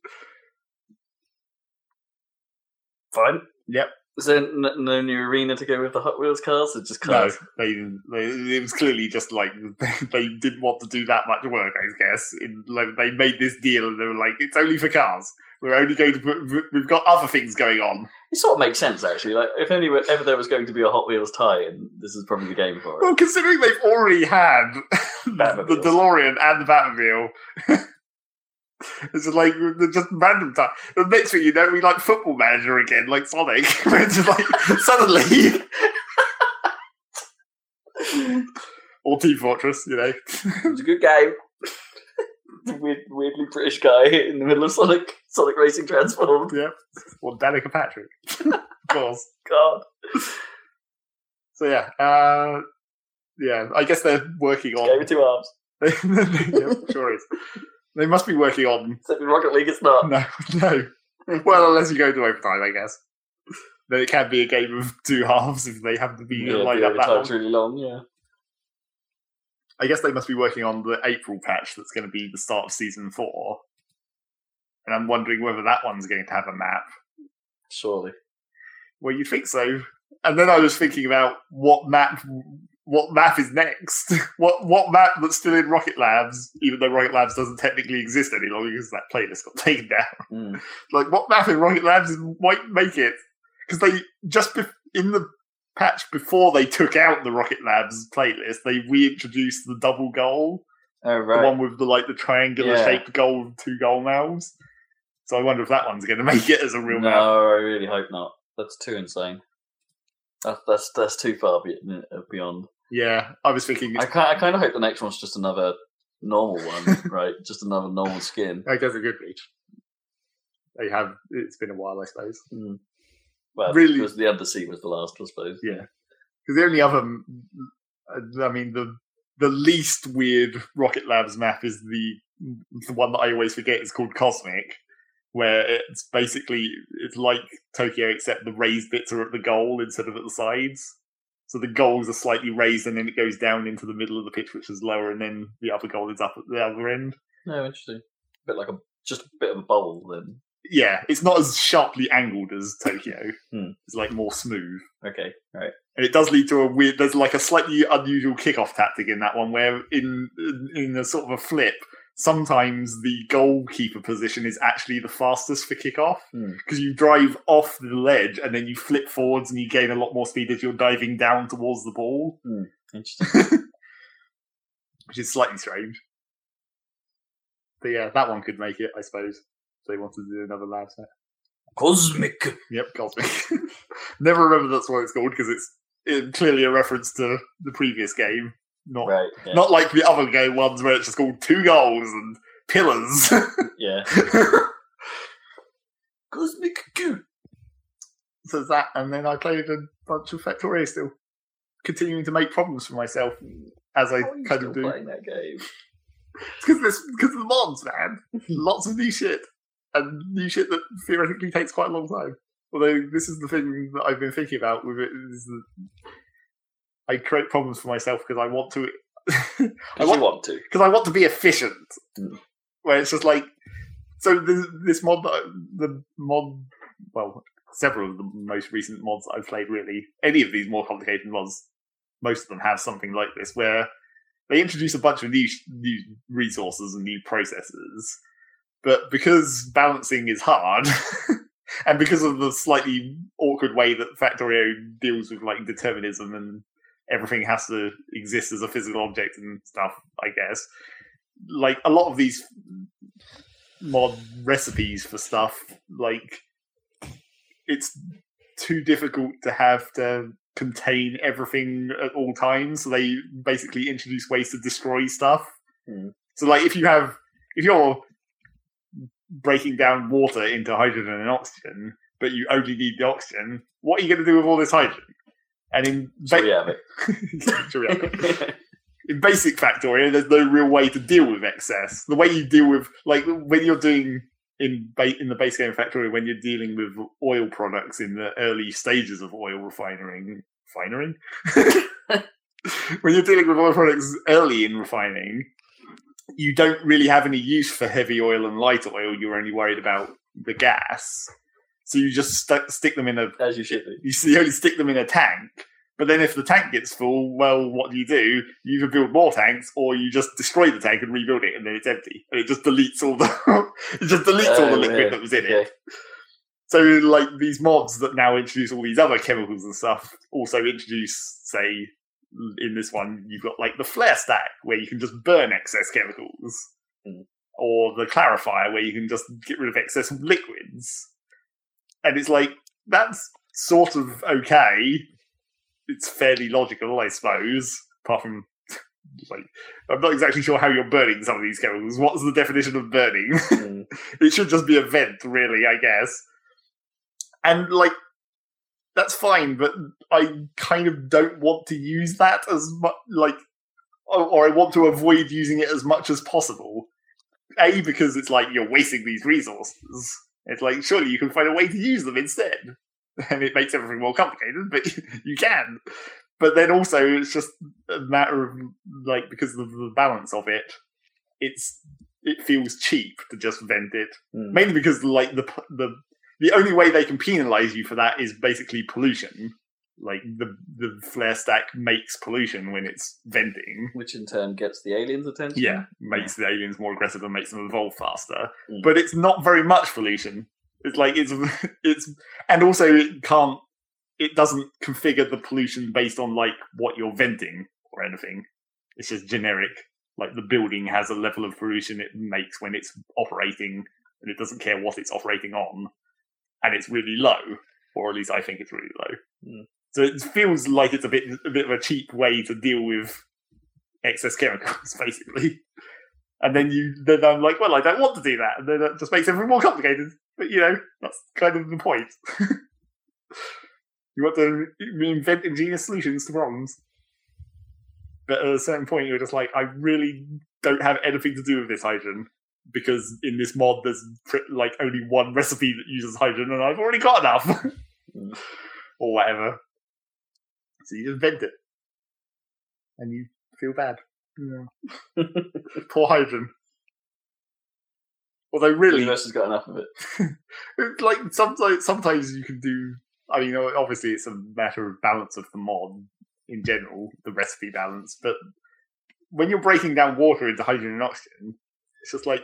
Fine. Yep. Is there n- no new arena to go with the Hot Wheels cars? It's just No, cars. they, they it was clearly just like they didn't want to do that much work. I guess in like they made this deal and they were like, it's only for cars. We're only going to put. We've got other things going on. It sort of makes sense, actually. Like, if only ever there was going to be a Hot Wheels tie-in, this is probably the game for it. Well, considering they've already had the. DeLorean and the Batmobile. It's just like just random time. The next thing you know, we like football manager again, like Sonic. Just like suddenly, or Team Fortress, you know. It's a good game. Weird, weirdly British guy in the middle of Sonic Sonic Racing Transformed. yeah, or Danica Patrick, of course. God. So yeah, uh, yeah. I guess they're working Game on. with two arms. yeah, sure is. They must be working on Except in Rocket League, it's not. No, no. Well, unless you go to overtime, I guess. Then it can be a game of two halves if they have to be Yeah, lined up that overtime's long. really long, yeah. I guess they must be working on the April patch that's going to be the start of season four. And I'm wondering whether that one's going to have a map. Surely. Well, you think so. And then I was thinking about what map what map is next. what what map that's still in Rocket Labs, even though Rocket Labs doesn't technically exist any longer because that playlist got taken down. Mm. like what map in Rocket Labs might make it because they just bef- in the patch before they took out the Rocket Labs playlist, they reintroduced the double goal, Oh, the one with the like the triangular Yeah. shaped goal with two goal mouths. So I wonder if that one's going to make it as a real no, map. I really hope not. That's too insane. That's that's, that's too far uh, beyond. Yeah, I was thinking. I kind I kind of hope the next one's just another normal one, right? Just another normal skin. I guess it could be. They have. It's been a while, I suppose. Mm. Well, Really- because the Undersea was the last, I suppose. Yeah, because the only other, I mean, the the least weird Rocket Labs map is the the one that I always forget is called Cosmic, where it's basically it's like Tokyo except the raised bits are at the goal instead of at the sides. So the goals are slightly raised, and then it goes down into the middle of the pitch, which is lower, and then the other goal is up at the other end. No, interesting. A bit like a just a bit of a bowl then. Yeah, it's not as sharply angled as Tokyo. Hmm. It's like more smooth. Okay, right. And it does lead to a weird. There's like a slightly unusual kickoff tactic in that one, where in in a sort of a flip, sometimes the goalkeeper position is actually the fastest for kickoff Hmm. because you drive off the ledge and then you flip forwards and you gain a lot more speed as you're diving down towards the ball, Interesting. which is slightly strange. But yeah, that one could make it, I suppose. If they wanted to do another lab set. Cosmic. Yep, Cosmic. Never remember that's what it's called because it's it, clearly a reference to the previous game, not Right. Yeah. not like the other game ones where it's just called two goals and pillars. yeah. Cosmic Goo. so that, and then I played a bunch of Factorio still, continuing to make problems for myself as I How are you kind still of do. playing that game? Because this because of the mods, man. Lots of new shit and new shit that theoretically takes quite a long time. Although this is the thing that I've been thinking about with it is that I create problems for myself because I want to. I want want to. because I want to be efficient. Mm. Where it's just like, so the, this mod, the mod, well, several of the most recent mods I've played, really, any of these more complicated mods, most of them have something like this, where they introduce a bunch of new new resources and new processes, but because balancing is hard. And because of the slightly awkward way that Factorio deals with like determinism and everything has to exist as a physical object and stuff, I guess. Like a lot of these mod recipes for stuff, like it's too difficult to have to contain everything at all times. So they basically introduce ways to destroy stuff Hmm. So, like, if you have, if you're breaking down water into hydrogen and oxygen, but you only need the oxygen, what are you going to do with all this hydrogen? And in ba- we have it. Sure, yeah. in basic Factorio, there's no real way to deal with excess. The way you deal with, like, when you're doing in ba- in the base game Factorio, when you're dealing with oil products in the early stages of oil refining, refining, when you're dealing with oil products early in refining, you don't really have any use for heavy oil and light oil. You're only worried about the gas, so you just st- stick them in a As you should you you only stick them in a tank. But then if the tank gets full, well, what do you do? You either build more tanks or you just destroy the tank and rebuild it and then it's empty. And it just deletes all the it just deletes all the Oh, liquid yeah. that was in it. So like these mods that now introduce all these other chemicals and stuff also introduce, say, in this one, you've got like the flare stack where you can just burn excess chemicals. Mm. Or the clarifier where you can just get rid of excess liquids. And it's like that's sort of okay. It's fairly logical, I suppose. Apart from like I'm not exactly sure how you're burning some of these chemicals. What's the definition of burning? Mm. it should just be a vent, really, I guess. And like that's fine, but I kind of don't want to use that as much, like, or, I want to avoid using it as much as possible. A because it's like you're wasting these resources. It's like surely you can find a way to use them instead, and it makes everything more complicated, but you can. But then also it's just a matter of like because of the balance of it, it's it feels cheap to just vent it Mm. mainly because like the the the only way they can penalize you for that is basically pollution. Like the the flare stack makes pollution when it's venting. Which in turn gets the aliens' attention. Yeah, makes the aliens more aggressive and makes them evolve faster. Mm. But it's not very much pollution. It's like it's it's and also it can't it doesn't configure the pollution based on like what you're venting or anything. It's just generic. Like the building has a level of pollution it makes when it's operating, and it doesn't care what it's operating on, and it's really low, or at least I think it's really low. Mm. So it feels like it's a bit a bit of a cheap way to deal with excess chemicals, basically. And then you then I'm like, well, I don't want to do that, and then that just makes everything more complicated. But you know, that's kind of the point. you want to invent ingenious solutions to problems. But at a certain point, you're just like, I really don't have anything to do with this hydrogen because in this mod, there's like only one recipe that uses hydrogen, and I've already got enough, or whatever. So you invent it, and you feel bad. Yeah. Poor hydrogen. Although The really, universe has got enough of it. like sometimes sometimes you can do i mean obviously it's a matter of balance of the mod in general the recipe balance but when you're breaking down water into hydrogen and oxygen it's just like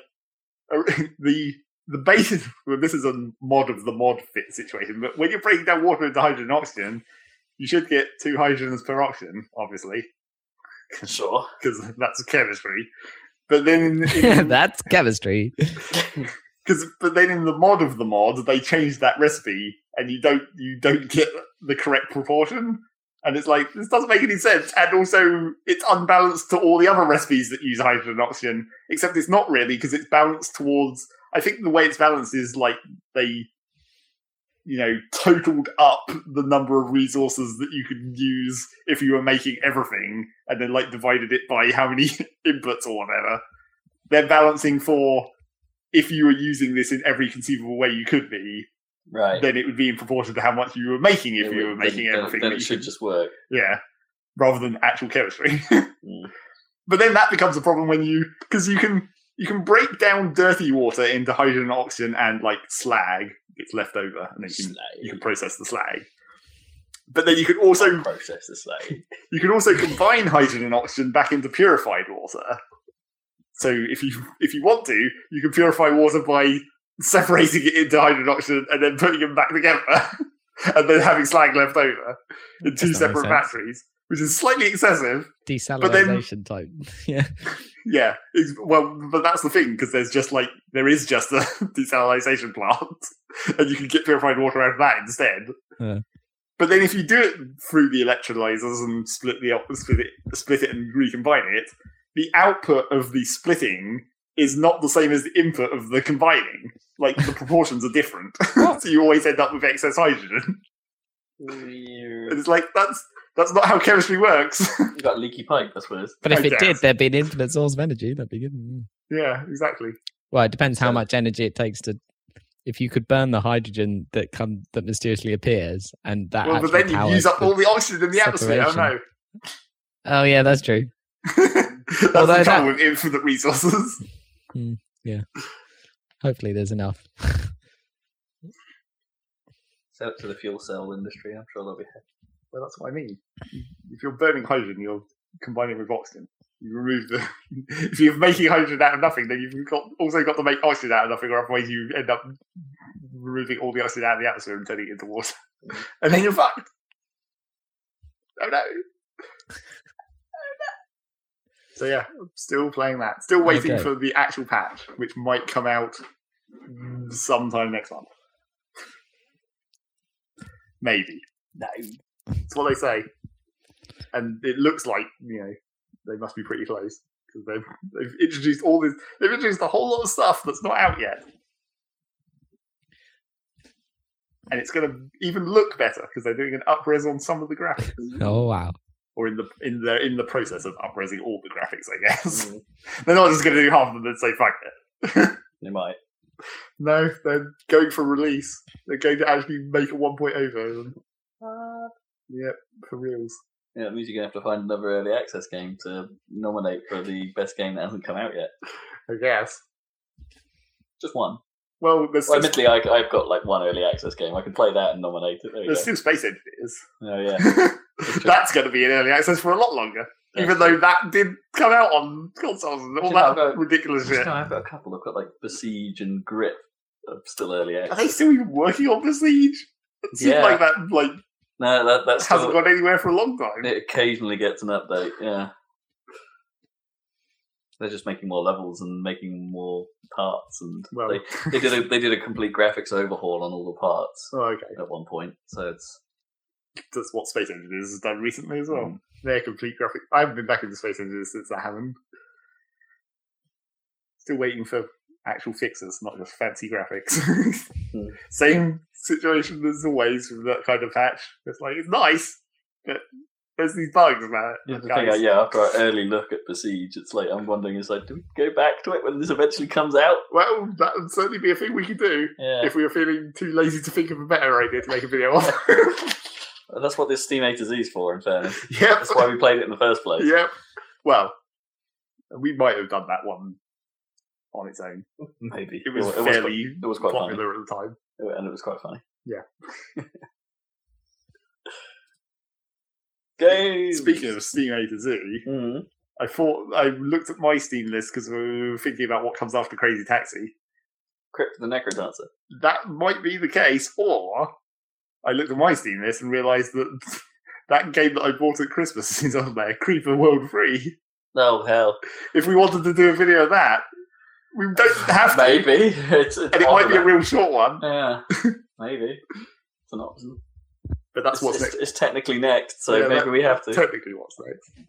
the the basis well, this is a mod of the mod fit situation but when you're breaking down water into hydrogen and oxygen you should get two hydrogens per oxygen obviously Sure. because that's chemistry but then in, That's chemistry. because but then in the mod of the mod they change that recipe and you don't you don't get the correct proportion and it's like this doesn't make any sense. And also it's unbalanced to all the other recipes that use hydrogen and oxygen except it's not really because it's balanced towards i think the way it's balanced is like they you know totaled up the number of resources that you could use if you were making everything and then like divided it by how many inputs or whatever. They're balancing for if you were using this in every conceivable way you could be, Right. then it would be in proportion to how much you were making if It you would- were making then, everything. Then, that it should just work. yeah, rather than actual chemistry. Mm. But then that becomes a problem when you because you can you can break down dirty water into hydrogen and oxygen and like slag gets left over, and then you can, you can process the slag. But then you could also process the slag. you can also combine hydrogen and oxygen back into purified water. So if you if you want to, you can purify water by separating it into hydrogen and oxygen and then putting them back together, and then having slag left over in two Does that make separate batteries, which is slightly excessive. Desalinization type. Yeah. Yeah, it's, well, but that's the thing because there's just like there is just a desalination plant, and you can get purified water out of that instead. Yeah. But then if you do it through the electrolyzers and split the split it, split it and recombine it, the output of the splitting is not the same as the input of the combining. Like the proportions are different, so you always end up with excess hydrogen. And it's like that's that's not how chemistry works. You got leaky pipe, I suppose. But if I it did, there'd be an infinite source of energy. That'd be good. Yeah, exactly. Well, it depends how So- much energy it takes to. If you could burn the hydrogen that come that mysteriously appears, and that Well, but then you use up the- all the oxygen in the atmosphere. Oh separation. no. Oh yeah, that's true. That's Although the trouble that- with infinite resources. Mm, Hopefully, there's enough. Sell it to the fuel cell industry. I'm sure they'll be happy. Well, that's what I mean. If you're burning hydrogen, you're combining with oxygen. You remove the. if you're making hydrogen out of nothing, then you've got also got to make oxygen out of nothing, or otherwise you end up removing all the oxygen out of the atmosphere and turning it into water, mm-hmm. and then you're fucked. Oh no! So yeah, still playing that. Still waiting Okay. for the actual patch, which might come out sometime next month. Maybe. No. That's what they say. And it looks like, you know, they must be pretty close. Because they've, they've introduced all this, they've introduced a whole lot of stuff that's not out yet. And it's going to even look better because they're doing an upres on some of the graphics, Oh wow! Or in the in the in the process of upresing all the graphics. I guess Mm, they're not just going to do half of them and say fuck it. they might. No, they're going for release. They're going to actually make a 1.0 version. Yep, for reals. Yeah, that means you're going to have to find another early access game to nominate for the best game that hasn't come out yet. I guess. Just one. Well, there's Well, admittedly, I, I've got like one early access game. I can play that and nominate it. There there's go. still Space Engineers. Oh yeah. That's going to be in early access for a lot longer. Even though that did come out on consoles and all that got- ridiculous shit. I've got a couple. I've got like Besiege and Grip. Are still early access. Are they still even working on Besiege? It seems Yeah. like that like No, that that's hasn't still, gone anywhere for a long time. it occasionally gets an update. Yeah. They're just making more levels and making more parts, and Well, they, they did a they did a complete graphics overhaul on all the parts oh, okay. at one point. So it's That's what Space Engineers has done recently as well. Mm. Their complete graphic. I haven't been back into Space Engineers since that happened. Still waiting for actual fixes, not just fancy graphics. Hmm. Same situation as always with that kind of patch. It's like it's nice, but there's these bugs man. Yeah, the thing, yeah, after our early look at Besiege, it's like I'm wondering, is like, do we go back to it when this eventually comes out? Well, that would certainly be a thing we could do Yeah, if we were feeling too lazy to think of a better idea to make a video of. that's what this Steam A to Z is for. In fairness, yep. that's why we played it in the first place. Yep. Well, we might have done that one on its own. Maybe It was it was, fairly it was quite funny, popular at the time. and it was quite funny. Yeah. Games. Speaking of Steam A to Z, Mhm. I thought I looked at my Steam list because we were thinking about what comes after Crazy Taxi. Crypt the Necrodancer. That might be the case, or I looked at my Steam list and realised that that game that I bought at Christmas is on there, Creeper World Free. Oh hell, If we wanted to do a video of that, we don't have to, maybe it's, it's and it might be a real short one. Yeah, maybe it's an option. But that's it's, what's it's, next. it's technically next, so Yeah, maybe that- we have to. Technically, what's next?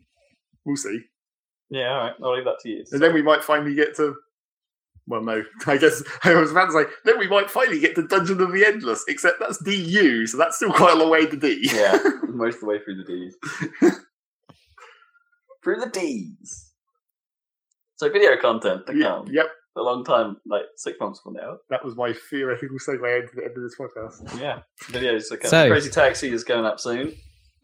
We'll see. yeah, all right. I'll leave that to you. And then we might finally get to. Well, no, I guess I was about to say. Then we might finally get to Dungeon of the Endless, except that's DU, so that's still quite a long way to D. yeah, most of the way through the D's. through the D's. So video content to Yeah, come. Yep, A long time, like six months from now. that was my theoretical segue into the end of this podcast. Yeah, videos are coming. So- Crazy Taxi is going up soon.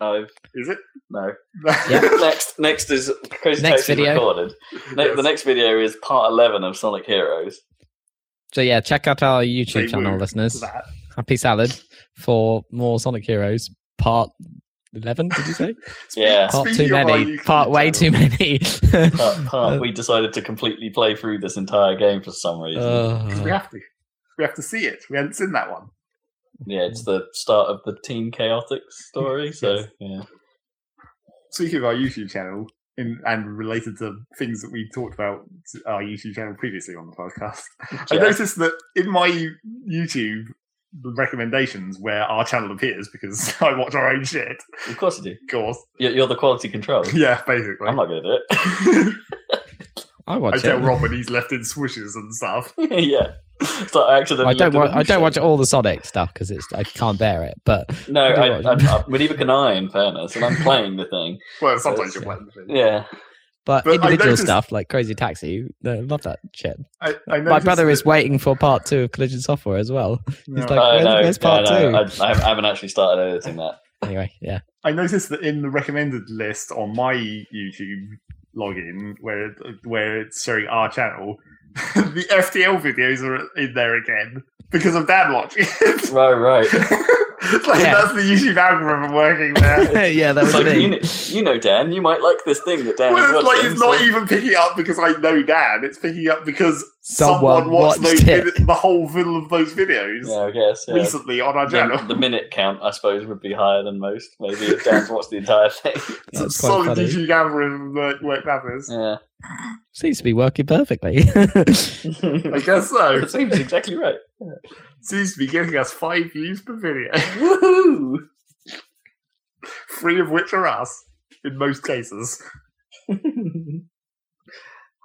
I've Is it? no. Yeah. next, next is Crazy Next Taxi video. recorded. Ne- Yes. The next video is part eleven of Sonic Heroes. So yeah, check out our YouTube Say channel, listeners. that. Happy Salad for more Sonic Heroes Part Eleven. Did you say Yeah. Part Speaking too many? Part way too many. Part, part, Uh, we decided to completely play through this entire game for some reason. Because we uh, have to. We have to see it. We haven't seen that one. Yeah, it's the start of the Team Chaotix story. So Yes. yeah, Speaking of our YouTube channel, in, and related to things that we talked about our YouTube channel previously on the podcast, I noticed that in my YouTube recommendations where our channel appears because I watch our own shit, of course you do. of course. You're, you're the quality control. Yeah, basically. I'm not good at it. I I watch tell it. Rob when he's left in swishes and stuff. yeah. It's like I accidentally I don't looked watch. I don't watch all the Sonic stuff because it's I can't bear it. But No, I do I, watch- I, I, but neither can I, in fairness, and I'm playing the thing. Well, sometimes Yes, you're yeah. playing the thing. Yeah. but, But individual noticed- stuff like Crazy Taxi, I love that shit. I, I My brother is waiting for part two of Collision Software as well. No. He's like, I where's, know. where's yeah, I, part two? know. I, I I haven't actually started editing that. Anyway, yeah. I noticed that in the recommended list on my YouTube login, where where it's showing our channel, the FTL videos are in there again because of Dan watching it. Right, right. like Yeah. that's the YouTube algorithm working there. yeah, that's It's like, you, know, you know, Dan, you might like this thing that Dan Well, is it's like watching. it's not even picking up because I know Dan. It's picking up because Someone someone, watched, watched those it. vid- the whole video of those videos Yeah, I guess. Yeah. recently on our The, channel. the minute count, I suppose, would be higher than most. Maybe if Dan's watched the entire thing. It's a That's quite solid funny. YouTube algorithm that work that is. Yeah. Seems to be working perfectly. I guess so. It seems exactly right. Seems to be giving us five views per video, Woohoo! three of which are us in most cases.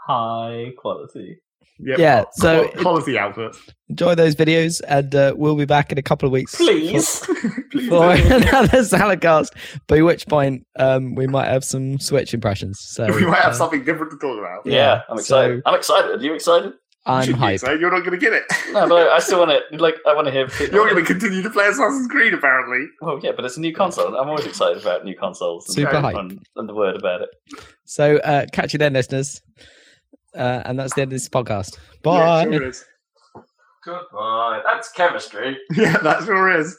High quality. Yep. Yeah, so Qual- quality output. Enjoy those videos, and uh, we'll be back in a couple of weeks. Please. Please For do. another Saladcast, by which point um, we might have some Switch impressions. So we might have uh, something different to talk about. Yeah, Yeah, I'm excited. so- I'm excited. Are you excited? I'm should hyped. excited, You're not going to get it. No, but I, I still want to. Like, I want to hear. people- You're going to continue to play Assassin's Creed, apparently. Well, yeah, but it's a new console. I'm always excited about new consoles. and- Super Okay. hype. And, and the word about it. So uh, catch you then, listeners. Uh, and that's the end of this podcast. Yeah, Bye. sure is. Goodbye. That's chemistry. Yeah, that sure is.